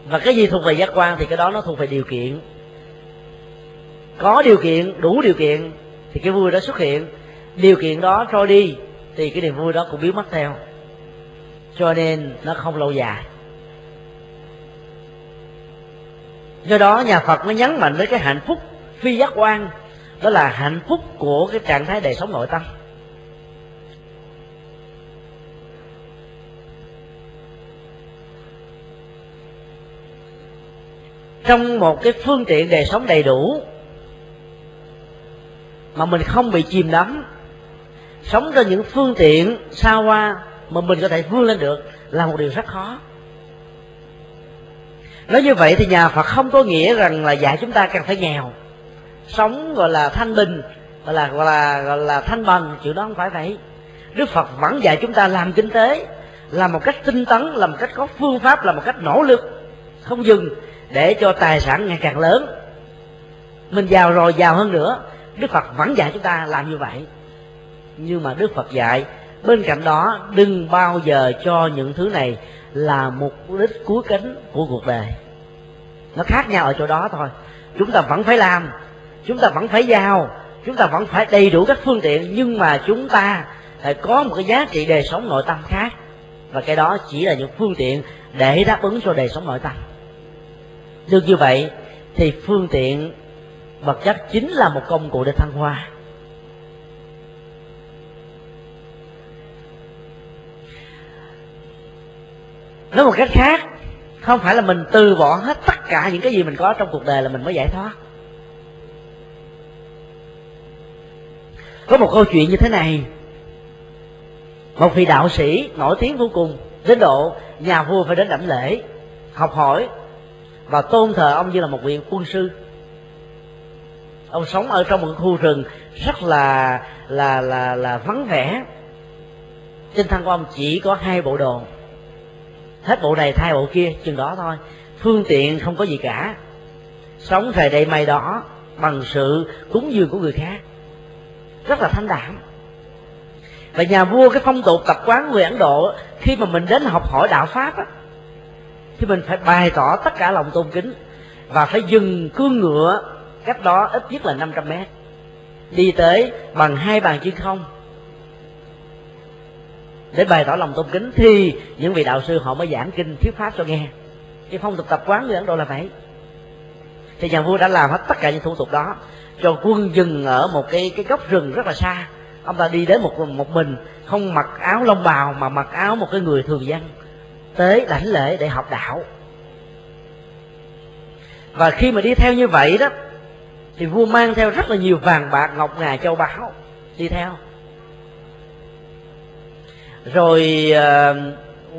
A: Và cái gì thuộc về giác quan thì cái đó nó thuộc về điều kiện. Có điều kiện, đủ điều kiện thì cái vui đó xuất hiện điều kiện đó trôi đi, thì cái niềm vui đó cũng biến mất theo. Cho nên nó không lâu dài. Do đó, nhà phật mới nhấn mạnh đến cái hạnh phúc phi giác quan. Đó là hạnh phúc của cái trạng thái đời sống nội tâm. Trong một cái phương tiện đời sống đầy đủ, mà mình không bị chìm đắm sống trên những phương tiện xa hoa mà mình có thể vươn lên được là một điều rất khó. Nói như vậy thì nhà phật không có nghĩa rằng là dạy chúng ta cần phải nghèo. Sống gọi là thanh bình, gọi là gọi là gọi là thanh bằng chuyện đó không phải vậy. Đức phật vẫn dạy chúng ta làm kinh tế làm một cách tinh tấn làm một cách có phương pháp làm một cách nỗ lực, không dừng, để cho tài sản ngày càng lớn. Mình giàu rồi, giàu hơn nữa. Đức phật vẫn dạy chúng ta làm như vậy nhưng mà đức phật dạy. Bên cạnh đó, đừng bao giờ cho những thứ này là mục đích cuối cánh của cuộc đời. Nó khác nhau ở chỗ đó thôi. Chúng ta vẫn phải làm, chúng ta vẫn phải giao, chúng ta vẫn phải đầy đủ các phương tiện, nhưng mà chúng ta phải có một cái giá trị đời sống nội tâm khác. Và cái đó chỉ là những phương tiện để đáp ứng cho đời sống nội tâm. Được như vậy, thì phương tiện vật chất chính là một công cụ để thăng hoa. Nói một cách khác, không phải là mình từ bỏ hết tất cả những cái gì mình có trong cuộc đời là mình mới giải thoát. Có một câu chuyện như thế này. Một vị đạo sĩ nổi tiếng vô cùng, đến độ nhà vua phải đến đảnh lễ, học hỏi và tôn thờ ông như là một vị quân sư. Ông sống ở trong một khu rừng rất là là là là vắng vẻ. Trên thân của ông chỉ có hai bộ đồ hết bộ này thay bộ kia, chừng đó thôi. Phương tiện không có gì cả. Sống thời đây mây đó bằng sự cúng dường của người khác. Rất là thanh đạm và nhà vua cái phong tục tập quán người ấn độ, khi mà mình đến học hỏi đạo pháp á, thì mình phải bày tỏ tất cả lòng tôn kính và phải dừng cương ngựa cách đó ít nhất là 500 mét. Đi tới bằng hai bàn chân không để bày tỏ lòng tôn kính thì những vị đạo sư họ mới giảng kinh thuyết pháp cho nghe. Cái phong tục tập quán người ấn độ là vậy. Thì nhà vua đã làm hết tất cả những thủ tục đó, cho quân dừng ở một cái cái góc rừng rất là xa. Ông ta đi đến một một mình, không mặc áo lông bào mà mặc áo một cái người thường dân, tới đảnh lễ để học đạo. Và khi mà đi theo như vậy đó, thì vua mang theo rất là nhiều vàng bạc, ngọc ngà, châu báu đi theo rồi uh,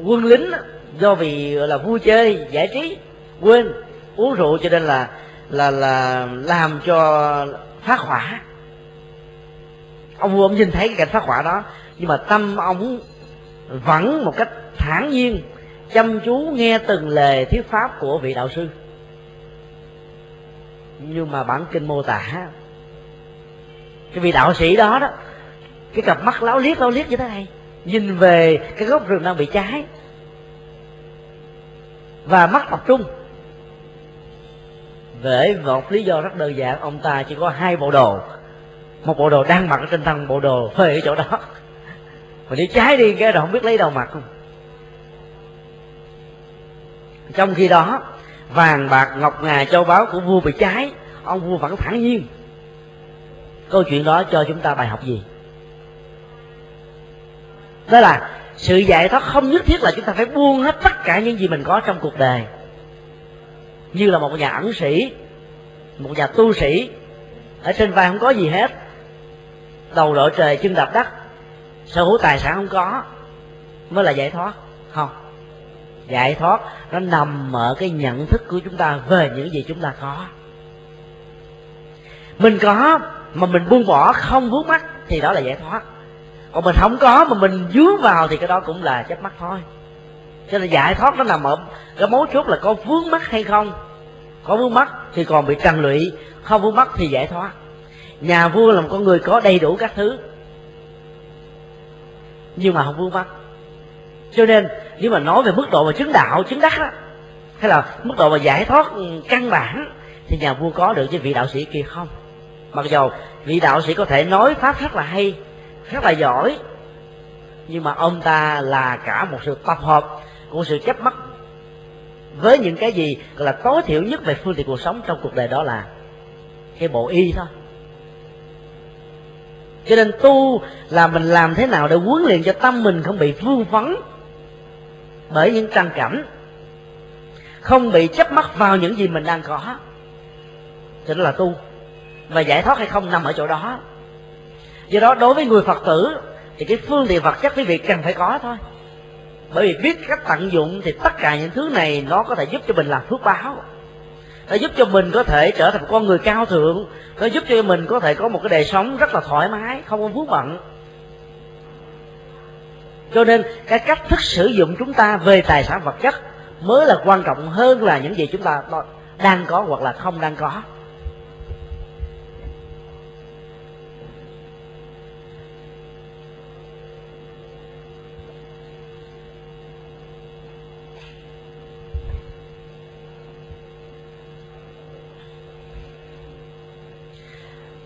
A: quân lính do vì là vui chơi giải trí quên uống rượu cho nên là là là làm cho phát hỏa ông vua ông nhìn thấy cái cảnh phát hỏa đó nhưng mà tâm ông vẫn một cách thản nhiên chăm chú nghe từng lời thuyết pháp của vị đạo sư. Nhưng mà bản kinh mô tả cái vị đạo sĩ đó đó cái cặp mắt láo liếc láo liếc như thế này nhìn về cái gốc rừng đang bị cháy. Và mắt tập trung. Với một lý do rất đơn giản, ông ta chỉ có hai bộ đồ. Một bộ đồ đang mặc ở trên thân, bộ đồ phê ở chỗ đó. Mà đi cháy đi, cái đó không biết lấy đâu mặc không trong khi đó, vàng, bạc, ngọc, ngà, châu báu của vua bị cháy. Ông vua vẫn thản nhiên. Câu chuyện đó cho chúng ta bài học gì? Đó là sự giải thoát không nhất thiết là chúng ta phải buông hết tất cả những gì mình có trong cuộc đời. Như là một nhà ẩn sĩ, một nhà tu sĩ, ở trên vai không có gì hết. Đầu đội trời, chân đạp đất, sở hữu tài sản không có, mới là giải thoát. Không. Giải thoát, nó nằm ở cái nhận thức của chúng ta về những gì chúng ta có. Mình có, mà mình buông bỏ không vướng mắt thì đó là giải thoát còn mình không có mà mình dướng vào thì cái đó cũng là chấp mắt thôi. Cho nên giải thoát nó nằm ở cái mấu chốt là có vướng mắt hay không. Có vướng mắt thì còn bị trần lụy không vướng mắt thì giải thoát. Nhà vua là một con người có đầy đủ các thứ nhưng mà không vướng mắt cho nên nếu mà nói về mức độ mà chứng đạo chứng đắc đó, hay là mức độ mà giải thoát ừ, căn bản thì nhà vua có được chứ vị đạo sĩ kia không? Mặc dầu vị đạo sĩ có thể nói pháp rất là hay rất là giỏi. Nhưng mà ông ta là cả một sự tập hợp của sự chấp mắt với những cái gì gọi là tối thiểu nhất về phương tiện cuộc sống trong cuộc đời đó là cái bộ y thôi. Cho nên tu là mình làm thế nào để huấn luyện cho tâm mình không bị vương vấn bởi những trăng cảnh, không bị chấp mắt vào những gì mình đang có. Thì đó là tu. Và giải thoát hay không nằm ở chỗ đó do đó đối với người phật tử, thì cái phương tiện vật chất quý vị cần phải có thôi. Bởi vì biết cách tận dụng thì tất cả những thứ này nó có thể giúp cho mình làm phước báo. Nó giúp cho mình có thể trở thành một con người cao thượng. Nó giúp cho mình có thể có một cái đời sống rất là thoải mái, không có vướng bận cho nên cái cách thức sử dụng chúng ta về tài sản vật chất mới là quan trọng hơn là những gì chúng ta đang có hoặc là không đang có.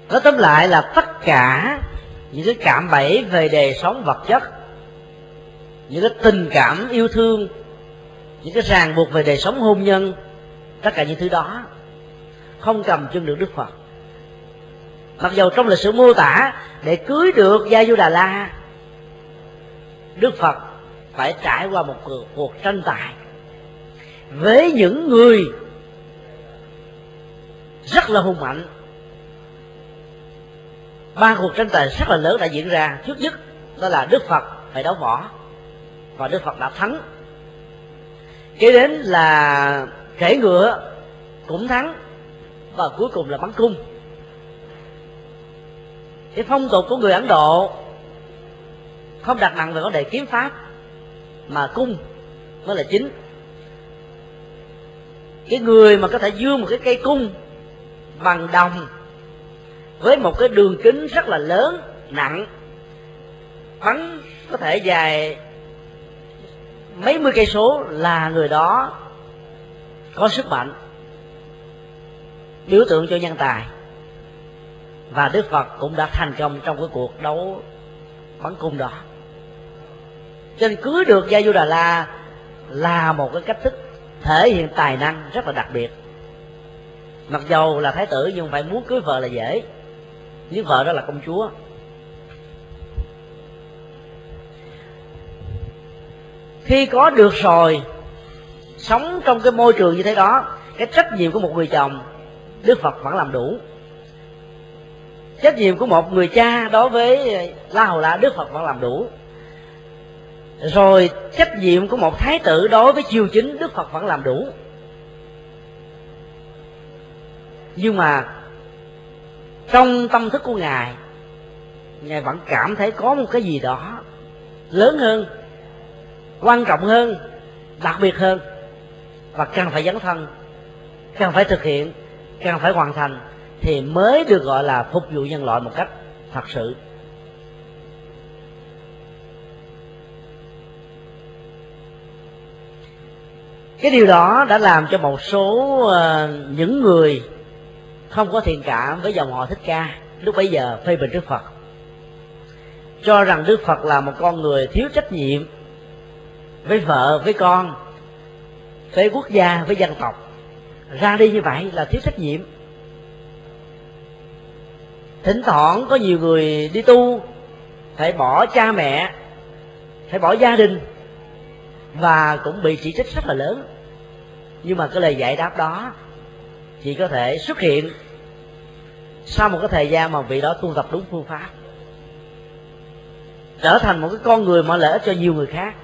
A: Nói tóm lại là tất cả những cái cảm bẫy về đời sống vật chất, những cái tình cảm yêu thương, những cái ràng buộc về đời sống hôn nhân, tất cả những thứ đó không cầm chân được đức phật. Mặc dầu trong lịch sử mô tả để cưới được gia du đà la, đức phật phải trải qua một cuộc tranh tài với những người rất là hùng mạnh ba cuộc tranh tài rất là lớn đã diễn ra. Trước nhất, đó là đức phật phải đấu võ. Và đức phật đã thắng. Kế đến là kể ngựa cũng thắng. Và cuối cùng là bắn cung. Cái phong tục của người ấn độ không đặt nặng về vấn đề kiếm pháp, mà cung mới là chính. Cái người mà có thể dương một cái cây cung bằng đồng với một cái đường kính rất là lớn, nặng bắn có thể dài mấy mươi cây số là người đó có sức mạnh, biểu tượng cho nhân tài. Và đức phật cũng đã thành công trong cái cuộc đấu bắn cung đó. Cho nên cưới được gia du đà la là một cái cách thức thể hiện tài năng rất là đặc biệt. Mặc dầu là thái tử nhưng phải muốn cưới vợ là dễ nếu vợ đó là công chúa. Khi có được rồi, sống trong cái môi trường như thế đó, cái trách nhiệm của một người chồng, đức phật vẫn làm đủ. Trách nhiệm của một người cha đối với la hầu la, đức phật vẫn làm đủ. Rồi trách nhiệm của một thái tử đối với triều chính, đức phật vẫn làm đủ. Nhưng mà trong tâm thức của ngài ngài vẫn cảm thấy có một cái gì đó lớn hơn quan trọng hơn đặc biệt hơn. Và cần phải dấn thân cần phải thực hiện cần phải hoàn thành thì mới được gọi là phục vụ nhân loại một cách thật sự. Cái điều đó đã làm cho một số uh, những người không có thiện cảm với dòng họ thích ca. Lúc bấy giờ phê bình đức phật. Cho rằng đức phật là một con người thiếu trách nhiệm với vợ, với con, với quốc gia, với dân tộc. Ra đi như vậy là thiếu trách nhiệm. Thỉnh thoảng có nhiều người đi tu, phải bỏ cha mẹ, phải bỏ gia đình, và cũng bị chỉ trích rất là lớn. Nhưng mà cái lời giải đáp đó chỉ có thể xuất hiện sau một cái thời gian mà vị đó tu tập đúng phương pháp. Trở thành một cái con người mà lợi ích cho nhiều người khác.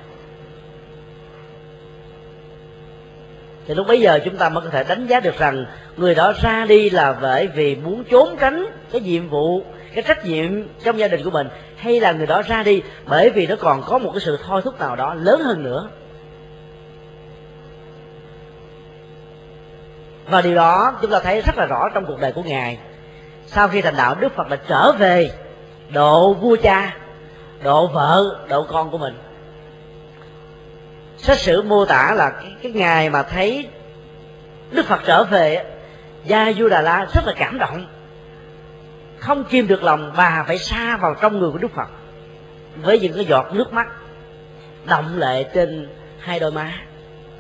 A: Thì lúc bấy giờ chúng ta mới có thể đánh giá được rằng người đó ra đi là bởi vì muốn trốn tránh cái nhiệm vụ, cái trách nhiệm trong gia đình của mình, hay là người đó ra đi bởi vì nó còn có một cái sự thôi thúc nào đó lớn hơn nữa. Và điều đó chúng ta thấy rất là rõ trong cuộc đời của ngài. Sau khi thành đạo đức phật đã trở về độ vua cha độ vợ độ con của mình. Sách sử mô tả là cái, cái ngày mà thấy đức phật trở về gia du đà la rất là cảm động. Không kiềm được lòng bà phải xa vào trong người của đức phật với những cái giọt nước mắt động lệ trên hai đôi má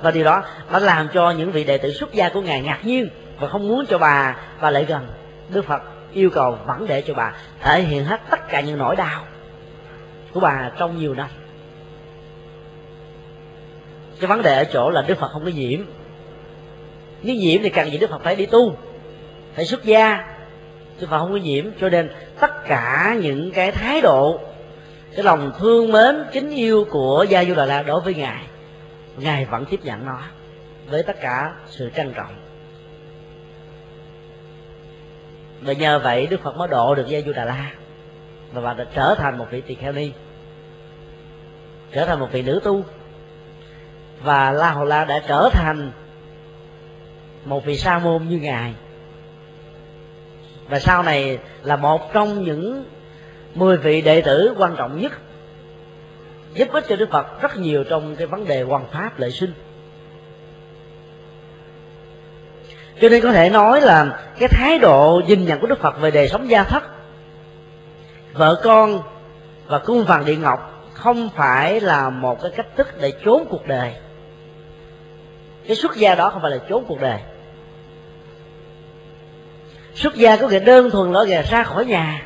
A: và điều đó đã làm cho những vị đệ tử xuất gia của ngài ngạc nhiên và không muốn cho bà bà lại gần. Đức phật yêu cầu vẫn để cho bà thể hiện hết tất cả những nỗi đau của bà trong nhiều năm. Cái vấn đề ở chỗ là đức phật không có nhiễm nếu nhiễm thì cần gì đức phật phải đi tu, phải xuất gia. Đức phật không có nhiễm cho nên tất cả những cái thái độ, cái lòng thương mến, kính yêu của gia du đà la đối với ngài ngài vẫn tiếp nhận nó với tất cả sự trân trọng. Và nhờ vậy đức phật mới độ được gia du đà la và bà đã trở thành một vị tỳ kheo ni, trở thành một vị nữ tu. Và la hầu la đã trở thành một vị sa môn như ngài. Và sau này là một trong những mười vị đệ tử quan trọng nhất giúp ích cho đức phật rất nhiều trong cái vấn đề hoàn pháp lợi sinh. Cho nên có thể nói là cái thái độ nhìn nhận của đức phật về đời sống gia thất, vợ con và cung vàng điện ngọc không phải là một cái cách thức để trốn cuộc đời. Cái xuất gia đó không phải là trốn cuộc đời. Xuất gia có nghĩa đơn thuần là ra khỏi nhà.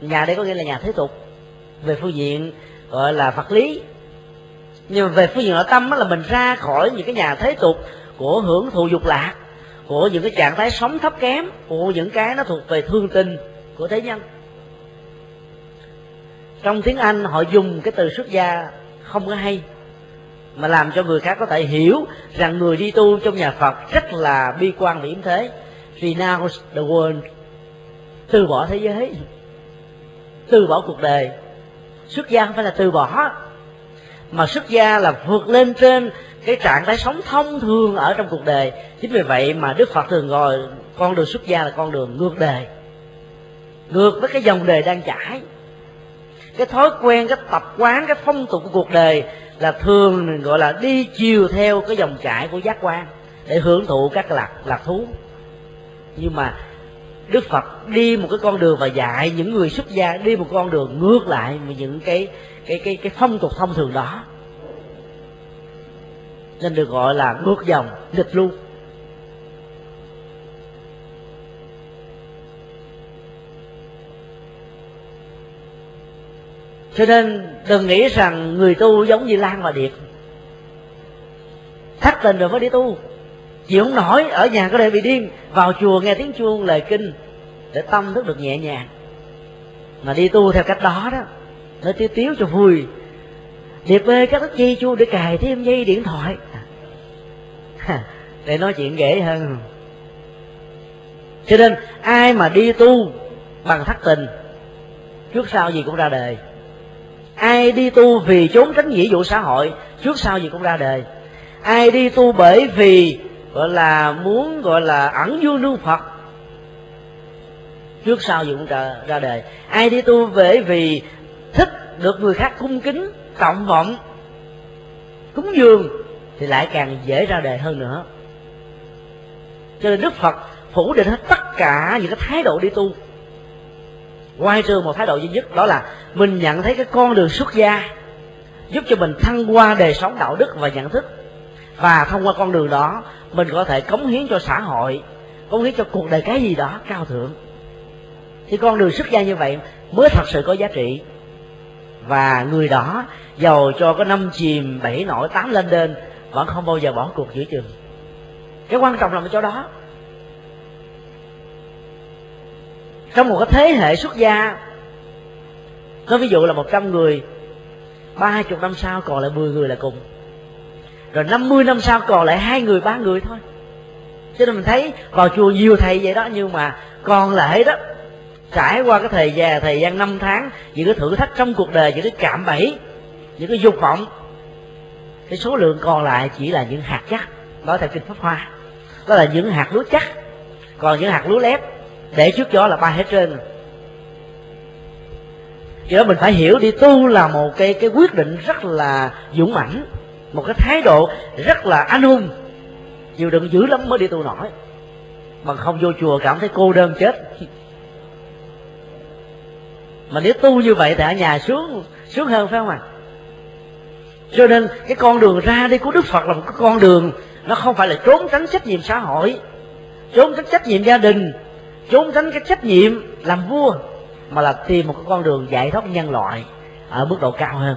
A: Nhà đây có nghĩa là nhà thế tục. Về phương diện gọi là vật lý. Nhưng mà về phương diện nội tâm là mình ra khỏi những cái nhà thế tục của hưởng thụ dục lạc, của những cái trạng thái sống thấp kém, của những cái nó thuộc về thương tình của thế nhân. Trong tiếng anh họ dùng cái từ xuất gia không có hay, mà làm cho người khác có thể hiểu rằng người đi tu trong nhà Phật rất là bi quan và yếm thế. Renounce the world, từ bỏ thế giới, từ bỏ cuộc đời xuất gia không phải là từ bỏ. Mà xuất gia là vượt lên trên cái trạng thái sống thông thường ở trong cuộc đời. Chính vì vậy mà đức phật thường gọi con đường xuất gia là con đường ngược đời. Ngược với cái dòng đời đang chảy cái thói quen, cái tập quán, cái phong tục của cuộc đời là thường gọi là đi chiều theo cái dòng chảy của giác quan để hưởng thụ các lạc lạc thú. Nhưng mà đức phật đi một cái con đường và dạy những người xuất gia đi một con đường ngược lại với những cái cái cái cái phong tục thông thường đó. Nên được gọi là ngược dòng, nghịch luôn. Cho nên đừng nghĩ rằng người tu giống như lan và điệp. Thắt tình rồi mới đi tu chịu không nổi ở nhà có thể bị điên. Vào chùa nghe tiếng chuông lời kinh, để tâm thức được nhẹ nhàng. Mà đi tu theo cách đó đó, nó tiêu tiếu cho vui. Điệp ơi các thức dây chuông để cài thêm dây điện thoại. Để nói chuyện dễ hơn. Cho nên, ai mà đi tu bằng thất tình, trước sau gì cũng ra đời. Ai đi tu vì trốn tránh nghĩa vụ xã hội, trước sau gì cũng ra đời. Ai đi tu bởi vì gọi là muốn gọi là ẩn du nương phật. Trước sau gì cũng ra, ra đời ai đi tu bởi vì thích được người khác cung kính trọng vọng cúng dường thì lại càng dễ ra đời hơn nữa. Cho nên đức phật phủ định hết tất cả những cái thái độ đi tu. Ngoài trừ một thái độ duy nhất đó là mình nhận thấy cái con đường xuất gia giúp cho mình thăng qua đời sống đạo đức và nhận thức và thông qua con đường đó, mình có thể cống hiến cho xã hội, cống hiến cho cuộc đời cái gì đó cao thượng. Thì con đường xuất gia như vậy mới thật sự có giá trị. Và người đó giàu cho có năm chìm bảy nổi tám lên đên, vẫn không bao giờ bỏ cuộc giữa chừng. Cái quan trọng là ở chỗ đó. Trong một cái thế hệ xuất gia, nói ví dụ là một trăm người, ba chục năm sau còn lại mười người là cùng rồi năm mươi năm sau còn lại hai người, ba người thôi. Cho nên mình thấy vào chùa nhiều thầy vậy đó, nhưng mà còn lại đó, trải qua cái thời gian thời gian năm tháng, những cái thử thách trong cuộc đời, những cái cạm bẫy, những cái dục vọng, cái số lượng còn lại chỉ là những hạt chắc nói theo kinh pháp hoa. Đó là những hạt lúa chắc, còn những hạt lúa lép, để trước gió là bay hết trên do đó mình phải hiểu đi, tu là một cái cái quyết định rất là dũng mãnh một cái thái độ rất là anh hùng. Chịu đựng dữ lắm mới đi tu nổi. Bằng không vô chùa cảm thấy cô đơn chết. Mà nếu tu như vậy thì ở nhà xuống xuống hơn phải không ạ? À? cho nên cái con đường ra đi của đức phật là một cái con đường nó không phải là trốn tránh trách nhiệm xã hội, trốn tránh trách nhiệm gia đình, trốn tránh cái trách nhiệm làm vua, mà là tìm một cái con đường giải thoát nhân loại ở mức độ cao hơn.